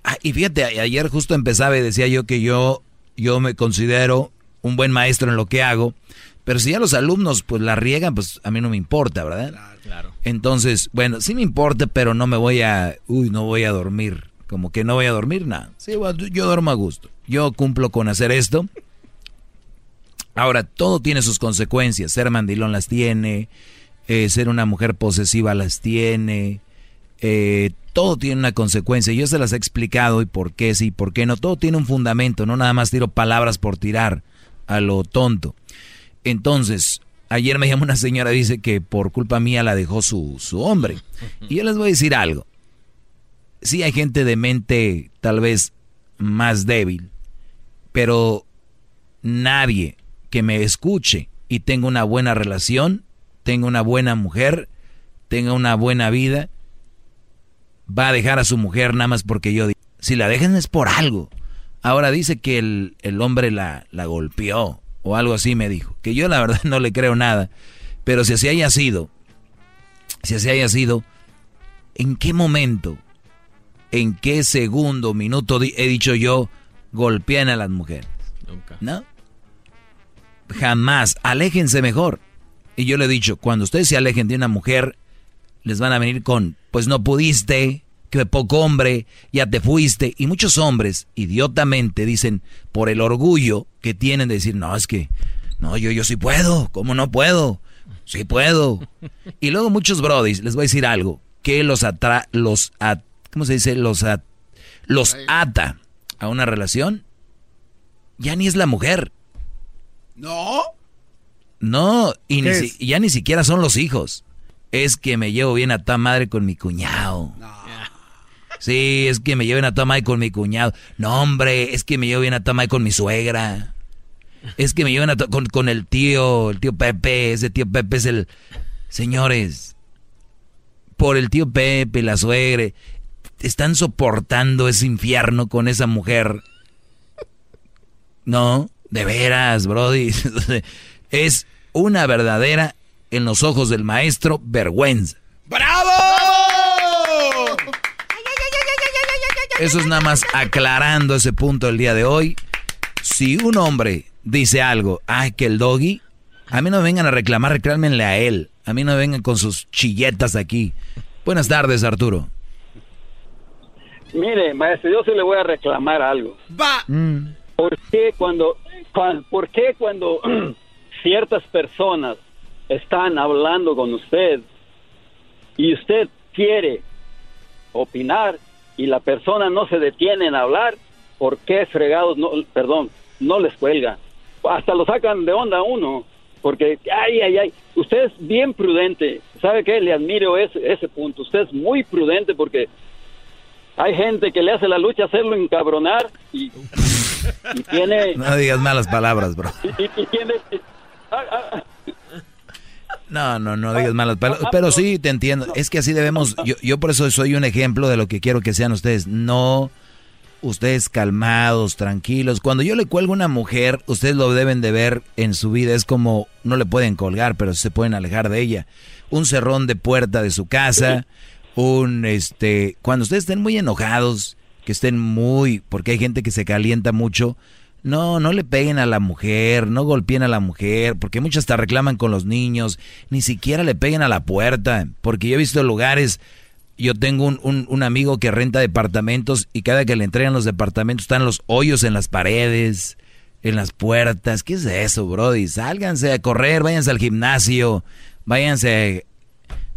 Ah, y fíjate, ayer justo empezaba y decía yo que yo, yo me considero un buen maestro en lo que hago, pero si ya los alumnos pues la riegan, pues a mí no me importa, ¿verdad? Claro. Entonces, bueno, sí me importa, pero no me voy a, uy, no voy a dormir. Como que no voy a dormir, nada. Sí, bueno, yo duermo a gusto. Yo cumplo con hacer esto. Ahora, todo tiene sus consecuencias. Ser mandilón las tiene, eh, ser una mujer posesiva las tiene. eh, todo tiene una consecuencia. Yo se las he explicado y por qué sí, por qué no. Todo tiene un fundamento, no nada más tiro palabras por tirar a lo tonto. Entonces, ayer me llamó una señora, dice que por culpa mía la dejó su, su hombre. Y yo les voy a decir algo. Sí hay gente de mente tal vez más débil, pero nadie que me escuche y tenga una buena relación, tenga una buena mujer, tenga una buena vida, va a dejar a su mujer nada más porque yo digo. Si la dejan es por algo. Ahora dice que el, el hombre la, la golpeó o algo así me dijo. Que yo la verdad [LAUGHS] no le creo nada. Pero si así haya sido, si así haya sido, ¿en qué momento, en qué segundo, minuto he dicho yo, golpean a las mujeres? Nunca. ¿No? Jamás. Aléjense mejor. Y yo le he dicho, cuando ustedes se alejen de una mujer, les van a venir con, pues no pudiste, que poco hombre, ya te fuiste. Y muchos hombres, idiotamente, dicen, por el orgullo que tienen de decir, no, es que, no, yo, yo sí puedo, ¿cómo no puedo? Sí puedo. Y luego muchos brodis, les voy a decir algo, que los atra, los, at- ¿cómo se dice? Los, at- los ata a una relación, ya ni es la mujer. No. No, y ni ¿Qué si- ya ni siquiera son los hijos. Es que me llevo bien a toda madre con mi cuñado. [LAUGHS] Sí, es que me llevo bien a toda madre con mi cuñado. No, hombre, es que me llevo bien a toda madre con mi suegra. Es que me llevo bien a con, con el tío, el tío Pepe. Ese tío Pepe es el... Señores, por el tío Pepe, la suegra, están soportando ese infierno con esa mujer. No, de veras, Brody. [LAUGHS] es una verdadera, en los ojos del maestro, vergüenza. ¡Bravo! Eso es nada más aclarando ese punto el día de hoy. Si un hombre dice algo, ay, que el doggy, a mí no me vengan a reclamar, reclámenle a él. A mí no me vengan con sus chilletas aquí. Buenas tardes, Arturo. Mire, maestro, yo sí le voy a reclamar algo. Va. ¿Por qué cuando, cuan- por qué cuando [CLEARS THROAT] ciertas personas están hablando con usted y usted quiere opinar y la persona no se detiene en hablar, ¿por qué fregados no, perdón, no les cuelga? Hasta lo sacan de onda uno, porque, ay, ay, ay, usted es bien prudente, ¿sabe qué? Le admiro ese, ese punto, usted es muy prudente porque hay gente que le hace la lucha hacerlo encabronar y, y tiene... No digas malas palabras, bro. y- y- y tiene ah, ah, No, no, no digas malas palabras. Pero sí, te entiendo. Es que así debemos. Yo, yo por eso soy un ejemplo de lo que quiero que sean ustedes. No, ustedes calmados, tranquilos. Cuando yo le cuelgo a una mujer, ustedes lo deben de ver en su vida. Es como, no le pueden colgar, pero se pueden alejar de ella. Un cerrón de puerta de su casa. Un, este, cuando ustedes estén muy enojados, que estén muy, porque hay gente que se calienta mucho. No, no le peguen a la mujer, no golpeen a la mujer, porque muchos hasta reclaman con los niños, ni siquiera le peguen a la puerta, porque yo he visto lugares, yo tengo un, un- amigo que renta departamentos y cada que le entregan los departamentos están los hoyos en las paredes, en las puertas, ¿qué es eso, Brody? Sálganse a correr, váyanse al gimnasio, váyanse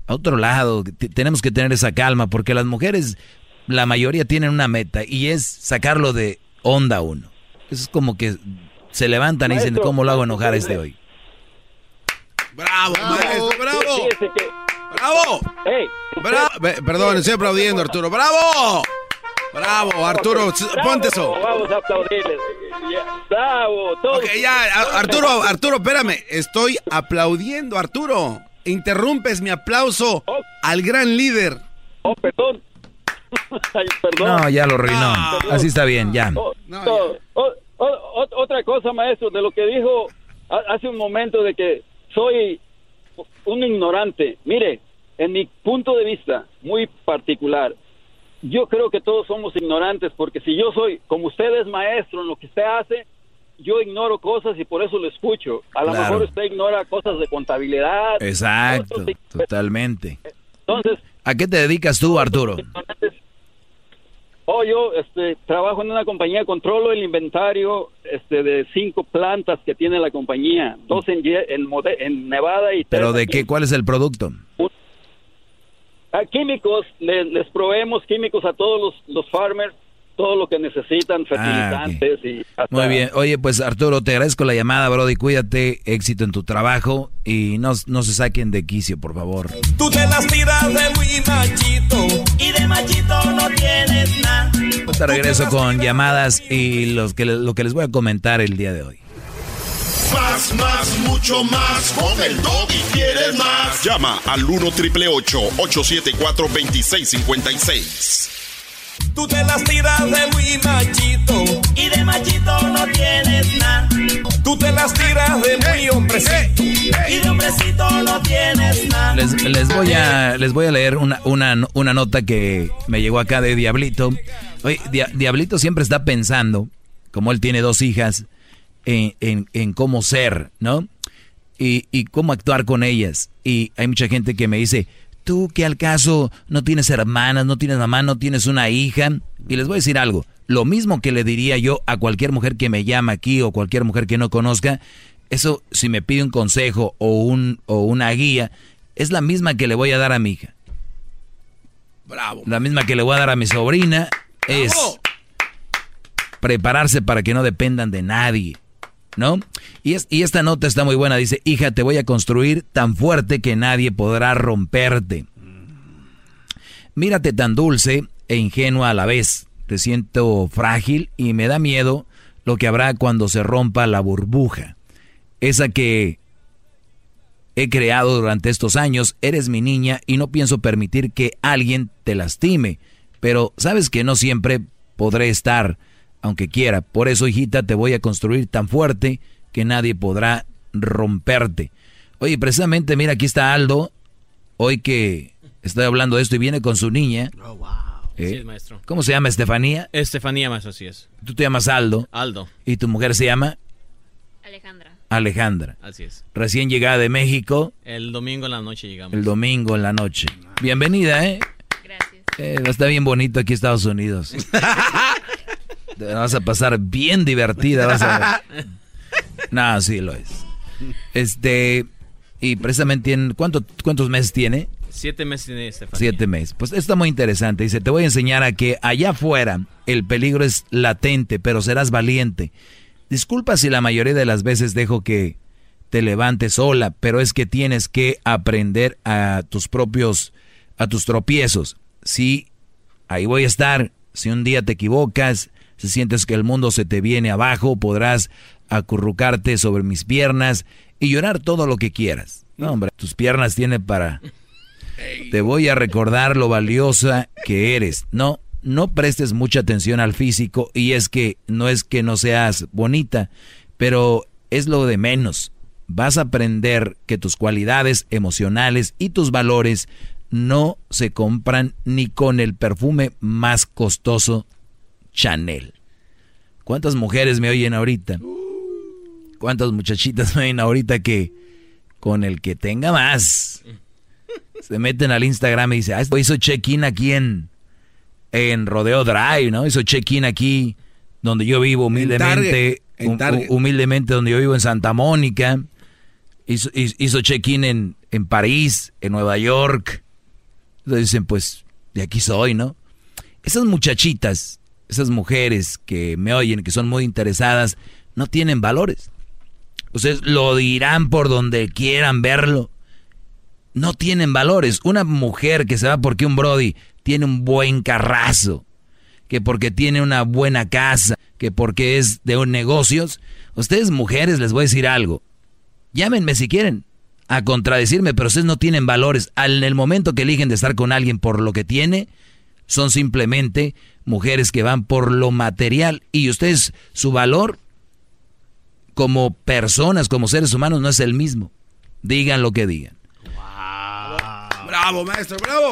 a otro lado, tenemos que tener esa calma, porque las mujeres, la mayoría tienen una meta y es sacarlo de onda uno. Eso es como que se levantan y dicen, ¿cómo lo hago enojar a este hoy? Bravo, maestro, bravo. ¡Bravo! Ey, Bra- Ve- Perdón, estoy aplaudiendo, Arturo. ¡Bravo! ¡Bravo, Arturo! Ponte eso. Vamos a aplaudirle. Ya, Bravo, todos. Ok, ya, Arturo, Arturo, espérame. Estoy aplaudiendo, Arturo. Interrumpes mi aplauso al gran líder. Oh, perdón. [LAUGHS] Ay, perdón. No, ya lo arruinó. Así está bien, ya. Oh, no, o- o- o- otra cosa, maestro, de lo que dijo ha- hace un momento de que soy un ignorante. Mire, en mi punto de vista muy particular, yo creo que todos somos ignorantes porque si yo soy, como usted es maestro en lo que usted hace, yo ignoro cosas y por eso lo escucho. A lo Claro. mejor usted ignora cosas de contabilidad. Exacto, totalmente. Entonces, ¿A qué te dedicas tú, Arturo? Oh, yo este, trabajo en una compañía, controlo el inventario este, de cinco plantas que tiene la compañía, dos en, en, en Nevada y ¿Pero de aquí. qué? ¿Cuál es el producto? A químicos, le- les proveemos químicos a todos los, los farmers, todo lo que necesitan, fertilizantes y hasta- Ah, Muy bien. Oye, pues Arturo, te agradezco la llamada, Brody. Cuídate, éxito en tu trabajo y no, no se saquen de quicio, por favor. Tú te las tiras de muy machito y de machito no tienes nada. Te regreso con llamadas y los que, lo que les voy a comentar el día de hoy. Más, más, mucho más. Con el doggy quieres más. Llama al 1 triple 874 2656. Tú te las tiras de muy machito y de machito no tienes nada. Tú te las tiras de muy hombrecito y de hombrecito no tienes nada. Les, les voy a les voy a leer una, una, una nota que me llegó acá de Diablito. Oye, Dia- Diablito siempre está pensando, como él tiene dos hijas, en, en- en cómo ser, ¿no? Y, y cómo actuar con ellas. Y hay mucha gente que me dice, tú que al caso no tienes hermanas, no tienes mamá, no tienes una hija. Y les voy a decir algo, lo mismo que le diría yo a cualquier mujer que me llama aquí o cualquier mujer que no conozca, eso si me pide un consejo o, un, o una guía, es la misma que le voy a dar a mi hija. Bravo. La misma que le voy a dar a mi sobrina es prepararse para que no dependan de nadie, ¿no? Y, es, y esta nota está muy buena, dice, hija, te voy a construir tan fuerte que nadie podrá romperte. Mírate tan dulce e ingenua a la vez. Te siento frágil y me da miedo lo que habrá cuando se rompa la burbuja. Esa que he creado durante estos años, eres mi niña y no pienso permitir que alguien te lastime. Pero sabes que no siempre podré estar, aunque quiera. Por eso, hijita, te voy a construir tan fuerte que nadie podrá romperte. Oye, precisamente, mira, aquí está Aldo, hoy que estoy hablando de esto y viene con su niña. ¿Eh? Sí, maestro. ¿Cómo se llama, Estefanía? Estefanía, maestro, así es. Tú te llamas Aldo. Aldo. ¿Y tu mujer se llama? Alejandra. Alejandra. Así es. Recién llegada de México, El domingo en la noche llegamos. el domingo en la noche. Bienvenida, ¿eh? Gracias. está bien bonito aquí Estados Unidos. [LAUGHS] Te vas a pasar bien divertida, vas a ver. [LAUGHS] No, sí lo es. Este, y precisamente, tiene- ¿cuánto, ¿cuántos meses tiene? Siete meses tiene Estefanía. Siete meses. Pues está muy interesante. Dice, te voy a enseñar a que allá afuera el peligro es latente, pero serás valiente. Disculpa si la mayoría de las veces dejo que te levantes sola, pero es que tienes que aprender a tus propios, a tus tropiezos. Sí, ahí voy a estar. Si un día te equivocas, si sientes que el mundo se te viene abajo, podrás acurrucarte sobre mis piernas y llorar todo lo que quieras. No, hombre, tus piernas tienen para... Te voy a recordar lo valiosa que eres. No, no prestes mucha atención al físico y es que no es que no seas bonita, pero es lo de menos. Vas a aprender que tus cualidades emocionales y tus valores no se compran ni con el perfume más costoso Chanel. ¿Cuántas mujeres me oyen ahorita? ¿Cuántas muchachitas [LAUGHS] me oyen ahorita que con el que tenga más? Se meten al Instagram y dicen, ah, hizo check-in aquí en, en Rodeo Drive, ¿no? Hizo check-in aquí donde yo vivo humildemente. En Target. humildemente donde yo vivo en Santa Mónica. Hizo check-in en, en París, en Nueva York. Entonces dicen, pues, de aquí soy, ¿no? Esas muchachitas, esas mujeres que me oyen, que son muy interesadas, no tienen valores. Ustedes lo dirán por donde quieran verlo. No tienen valores. Una mujer que se va porque un Brody tiene un buen carrazo, que porque tiene una buena casa, que porque es de un negocios. Ustedes mujeres les voy a decir algo. Llámenme si quieren a contradecirme, pero ustedes no tienen valores. Al, en el momento que eligen de estar con alguien por lo que tiene, son simplemente mujeres que van por lo material y ustedes, su valor como personas, como seres humanos, no es el mismo. Digan lo que digan. Bravo, maestro, bravo.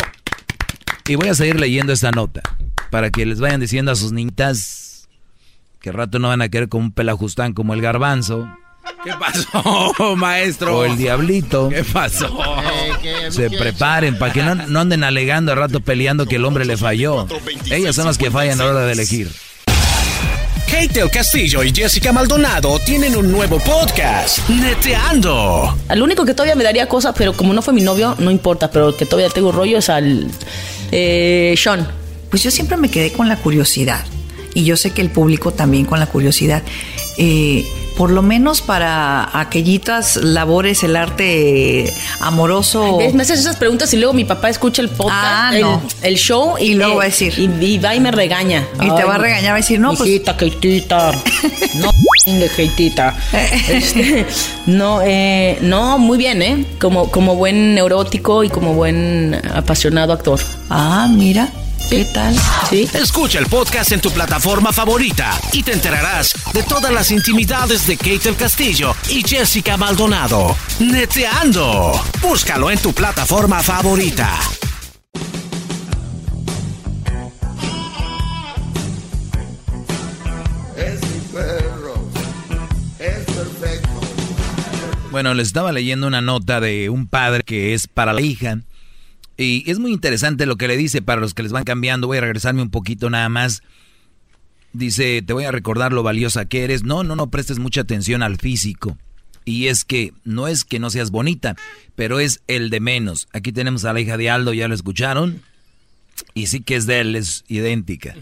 Y voy a seguir leyendo esta nota para que les vayan diciendo a sus niñitas que rato no van a querer como un pelajustán como el garbanzo. ¿Qué pasó, maestro? O el diablito. ¿Qué pasó? Se preparen para que no, no anden alegando a rato peleando que el hombre le falló. Ellas son las que fallan a la hora de elegir. Kate del Castillo y Jessica Maldonado tienen un nuevo podcast, Neteando. Al único que todavía me daría cosas, pero como no fue mi novio, no importa, pero el que todavía tengo rollo es al eh, Sean. Pues yo siempre me quedé con la curiosidad. Y yo sé que el público también con la curiosidad. Eh, por lo menos para aquellitas labores, el arte amoroso. Me haces esas preguntas y luego mi papá escucha el podcast, Ah, el, no. el show y, luego va a decir. Y, y va y me regaña. Y te va a regañar, va a decir, no, pues- Hijita, Keitita. [LAUGHS] No, Keitita. Este, no, eh, no, muy bien, ¿eh? Como, como buen neurótico y como buen apasionado actor. Ah, mira. ¿Qué tal? Sí. Escucha el podcast en tu plataforma favorita y te enterarás de todas las intimidades de Kate Castillo y Jessica Maldonado. Neteando. Búscalo en tu plataforma favorita. Es mi perro. Es perfecto. Bueno, les estaba leyendo una nota de un padre que es para la hija. Y es muy interesante lo que le dice para los que les van cambiando. Voy a regresarme un poquito nada más. Dice, te voy a recordar lo valiosa que eres. No, no, no prestes mucha atención al físico. Y es que no es que no seas bonita, pero es el de menos. Aquí tenemos a la hija de Aldo, ya lo escucharon. Y sí que es de él, es idéntica.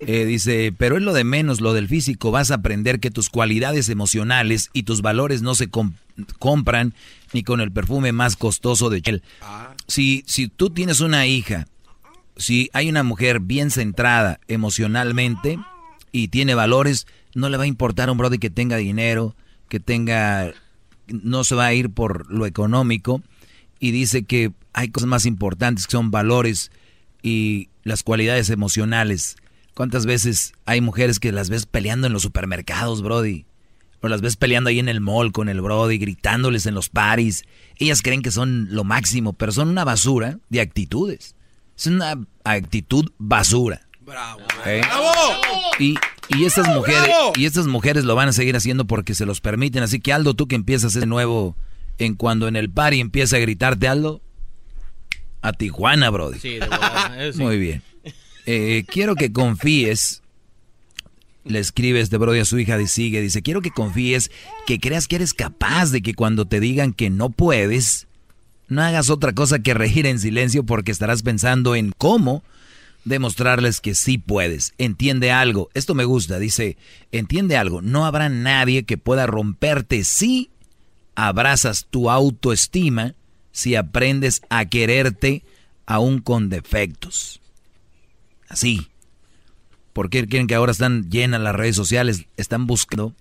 Eh, dice, pero es lo de menos, lo del físico. Vas a aprender que tus cualidades emocionales y tus valores no se com- compran ni con el perfume más costoso de Chanel. Si, si tú tienes una hija, si hay una mujer bien centrada emocionalmente y tiene valores, no le va a importar a un brother que tenga dinero, que tenga, no se va a ir por lo económico. Y dice que hay cosas más importantes que son valores y las cualidades emocionales. ¿Cuántas veces hay mujeres que las ves peleando en los supermercados, Brody? O las ves peleando ahí en el mall con el Brody, gritándoles en los paris. Ellas creen que son lo máximo, pero son una basura de actitudes. Es una actitud basura. Bravo. ¿eh? ¡Bravo! Y, y estas mujeres, ¡Bravo! y estas mujeres lo van a seguir haciendo porque se los permiten. Así que Aldo, tú que empiezas de nuevo en cuando en el party empieza a gritarte Aldo, a Tijuana, Brody. Sí, de sí. Muy bien. Eh, quiero que confíes. Le escribe este Brody a su hija y sigue. Dice, quiero que confíes, que creas que eres capaz de que cuando te digan que no puedes, no hagas otra cosa que reír en silencio porque estarás pensando en cómo demostrarles que sí puedes. Entiende algo. Esto me gusta. Dice, entiende algo. No habrá nadie que pueda romperte si abrazas tu autoestima, si aprendes a quererte aún con defectos. Así. ¿Por qué quieren que ahora están llenas las redes sociales? Están buscando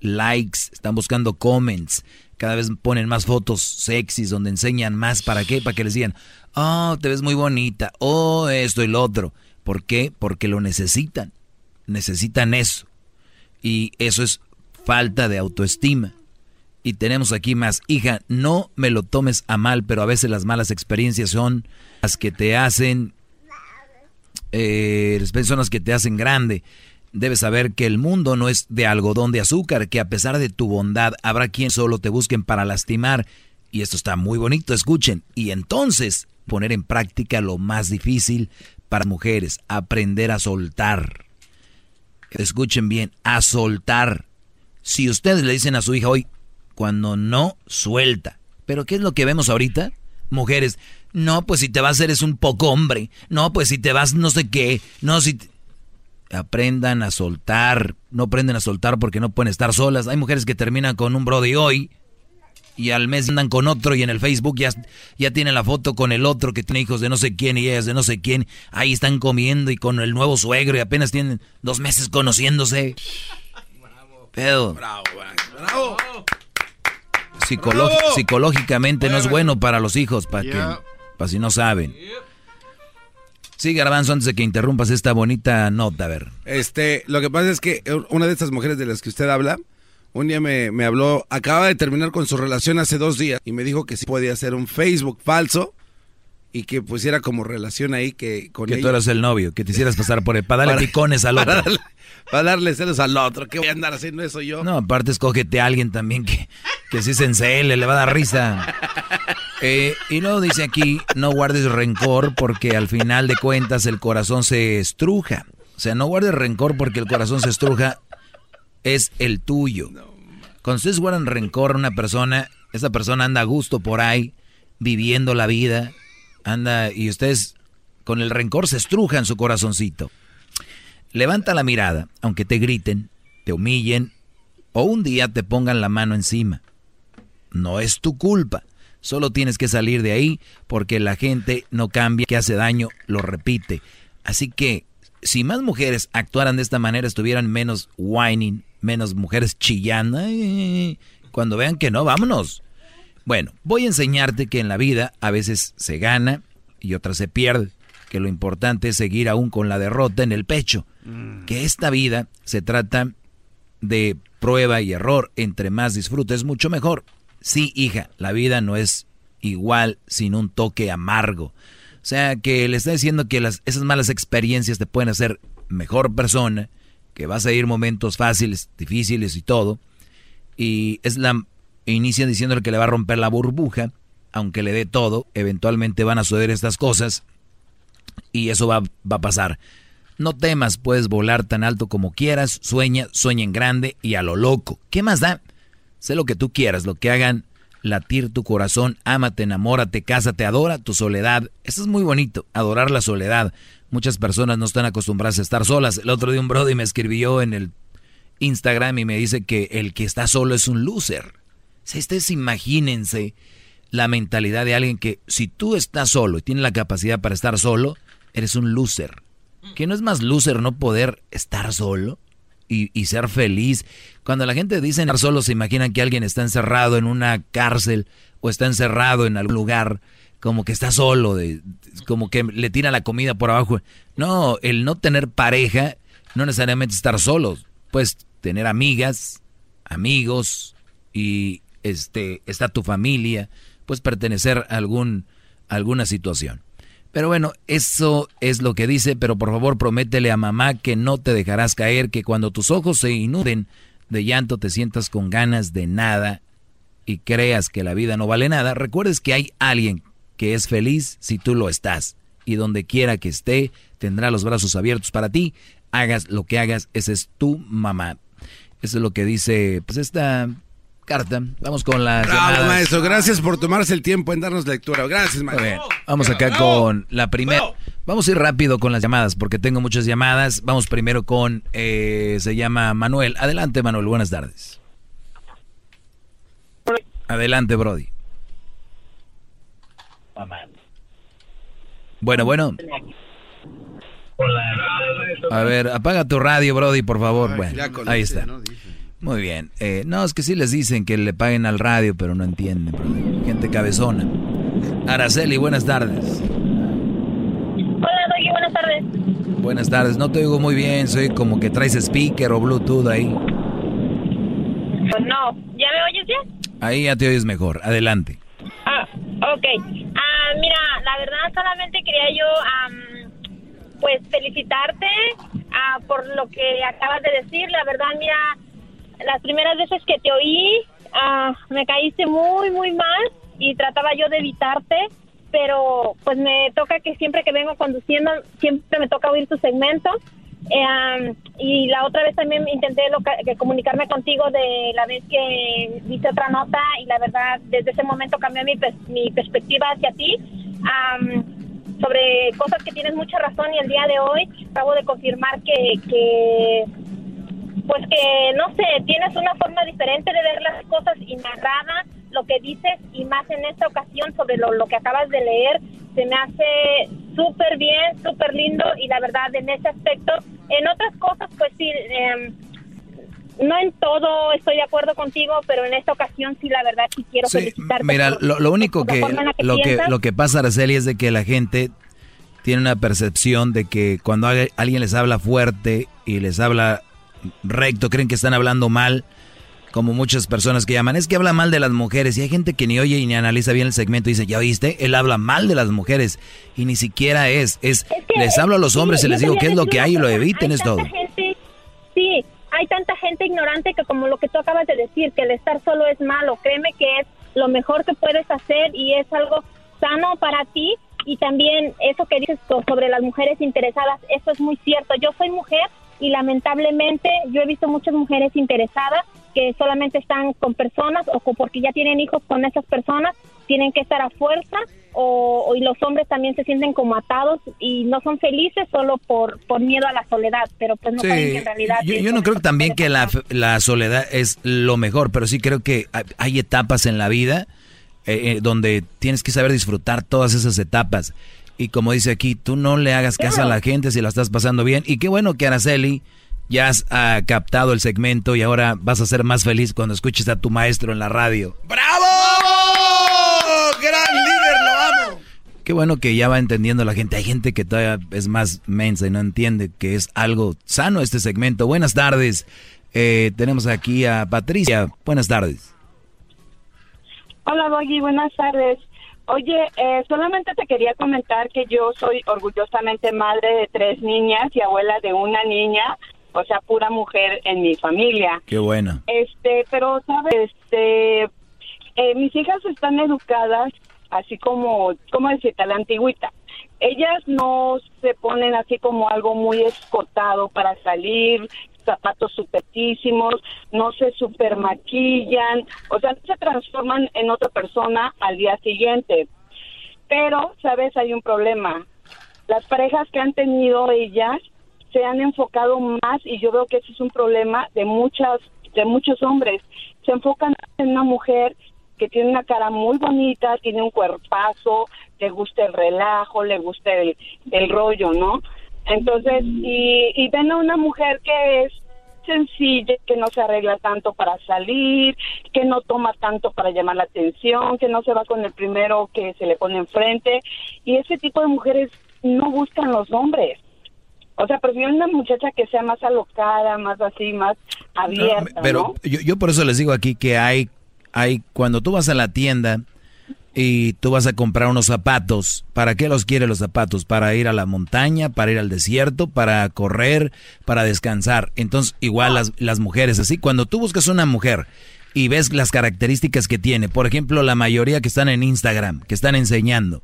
likes, están buscando comments. Cada vez ponen más fotos sexys donde enseñan más. ¿Para qué? Para que les digan, oh, te ves muy bonita, oh, esto y lo otro. ¿Por qué? Porque lo necesitan. Necesitan eso. Y eso es falta de autoestima. Y tenemos aquí más, hija, no me lo tomes a mal, pero a veces las malas experiencias son las que te hacen, eh, son las que te hacen grande. Debes saber que el mundo no es de algodón de azúcar, que a pesar de tu bondad habrá quien solo te busquen para lastimar. Y esto está muy bonito, escuchen. Y entonces poner en práctica lo más difícil para mujeres, aprender a soltar. Escuchen bien, a soltar. Si ustedes le dicen a su hija hoy, cuando no, suelta. Pero ¿qué es lo que vemos ahorita? Mujeres, no, pues si te vas eres un poco hombre. No, pues si te vas no sé qué. No, si... te- aprendan a soltar. No aprenden a soltar porque no pueden estar solas. Hay mujeres que terminan con un brody hoy y al mes andan con otro y en el Facebook ya, ya tienen la foto con el otro que tiene hijos de no sé quién y ellas de no sé quién. Ahí están comiendo y con el nuevo suegro y apenas tienen dos meses conociéndose. Bravo, bravo. psicoló- Bravo. psicológicamente no es bueno para los hijos, para que. Para si no saben. Sí, Garbanzo, antes de que interrumpas esta bonita nota, a ver. Este, lo que pasa es que una de estas mujeres de las que usted habla, un día me, me habló, acaba de terminar con su relación hace dos días y me dijo que sí podía hacer un Facebook falso y que pusiera como relación ahí que con Que tú eras el novio, que te hicieras [LAUGHS] pasar por él, para darle Para- picones al para otro. darle- para darle celos al otro, que voy a andar haciendo eso yo. No, aparte escógete a alguien también que, que sí se encele, le va a dar risa. [LAUGHS] Eh, y luego dice aquí, no guardes rencor porque al final de cuentas el corazón se estruja. O sea, no guardes rencor porque el corazón se estruja, es el tuyo. Cuando ustedes guardan rencor a una persona, esa persona anda a gusto por ahí, viviendo la vida, anda, y ustedes con el rencor se estrujan su corazoncito. Levanta la mirada, aunque te griten, te humillen o un día te pongan la mano encima. No es tu culpa. Solo tienes que salir de ahí porque la gente no cambia, que hace daño, lo repite. Así que si más mujeres actuaran de esta manera, estuvieran menos whining, menos mujeres chillando. "Ay", Cuando vean que no, vámonos. Bueno, voy a enseñarte que en la vida a veces se gana y otras se pierde. Que lo importante es seguir aún con la derrota en el pecho. Que esta vida se trata de prueba y error. Entre más disfrutes, mucho mejor. Sí, hija, la vida no es igual sin un toque amargo. O sea, que le está diciendo que las, esas malas experiencias te pueden hacer mejor persona, que vas a ir momentos fáciles, difíciles y todo. Y es la inicia diciéndole que le va a romper la burbuja, aunque le dé todo, eventualmente van a suceder estas cosas y eso va, va a pasar. No temas, puedes volar tan alto como quieras, sueña, sueña en grande y a lo loco. ¿Qué más da? Sé lo que tú quieras, lo que hagan latir tu corazón, ámate, enamórate, cásate, adora tu soledad. Eso es muy bonito, adorar la soledad. Muchas personas no están acostumbradas a estar solas. El otro día un brody me escribió en el Instagram y me dice que el que está solo es un loser. Si ustedes imagínense la mentalidad de alguien que si tú estás solo y tienes la capacidad para estar solo, eres un loser. ¿Que no es más loser no poder estar solo y, y ser feliz? Cuando la gente dice estar solo, se imaginan que alguien está encerrado en una cárcel o está encerrado en algún lugar, como que está solo, como que le tira la comida por abajo. No, el no tener pareja no necesariamente estar solos. Puedes tener amigas, amigos y este está tu familia, puedes pertenecer a algún a alguna situación. Pero bueno, eso es lo que dice, pero por favor prométele a mamá que no te dejarás caer, que cuando tus ojos se inuden de llanto te sientas con ganas de nada y creas que la vida no vale nada, recuerdes que hay alguien que es feliz si tú lo estás y donde quiera que esté tendrá los brazos abiertos para ti, hagas lo que hagas, esa es tu mamá. Eso es lo que dice pues esta carta. Vamos con las Bravo, llamadas. maestro. Gracias por tomarse el tiempo en darnos lectura. Gracias, Muy maestro. bien. Vamos acá con la primera. Vamos a ir rápido con las llamadas porque tengo muchas llamadas. Vamos primero con, eh, se llama Manuel. Adelante, Manuel. Buenas tardes. Adelante, Brody. Bueno, bueno. A ver, apaga tu radio, Brody, por favor. Bueno, ahí está. Muy bien. Eh, no, es que sí les dicen que le paguen al radio, pero no entienden. Gente cabezona. Araceli, buenas tardes. Hola, Doggy, buenas tardes. Buenas tardes, no te oigo muy bien, soy como que traes speaker o Bluetooth ahí. No, ¿ya me oyes bien? Ahí ya te oyes mejor, adelante. Ah, ok. Ah, mira, la verdad solamente quería yo, am, pues, felicitarte ah, por lo que acabas de decir. La verdad, mira, las primeras veces que te oí, ah, me caíste muy, muy mal y trataba yo de evitarte, pero pues me toca que siempre que vengo conduciendo, siempre me toca oír tu segmento. Eh, am, y la otra vez también intenté que comunicarme contigo de la vez que viste otra nota y la verdad desde ese momento cambió mi, pers- mi perspectiva hacia ti. Am, sobre cosas que tienes mucha razón y el día de hoy acabo de confirmar que, que pues que no sé, tienes una forma diferente de ver las cosas y me agrada lo que dices y más en esta ocasión sobre lo, lo que acabas de leer, se me hace súper bien, súper lindo y la verdad en ese aspecto, en otras cosas pues sí, em, no en todo estoy de acuerdo contigo, pero en esta ocasión sí la verdad sí quiero felicitarte. Mira, por- lo, lo único que lo que lo que pasa, Araceli, es de que la gente tiene una percepción de que cuando alguien les habla fuerte y les habla recto, creen que están hablando mal, como muchas personas que llaman, es que habla mal de las mujeres y hay gente que ni oye y ni analiza bien el segmento y dice, ¿ya oíste? Él habla mal de las mujeres y ni siquiera es, es, les hablo a los Sí, hombres y les digo qué es lo que hay y lo eviten, es todo. gente, sí, hay tanta gente ignorante que como lo que tú acabas de decir, que el estar solo es malo, créeme que es lo mejor que puedes hacer y es algo sano para ti y también eso que dices so- sobre las mujeres interesadas, eso es muy cierto. Yo soy mujer y lamentablemente yo he visto muchas mujeres interesadas que solamente están con personas o porque ya tienen hijos con esas personas, tienen que estar a fuerza o, y los hombres también se sienten como atados y no son felices solo por, por miedo a la soledad, pero pues no Sí, saben que en realidad... yo, yo no creo también que la, la soledad es lo mejor, pero sí creo que hay- hay etapas en la vida eh, eh, donde tienes que saber disfrutar todas esas etapas. Y como dice aquí, tú no le hagas caso a la gente si la estás pasando bien. Y qué bueno que Araceli ya has ah, captado el segmento y ahora vas a ser más feliz cuando escuches a tu maestro en la radio. ¡Bravo! ¡Gran líder, lo amo! Qué bueno que ya va entendiendo la gente. Hay gente que todavía es más mensa y no entiende que es algo sano este segmento. Buenas tardes. Eh, tenemos aquí a Patricia. Buenas tardes. Hola, Doggy, buenas tardes. Oye, eh, solamente te quería comentar que yo soy orgullosamente madre de tres niñas y abuela de una niña, o sea, pura mujer en mi familia. Qué bueno. Este, pero sabes, este, eh, mis hijas están educadas así como, ¿cómo decirte? A la antigüita. Ellas no se ponen así como algo muy escotado para salir, zapatos supertísimos, no se super maquillan, o sea, se transforman en otra persona al día siguiente. Pero, ¿sabes? Hay un problema. Las parejas que han tenido ellas se han enfocado más y yo veo que ese es un problema de muchas de muchos hombres. Se enfocan en una mujer que tiene una cara muy bonita, tiene un cuerpazo, le gusta el relajo, le gusta el, el rollo, ¿no? Entonces, y, y ven a una mujer que es sencilla, que no se arregla tanto para salir, que no toma tanto para llamar la atención, que no se va con el primero que se le pone enfrente. Y ese tipo de mujeres no buscan los hombres. O sea, prefieren una muchacha que sea más alocada, más así, más abierta, Pero ¿no? yo, yo por eso les digo aquí que hay, hay, cuando tú vas a la tienda y tú vas a comprar unos zapatos, ¿para qué los quieres los zapatos? ¿Para ir a la montaña, para ir al desierto, para correr, para descansar? Entonces, igual las, las mujeres, así, cuando tú buscas una mujer y ves las características que tiene, por ejemplo, la mayoría que están en Instagram, que están enseñando,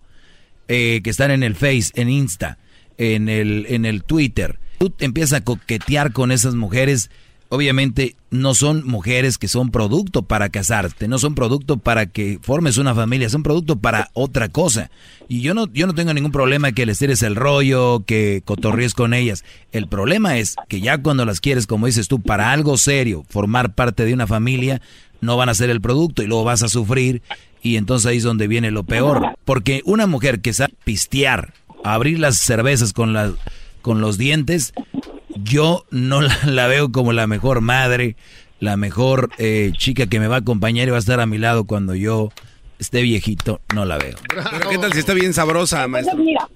eh, que están en el Face, en Insta, en el, en el Twitter, tú empiezas a coquetear con esas mujeres, obviamente no son mujeres que son producto para casarte, no son producto para que formes una familia, son producto para otra cosa. Y yo no, yo no tengo ningún problema que les tires el rollo, que cotorríes con ellas. El problema es que ya cuando las quieres, como dices tú, para algo serio, formar parte de una familia, no van a ser el producto y luego vas a sufrir y entonces ahí es donde viene lo peor. Porque una mujer que sabe pistear, abrir las cervezas con, las con los dientes, yo no la, [LAUGHS] la veo como la mejor madre, la mejor eh, chica que me va a acompañar y va a estar a mi lado cuando yo esté viejito, no la veo. Pero qué tal si está bien sabrosa, maestro. Entonces,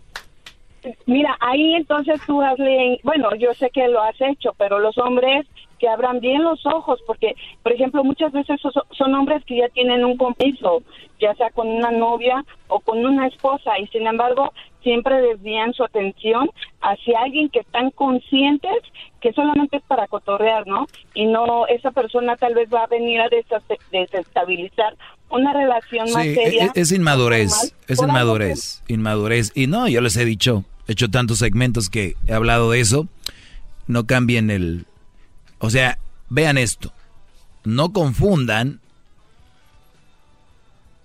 mira, mira, ahí entonces tú hazle, bueno, yo sé que lo has hecho, pero los hombres que abran bien los ojos, porque, por ejemplo, muchas veces so- son hombres que ya tienen un compromiso, ya sea con una novia o con una esposa, y sin embargo, siempre desvían su atención hacia alguien que están conscientes que solamente es para cotorrear, ¿no? Y no, esa persona tal vez va a venir a desest- desestabilizar una relación más Sí, seria. es, es inmadurez, normal, es inmadurez, inmadurez. Y no, yo les he dicho, he hecho tantos segmentos que he hablado de eso, no cambien el... O sea, vean esto, no confundan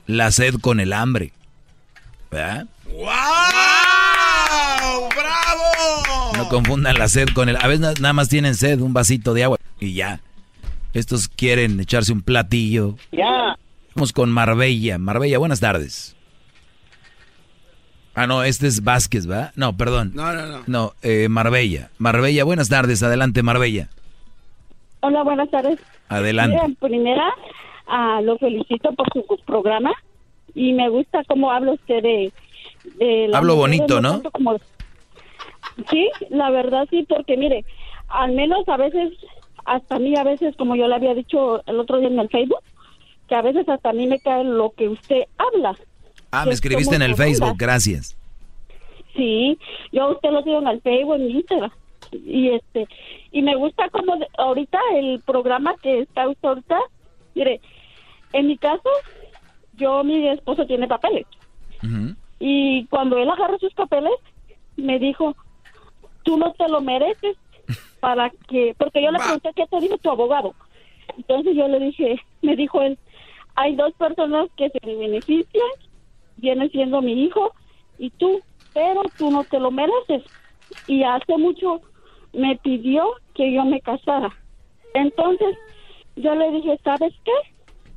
la sed con el hambre, ¿verdad? ¡Bravo! No confundan la sed con el... A veces na- nada más tienen sed, un vasito de agua y ya. Estos quieren echarse un platillo. Ya. Vamos con Marbella. Marbella, buenas tardes. Ah, no, este es Vázquez, ¿va? No, perdón. No, no, no. No, eh, Marbella. Marbella, buenas tardes. Adelante, Marbella. Hola, buenas tardes. Adelante. En primera, ah, lo felicito por su programa y me gusta cómo habla usted de... Hablo bonito, ¿no? como- Sí, la verdad sí, porque mire, al menos a veces, hasta a mí a veces, como yo le había dicho el otro día en el Facebook, que a veces hasta a mí me cae lo que usted habla. Ah, me escribiste en el Facebook, gracias. Sí, yo a usted lo sigo en el Facebook, en Instagram. Y este, y me gusta como de- ahorita el programa que está usted ahorita. Mire, en mi caso, yo, mi esposo tiene papeles. Y cuando él agarró sus papeles, me dijo, tú no te lo mereces para que, porque yo le pregunté qué te dijo tu abogado. Entonces yo le dije, me dijo él, hay dos personas que se benefician, viene siendo mi hijo y tú, pero tú no te lo mereces. Y hace mucho me pidió que yo me casara. Entonces yo le dije, ¿sabes qué?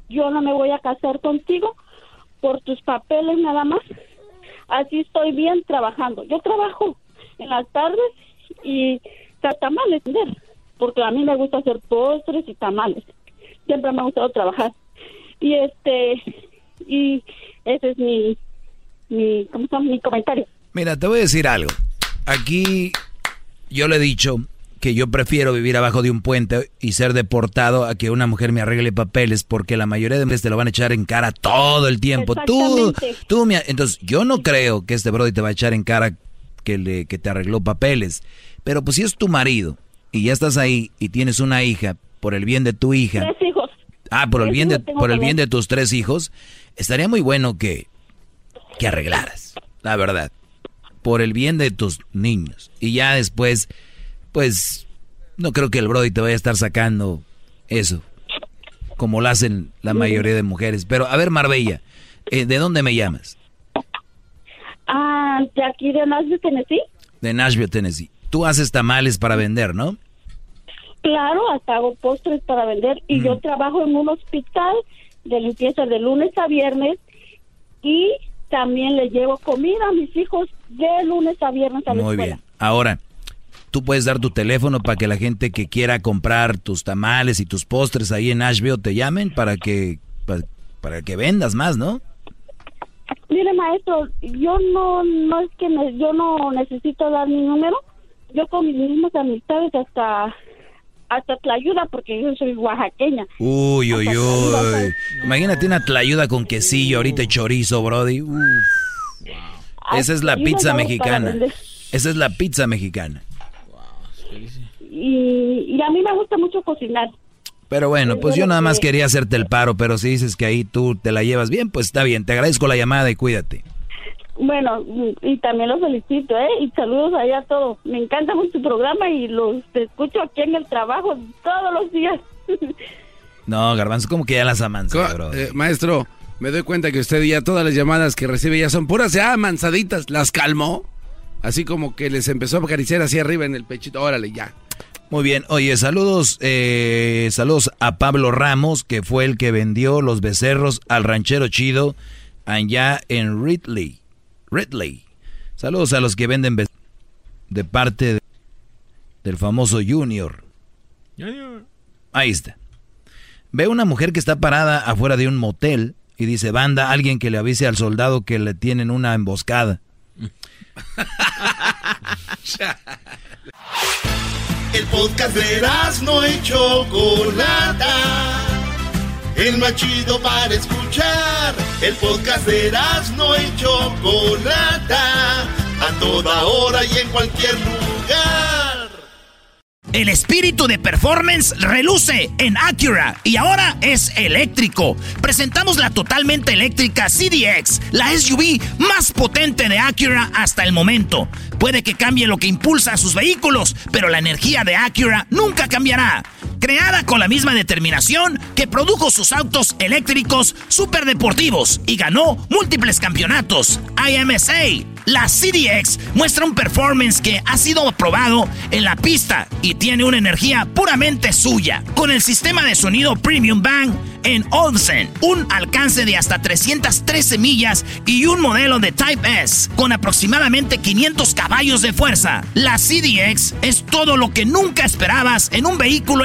Yo no me voy a casar contigo por tus papeles nada más. Así estoy bien trabajando. Yo trabajo en las tardes y ta- tamales, ¿entender? porque a mí me gusta hacer postres y tamales. Siempre me ha gustado trabajar. Y este, y ese es mi, mi, ¿cómo llama? Mi comentario. Mira, te voy a decir algo. Aquí yo le he dicho que yo prefiero vivir abajo de un puente y ser deportado a que una mujer me arregle papeles porque la mayoría de mujeres te lo van a echar en cara todo el tiempo. Tú, tú me... Entonces, yo no creo que este brody te va a echar en cara que, le, que te arregló papeles. Pero pues si es tu marido y ya estás ahí y tienes una hija, por el bien de tu hija... Tres hijos. Ah, por el bien de, por el bien de tus tres hijos, estaría muy bueno que, que arreglaras, la verdad. Por el bien de tus niños. Y ya después, pues, no creo que el Brody te vaya a estar sacando eso, como lo hacen la mayoría de mujeres. Pero, a ver, Marbella, eh, ¿de dónde me llamas? Ah, de aquí de Nashville, Tennessee. De Nashville, Tennessee. Tú haces tamales para vender, ¿no? Claro, hasta hago postres para vender y Mm. yo trabajo en un hospital de limpieza de lunes a viernes y también le llevo comida a mis hijos de lunes a viernes a la Muy escuela. bien. Ahora, tú puedes dar tu teléfono para que la gente que quiera comprar tus tamales y tus postres ahí en Nashville te llamen para que para, para que vendas más, ¿no? Mire, maestro, yo no no es que me- yo no necesito dar mi número. Yo con mis mismas amistades hasta hasta te ayuda porque yo soy oaxaqueña. Uy, uy, uy. Imagínate una tlayuda con quesillo ahorita y chorizo, brody. Uf. Esa es la Tlayuda pizza mexicana. Esa es la pizza mexicana. Y, y a mí me gusta mucho cocinar. Pero bueno, pues yo nada más quería hacerte el paro, pero si dices que ahí tú te la llevas bien, pues está bien. Te agradezco la llamada y cuídate. Bueno, y también los felicito, ¿eh? Y saludos allá a todos. Me encanta mucho tu programa y los escucho aquí en el trabajo todos los días. [LAUGHS] No, Garbanzo, como que ya las amansa, Co- bro. eh, maestro, me doy cuenta que usted ya todas las llamadas que recibe ya son puras ya mansaditas. ¿Las calmó? Así como que les empezó a acariciar así arriba en el pechito. Órale, ya. Muy bien, oye, saludos, eh, saludos a Pablo Ramos, que fue el que vendió los becerros al ranchero chido allá en Ridley. Ridley. Saludos a los que venden de parte de- del famoso Junior. Ahí está. Ve una mujer que está parada afuera de un motel y dice, banda, alguien que le avise al soldado que le tienen una emboscada. [LAUGHS] El podcast de no y Chocolata. El más chido para escuchar. El podcast de no y Chocolata. A toda hora y en cualquier lugar. El espíritu de performance reluce en Acura y ahora es eléctrico. Presentamos la totalmente eléctrica CDX, la SUV más potente de Acura hasta el momento. Puede que cambie lo que impulsa a sus vehículos, pero la energía de Acura nunca cambiará. Creada con la misma determinación que produjo sus autos eléctricos superdeportivos y ganó múltiples campeonatos. IMSA, La CDX muestra un performance que ha sido probado en la pista y tiene una energía puramente suya. Con el sistema de sonido Premium Bang en Olsen, un alcance de hasta 313 millas y un modelo de Type S con aproximadamente 500 caballos de fuerza. La CDX es todo lo que nunca esperabas en un vehículo